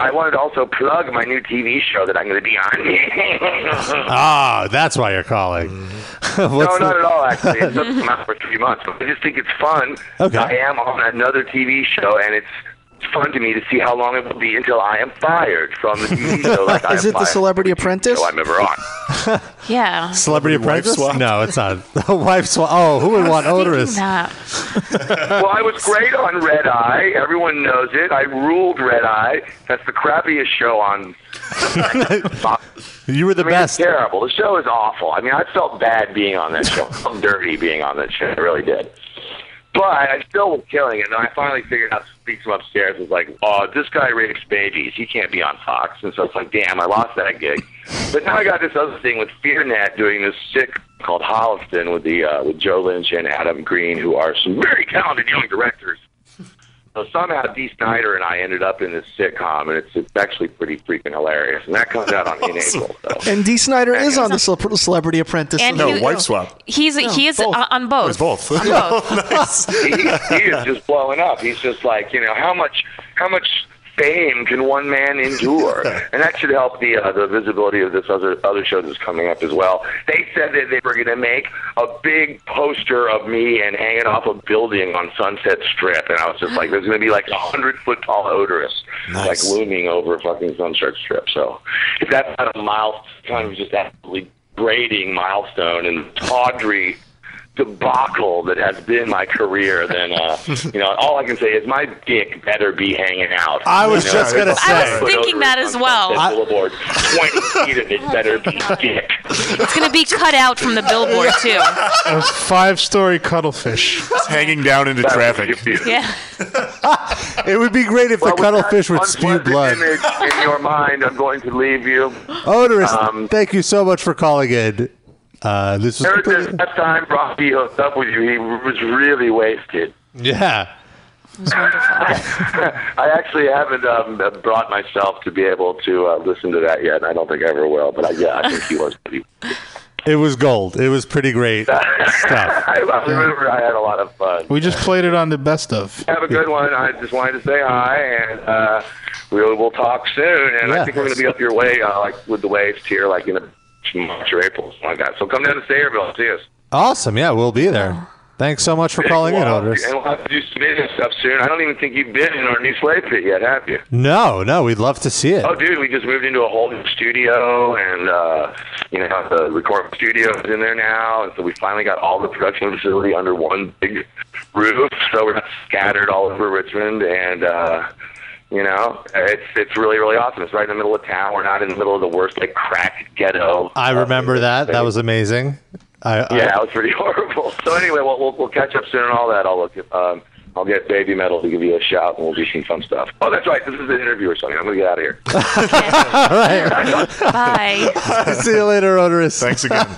I wanted to also plug my new TV show that I'm going to be on. Ah, that's why you're calling. no, not the- at all. Actually, it doesn't come out for three months. But I just think it's fun. Okay. I am on another TV show, and it's It's fun to me to see how long it will be until I am fired from the TV show. Like Is am it the Celebrity Apprentice? show I'm ever on. Yeah. Celebrity Apprentice? No, it's not. The wife swap. Oh, who would want Oderus? That. well, I was great on Red Eye. Everyone knows it. I ruled Red Eye. That's the crappiest show on. You were the I mean, best. It's terrible. The show is awful. I mean, I felt bad being on that show. I felt dirty being on that show. I really did. But I still was killing it. And I finally figured out, speaks from upstairs, was like, oh, this guy rapes babies. He can't be on Fox. And so it's like, damn, I lost that gig. But now I got this other thing with FearNet doing this sick called Holliston with the uh, with Joe Lynch and Adam Green, who are some very talented young directors. So somehow Dee Snider and I ended up in this sitcom, and it's, it's actually pretty freaking hilarious. And that comes out on in April. So. And Dee Snider is on the Cele- Celebrity Apprentice. And he- He's he is on, on both. both. On both. he, he is just blowing up. He's just like, you know, how much how much fame can one man endure? and that should help the uh, the visibility of this other other show that's coming up as well. They said that they were going to make a big poster of me and hang it off a building on Sunset Strip, and I was just like, there's going to be like a hundred foot tall Oderus like looming over fucking Sunset Strip. So if that's not a mile, kind of just absolutely grating milestone and tawdry debacle that has been my career, then uh, you know all I can say is my dick better be hanging out. I was You know, just gonna if I say. was thinking that as well. Sunset Boulevard, twenty feet of it better be dick. It's gonna be cut out from the billboard too. A five-story cuttlefish. It's hanging down into traffic. Yeah. It would be great if the cuttlefish would spew blood. Image in your mind, I'm going to leave you. Oderus, Um, thank you so much for calling in. Uh, this was There was completely- this time Robbie hooked up with you. He was really wasted. yeah. I actually haven't um, brought myself to be able to uh, listen to that yet, and I don't think I ever will. But I, yeah, I think he was pretty. It was gold. It was pretty great stuff. I, I remember I had a lot of fun. We just played it on the best of. Have a good one. I just wanted to say hi, and uh, we'll we'll talk soon. And I think we're going to be up your way, uh, like with the waves here, like in March or April, something like that. So come down to Sayreville and see us. Awesome. Yeah, we'll be there. Thanks so much for calling in, Well, Oderus. And we'll have to do some video stuff soon. I don't even think you've been in our new slave pit yet, have you? No, no, we'd love to see it. Oh, dude, we just moved into a whole new studio, and uh, you know the recording studio is in there now, and so we finally got all the production facility under one big roof. So we're not scattered all over Richmond, and uh, you know it's it's really really awesome. It's right in the middle of town. We're not in the middle of the worst like crack ghetto. I remember that. That was amazing. I, I- Yeah, it was pretty horrible. So anyway, we'll we'll, we'll catch up soon and all that. I'll look at, um, I'll get Baby Metal to give you a shout, and we'll do some fun stuff. Oh, that's right. This is an interview or something. I'm gonna get out of here. Bye. See you later, Oderus. Thanks again.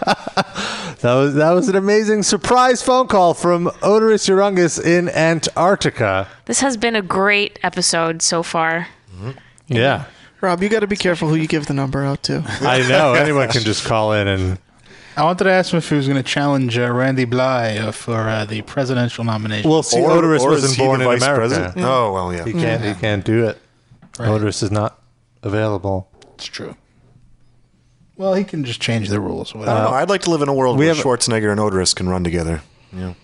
That was that was an amazing surprise phone call from Oderus Urungus in Antarctica. This has been a great episode so far. Mm-hmm. Yeah, Rob, you got to be careful who you give the number out to. I know. Anyone can just call in and I wanted to ask him if he was going to challenge uh, Randy Blythe uh, for uh, the presidential nomination. Well, see, Or- Oderus or wasn't he born in vice America. president? Oh, well, yeah. He can't. He can't do it. Oderus is not available. It's true. Well, he can just change the rules. I don't know. I'd like to live in a world we where have- Schwarzenegger and Oderus can run together. Yeah.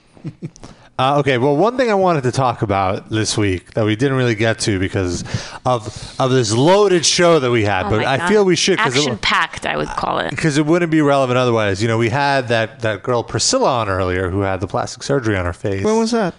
Uh, okay, well, one thing I wanted to talk about this week that we didn't really get to because of of this loaded show that we had, Oh but my I God. feel we should because Action it, packed, I would call it. because it wouldn't be relevant otherwise. You know, we had that that girl Priscilla on earlier who had the plastic surgery on her face. When was that?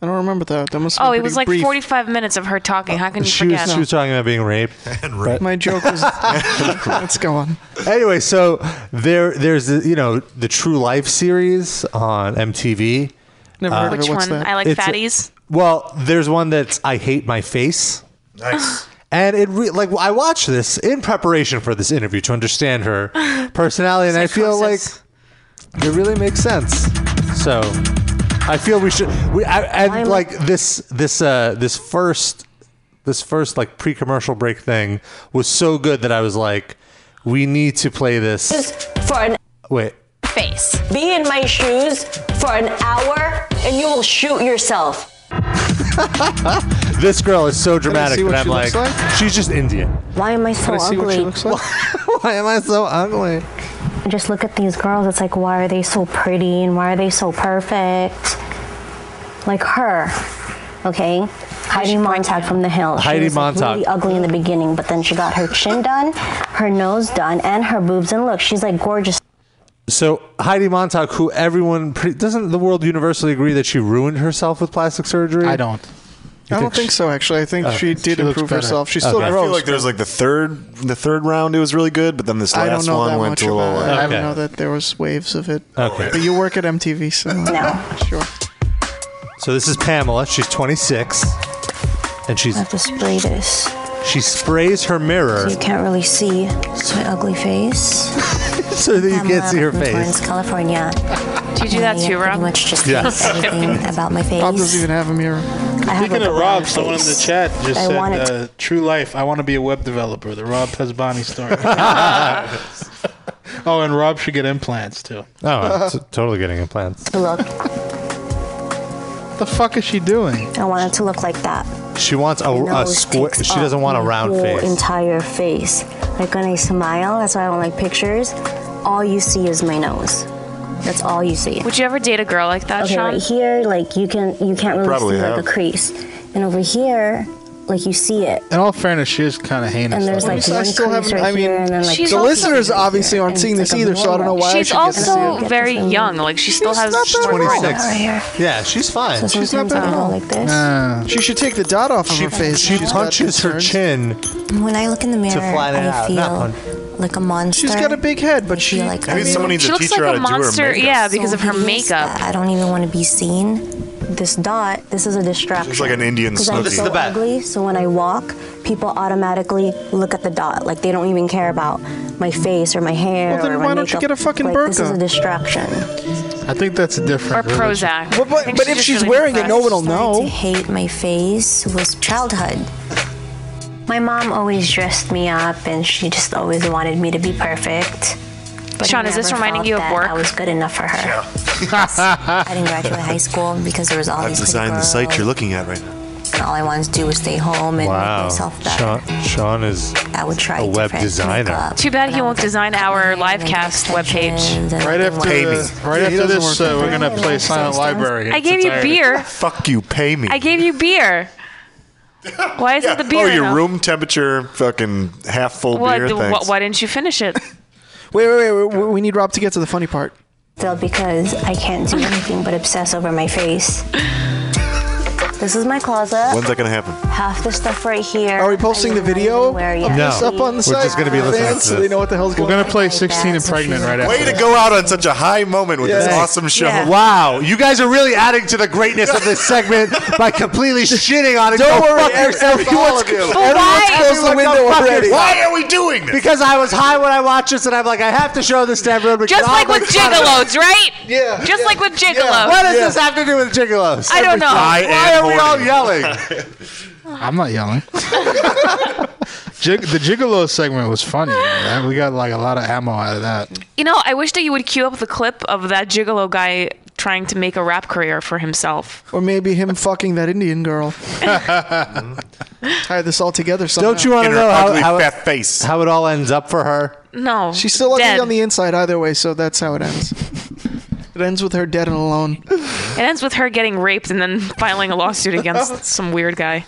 I don't remember that. That must. Have Oh, been it was like brief. 45 minutes of her talking. How can you she forget? was, she was talking about being raped. But- My joke was. let's go on. anyway, so there there's the, you know the True Life series on MTV. Never Uh, heard of Which. What's one? that? I like It's a- fatties. Well, there's one that's I hate my face. Nice. And it re- like I watched this in preparation for this interview to understand her personality, and I feel like it really makes sense. So I feel we should. We I, and like this this uh this first this first like pre-commercial break thing was so good that I was like, we need to play this. for an Wait, face. Be in my shoes for an hour and you will shoot yourself. this girl is so dramatic see what that I'm she like, looks like? she's just Indian. Why am I so Can I see what ugly? she looks like? Why am I so ugly? Just look at these girls. It's like, why are they so pretty and why are they so perfect? Like her. Okay? Heidi Montag from The Hills. Heidi she was, like, Montag. really ugly in the beginning, but then she got her chin done, her nose done, and her boobs. And look, she's like gorgeous. So Heidi Montag, who everyone pre- doesn't the world universally agree that she ruined herself with plastic surgery? I don't. I don't think so. Actually, I think Oh. she did She improve herself. She's still I feel like there's like the third, the third round. It was really good, but then this I don't last know one that went much to a little. about. I don't know that there was waves of it. Okay. But you work at MTV, so No. sure. So this is Pamela. She's 26, and she's I have to spray this. she sprays her mirror So you can't really see my ugly face. so that you can't see her from face. Torrance, California. Do you do that too, Rob? Pretty much just Yes. everything about my face. Bob doesn't even have a mirror. I have Speaking a of brown Rob, someone in the chat just I said, want it- uh, "True life. I want to be a web developer." The Rob Pesbani story. oh, and Rob should get implants too. Oh, t- totally getting implants. to look. the fuck is she doing? I want it to look like that. She wants a, a square. She doesn't want a round face. entire face. Like when I smile, that's why I don't like pictures. All you see is my nose. That's all you see. Would you ever date a girl like that, okay, Sean? right here, like you can you can't really Probably see like a crease, and over here, like you see it. In all fairness, she is kind of heinous. And there's though. like one crease right here, and then like the listeners obviously aren't seeing this either, so I don't know why. She's I should get to see also it. very young. Like she still has not that short old. hair. 26. Yeah, she's fine. So she's not sometimes bad at all. like this. She should take the dot off of her face. She punches her chin. When I look in the mirror, flatten I feel like a monster. She's got a big head, but she. like Maybe a- someone needs She to looks teach like her how a to do her monster. makeup. Yeah, because of her makeup. I don't even want to be seen. This dot, this is a distraction. It's like an Indian Because I'm Snooki. so ugly, so when I walk, people automatically look at the dot. Like they don't even care about my face or my hair. Well, then or my why don't you get a fucking like, This is a distraction. I think that's a different. Or Prozac. But, but, but if she's wearing it, no one will know. To hate my face was childhood. My mom always dressed me up, and she just always wanted me to be perfect. But Sean, is this reminding you of work? I was good enough for her. I didn't graduate high school because there was all I've these pretty designed the girls, site you're looking at right now. and all I wanted to do was stay home and make Wow, myself better. Sean, Sean is I would try a web designer. makeup. Too bad he won't design our livecast webpage. Right after, Pay me. right Yeah, after this, work uh, we're gonna play Silent Library. I gave you beer. Fuck you, pay me. I gave you beer. Why is it the beer? oh, your now? room temperature, fucking half full What, beer. the- Thanks. wh- why didn't you finish it? Wait, wait, wait, wait. We need Rob to get to the funny part. Still, because I can't do anything but obsess over my face. This is my closet. When's that gonna happen? Half the stuff right here. Are we posting the video Where of yet. this up on the We're site? just gonna be listening Fans, to so this. they know what the hell's going We're going gonna on. play 16 and pregnant right after. Way to go out on such a high moment with this Yeah. awesome show. Yeah. Wow, you guys are really adding to the greatness of this segment by completely shitting on it. Don't Go worry, fuck every- yourself, everyone's- all of you. everyone's closed the Everyone window go fuck already. yourself. Why are we doing this? Because I was high when I watched this, and I'm like, I have to show this to everyone. because Just I'll like with make fun of it. gigolos, right? Yeah, Just yeah, like with yeah. gigolos. What does this have to do with gigolos? I don't know. I Why am are we all yelling? I'm not yelling. Jig, the Gigolo segment was funny. Man. We got like a lot of ammo out of that. You know, I wish that you would cue up the clip of that gigolo guy trying to make a rap career for himself. Or maybe him fucking that Indian girl. Tie this all together somehow. Don't you want to know how, ugly how, fat face. how it all ends up for her? No, She's still ugly dead. on the inside either way, so that's how it ends. It ends with her dead and alone. It ends with her getting raped and then filing a lawsuit against some weird guy.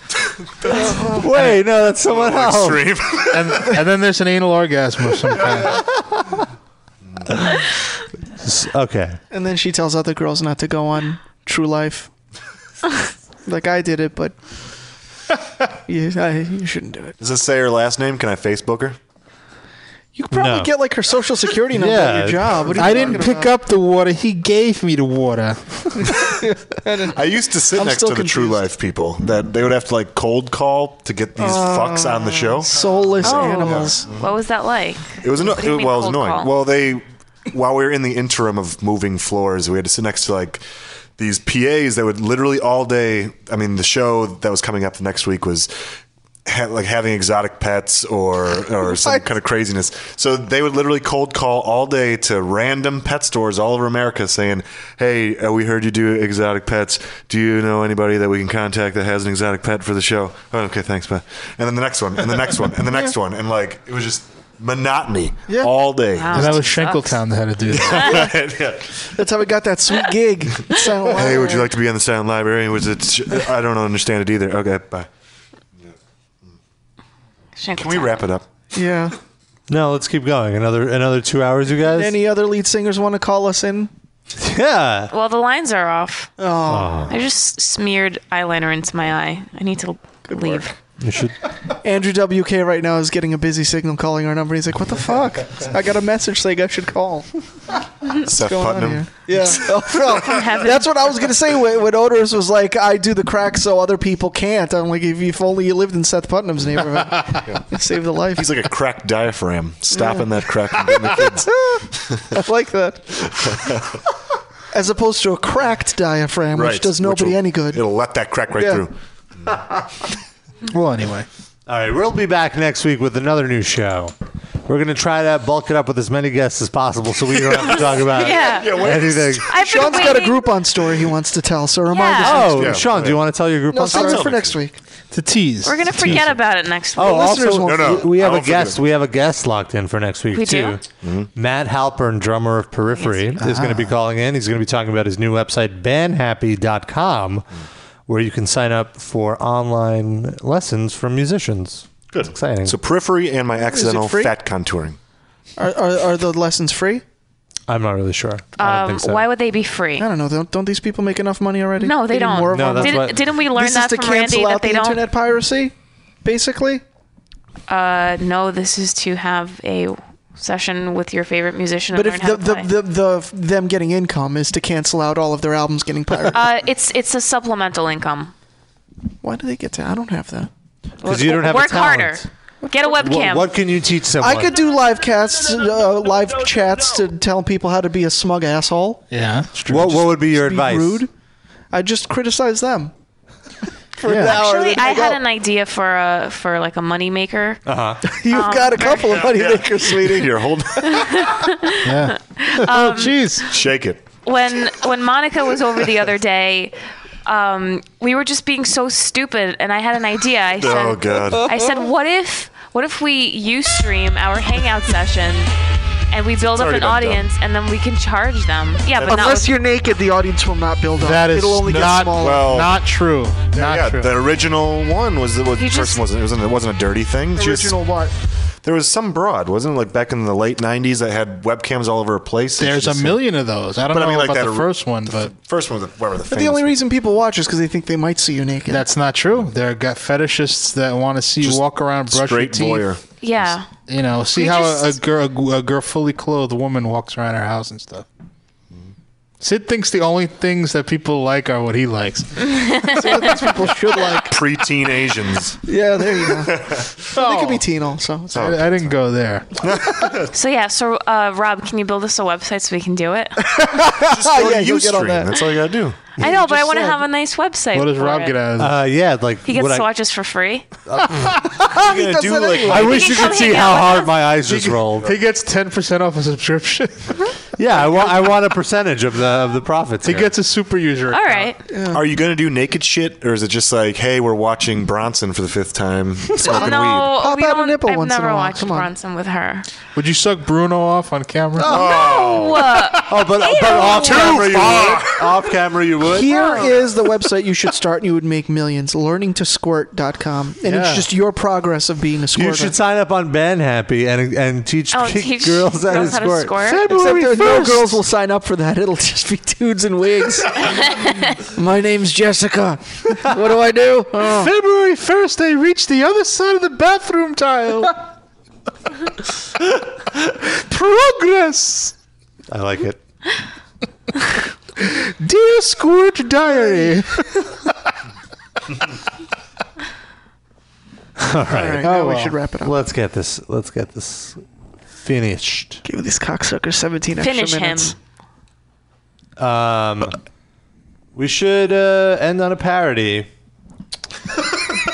Wait, no, that's someone else. Extreme. And, and then there's an anal orgasm of some kind. Okay. And then she tells other girls not to go on True Life. like I did it, but you, I, you shouldn't do it. Does it say her last name? Can I Facebook her? You could probably No. get like her social security number at Yeah. your job. What are you I didn't talking pick about? up the water. He gave me the water. I used to sit I'm next still to the True confused. Life people that they would have to like cold call to get these uh, fucks on the show. Soulless Oh. animals. What was that like? It was anno- What do you it, mean well, it was cold annoying. call? Well, they while we were in the interim of moving floors, we had to sit next to like these PAs that would literally all day. I mean, the show that was coming up the next week was. Ha- like having exotic pets or or some kind of craziness. So they would literally cold call all day to random pet stores all over America, saying, "Hey, uh, we heard you do exotic pets. Do you know anybody that we can contact that has an exotic pet for the show?" Oh, okay, thanks, man. And then the next one, and the next one, and the next one, and like it was just monotony Yeah. all day. And that was Schenkeltown that had to do that. That's how we got that sweet gig. Hey, would you like to be on the Sound Library? Was it? I don't understand it either. Okay, bye. Can we wrap it up? Yeah. No, let's keep going. Another another two hours, you guys. Any other lead singers want to call us in? Yeah. Well, the lines are off. Oh. I just smeared eyeliner into my eye. I need to leave. You should. Andrew WK right now is getting a busy signal calling our number. He's like, "What the fuck? I got a message saying I should call." What's Seth going on Putnam. here? Yeah. Oh, no. That's what I was gonna say when, when Oderus was like, "I do the crack so other people can't." I'm like, if, if only you lived in Seth Putnam's neighborhood, It'd save the life. He's like a cracked diaphragm, stopping that crack from getting the kids. I like that. As opposed to a cracked diaphragm, which Right, does which nobody will- any good. It'll let that crack right Yeah. through. Well, anyway. All right, we'll be back next week with another new show. We're going to try to bulk it up with as many guests as possible so we don't have to talk about Yeah. Yeah, wait. anything. Sean's got a Groupon story he wants to tell, so remind us. Oh, next week. Sean, do you want to tell your group No, on save story? for next week. To tease. We're gonna forget about it next oh, week. Oh, also, won't- we- we have I a won't forget guest. We have a guest locked in for next week We too. do? Mm-hmm. Matt Halpern, drummer of Periphery, is going to be ah. calling in. He's going to be talking about his new website, bandhappy.com, where you can sign up for online lessons from musicians. Good. It's exciting. So periphery and my accidental free? fat contouring. Are, are, are the lessons free? I'm not really sure. I don't Um, think so. Why would they be free? I don't know. Don't, don't these people make enough money already? No, they need don't. More of No, them? that's Didn't, what- didn't we learn this that is to from Randy cancel that out they the don't? internet piracy, basically. Uh, no, this is to have a session with your favorite musician But and if learn how the, to the, play. the, the them getting income is to cancel out all of their albums getting pirated, uh, it's it's a supplemental income. why do they get to? I don't have that. Because you don't have a Work talent. harder. Get a webcam. What, what can you teach someone? I could do live casts, uh, live chats to tell people how to be a smug asshole. Yeah. What, what would be your Be advice? rude. I just criticize them. For an hour, Actually, then I go. had an idea for a for like a money maker. Uh huh. You've Um, got a couple of money makers, sweetie. Here, hold. Yeah. Um, Jeez. Shake it. when when Monica was over the other day, um, we were just being so stupid, and I had an idea. I said, Oh, God. I said, what if what if we you stream our hangout session, and we build up an been audience, and then we can charge them. Yeah, but Unless with, you're naked, the audience will not build up. That is It'll only get not smaller. Well, not true. Not yeah, true. the original one was the was, You just- one wasn't it wasn't it wasn't a dirty thing. She was- Original what? There was some broad, wasn't it? Like back in the late '90s that had webcams all over her place. There's a million of those. I don't But I know mean, like about that the first one, but First one, was the, whatever the But the famous only reason people watch is because they think they might see you naked. that's not true. There are got fetishists that want to see you walk around, brush your straight teeth. voyeur. yeah. You know, see We how just- a, a girl, a girl, fully clothed woman walks around her house and stuff. Sid thinks the only things that people like are what he likes. So I people should like. preteen Asians. Yeah, there you go. They could be teen also. So. I, I didn't go there. So yeah, so uh, Rob, can you build us a website so we can do it? Just go Yeah, to you'll get on Ustream. that. That's all you gotta do. I know, but I want to have a nice website. What does for Rob it. get out of that? Uh, yeah, like He gets what to I, watch us for free. You're gonna does do that like anyway. I wish you could see how hard my eyes just rolled. He gets ten percent off a subscription. Yeah, I want I want a percentage of the of the profits. he here. gets a super user. All account. right. Are you gonna do naked shit, or is it just like, hey, we're watching Bronson for the fifth time, smoking weed? No, Pop we out a don't. nipple I've once in a never while. watched Come on. Bronson with her. Would you suck Bruno off on camera? No. Oh, but, but off camera you would. Off camera you would. Here is the website you should start and you would make millions. Learningtosquirt.com. And Yeah. it's just your progress of being a squirter. You should sign up on BandHappy and and teach, Oh, teach girls how to girls how to squirt. squirt? Except that no girls will sign up for that. It'll just be dudes in wigs. My name's Jessica. What do I do? Oh. February 1st, I reached the other side of the bathroom tile. Progress. I like it. Dear Squirt Diary. All right. All right, now we should wrap it up. Let's get this. Let's get this finished. Give these cocksuckers 17 extra Finish him. minutes. Um, we should uh, end on a parody.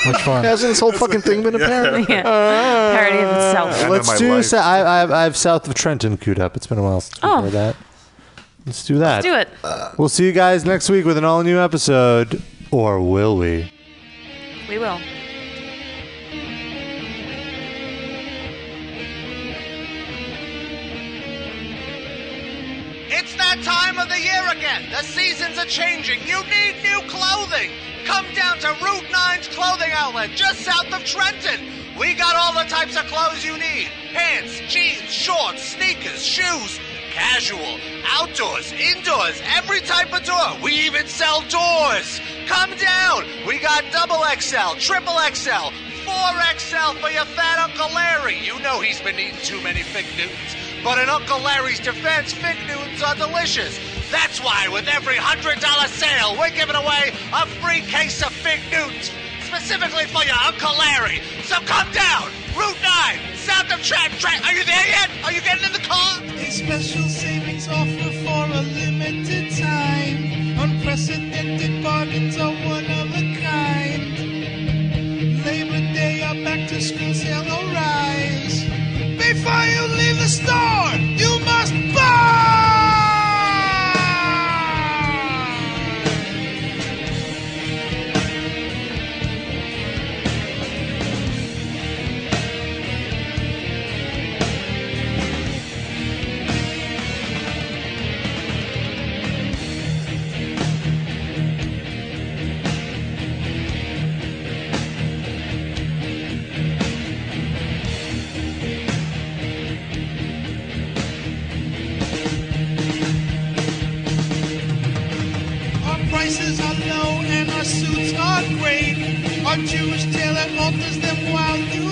Which one? Hasn't this whole fucking thing been a parody? Yeah. Parody of itself. Let's do. Sa- I, I, I have South of Trenton queued up. It's been a while since we Oh. heard that. Let's do that. Let's do it. Uh, we'll see you guys next week with an all new episode. Or will we? We will. It's that time of the year again. The seasons are changing. You need new clothing. Come down to Route 9's clothing outlet just south of Trenton. We got all the types of clothes you need pants, jeans, shorts, sneakers, shoes casual, outdoors, indoors, every type of door. We even sell doors. Come down. We got double XL, triple XL, 4XL for your fat Uncle Larry. You know he's been eating too many Fig Newtons. But in Uncle Larry's defense, Fig Newtons are delicious. That's why with every $100 sale, we're giving away a free case of Fig Newtons, specifically for your Uncle Larry. So come down, Route 9, south of Trent. Trent, are you there yet? Are you getting in the car? A special savings offer for a limited time. Unprecedented bargains are one of a kind. Labor Day, our back to school sale arise. Before you leave the store, our suits are great. Our Jewish tailor alters them while you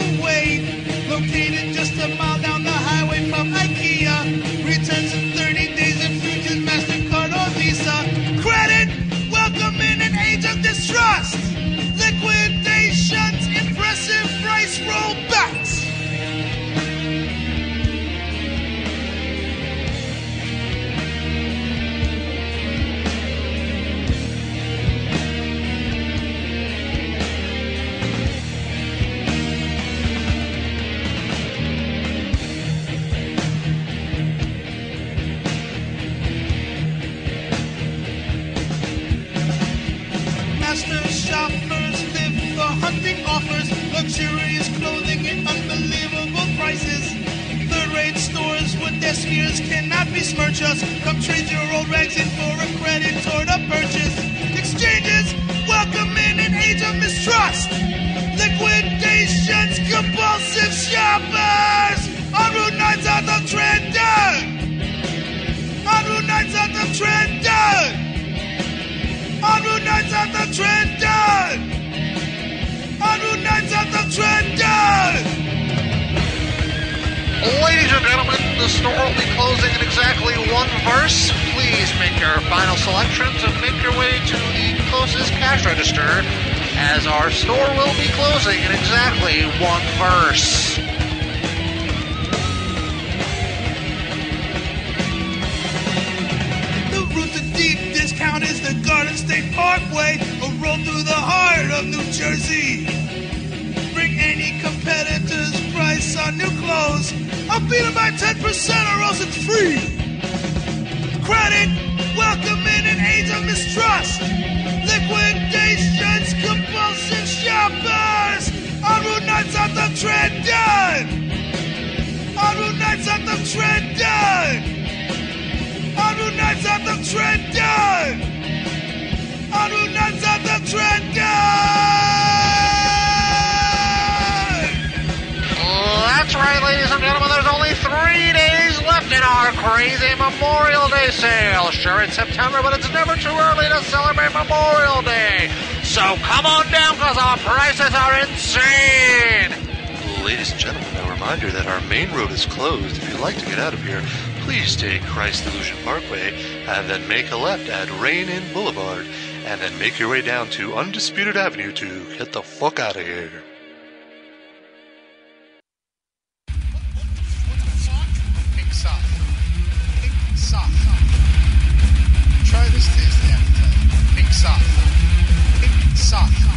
with cannot besmirch us. Come trade your old rags in for a credit toward a purchase. Exchanges, welcome in an age of mistrust. Liquidations, compulsive shoppers on Route 9 south of Trenton. On Route 9 south of Trenton. On Route 9 south of Trenton! On Route 9 south of Trenton! The store will be closing in exactly one verse. Please make your final selections and make your way to the closest cash register, as our store will be closing in exactly one verse. The route to deep discount is the Garden State Parkway, a road through the heart of New Jersey. Bring any competitor's price on new clothes. Beat them by 10% or else it's free. Credit, welcome in an age of mistrust. Liquidations, compulsive shoppers on Route 9 south of Trenton. On Route 9 south of Trenton. On Route 9 south of Trenton! On Route 9 south of Trenton! Crazy Memorial Day sale. Sure, it's September, but it's never too early to celebrate Memorial Day. So come on down, because our prices are insane. Ladies and gentlemen, a reminder that our main road is closed. If you'd like to get out of here, please take Christ Illusion Parkway and then make a left at Rain Inn Boulevard and then make your way down to Undisputed Avenue to get the fuck out of here. Pink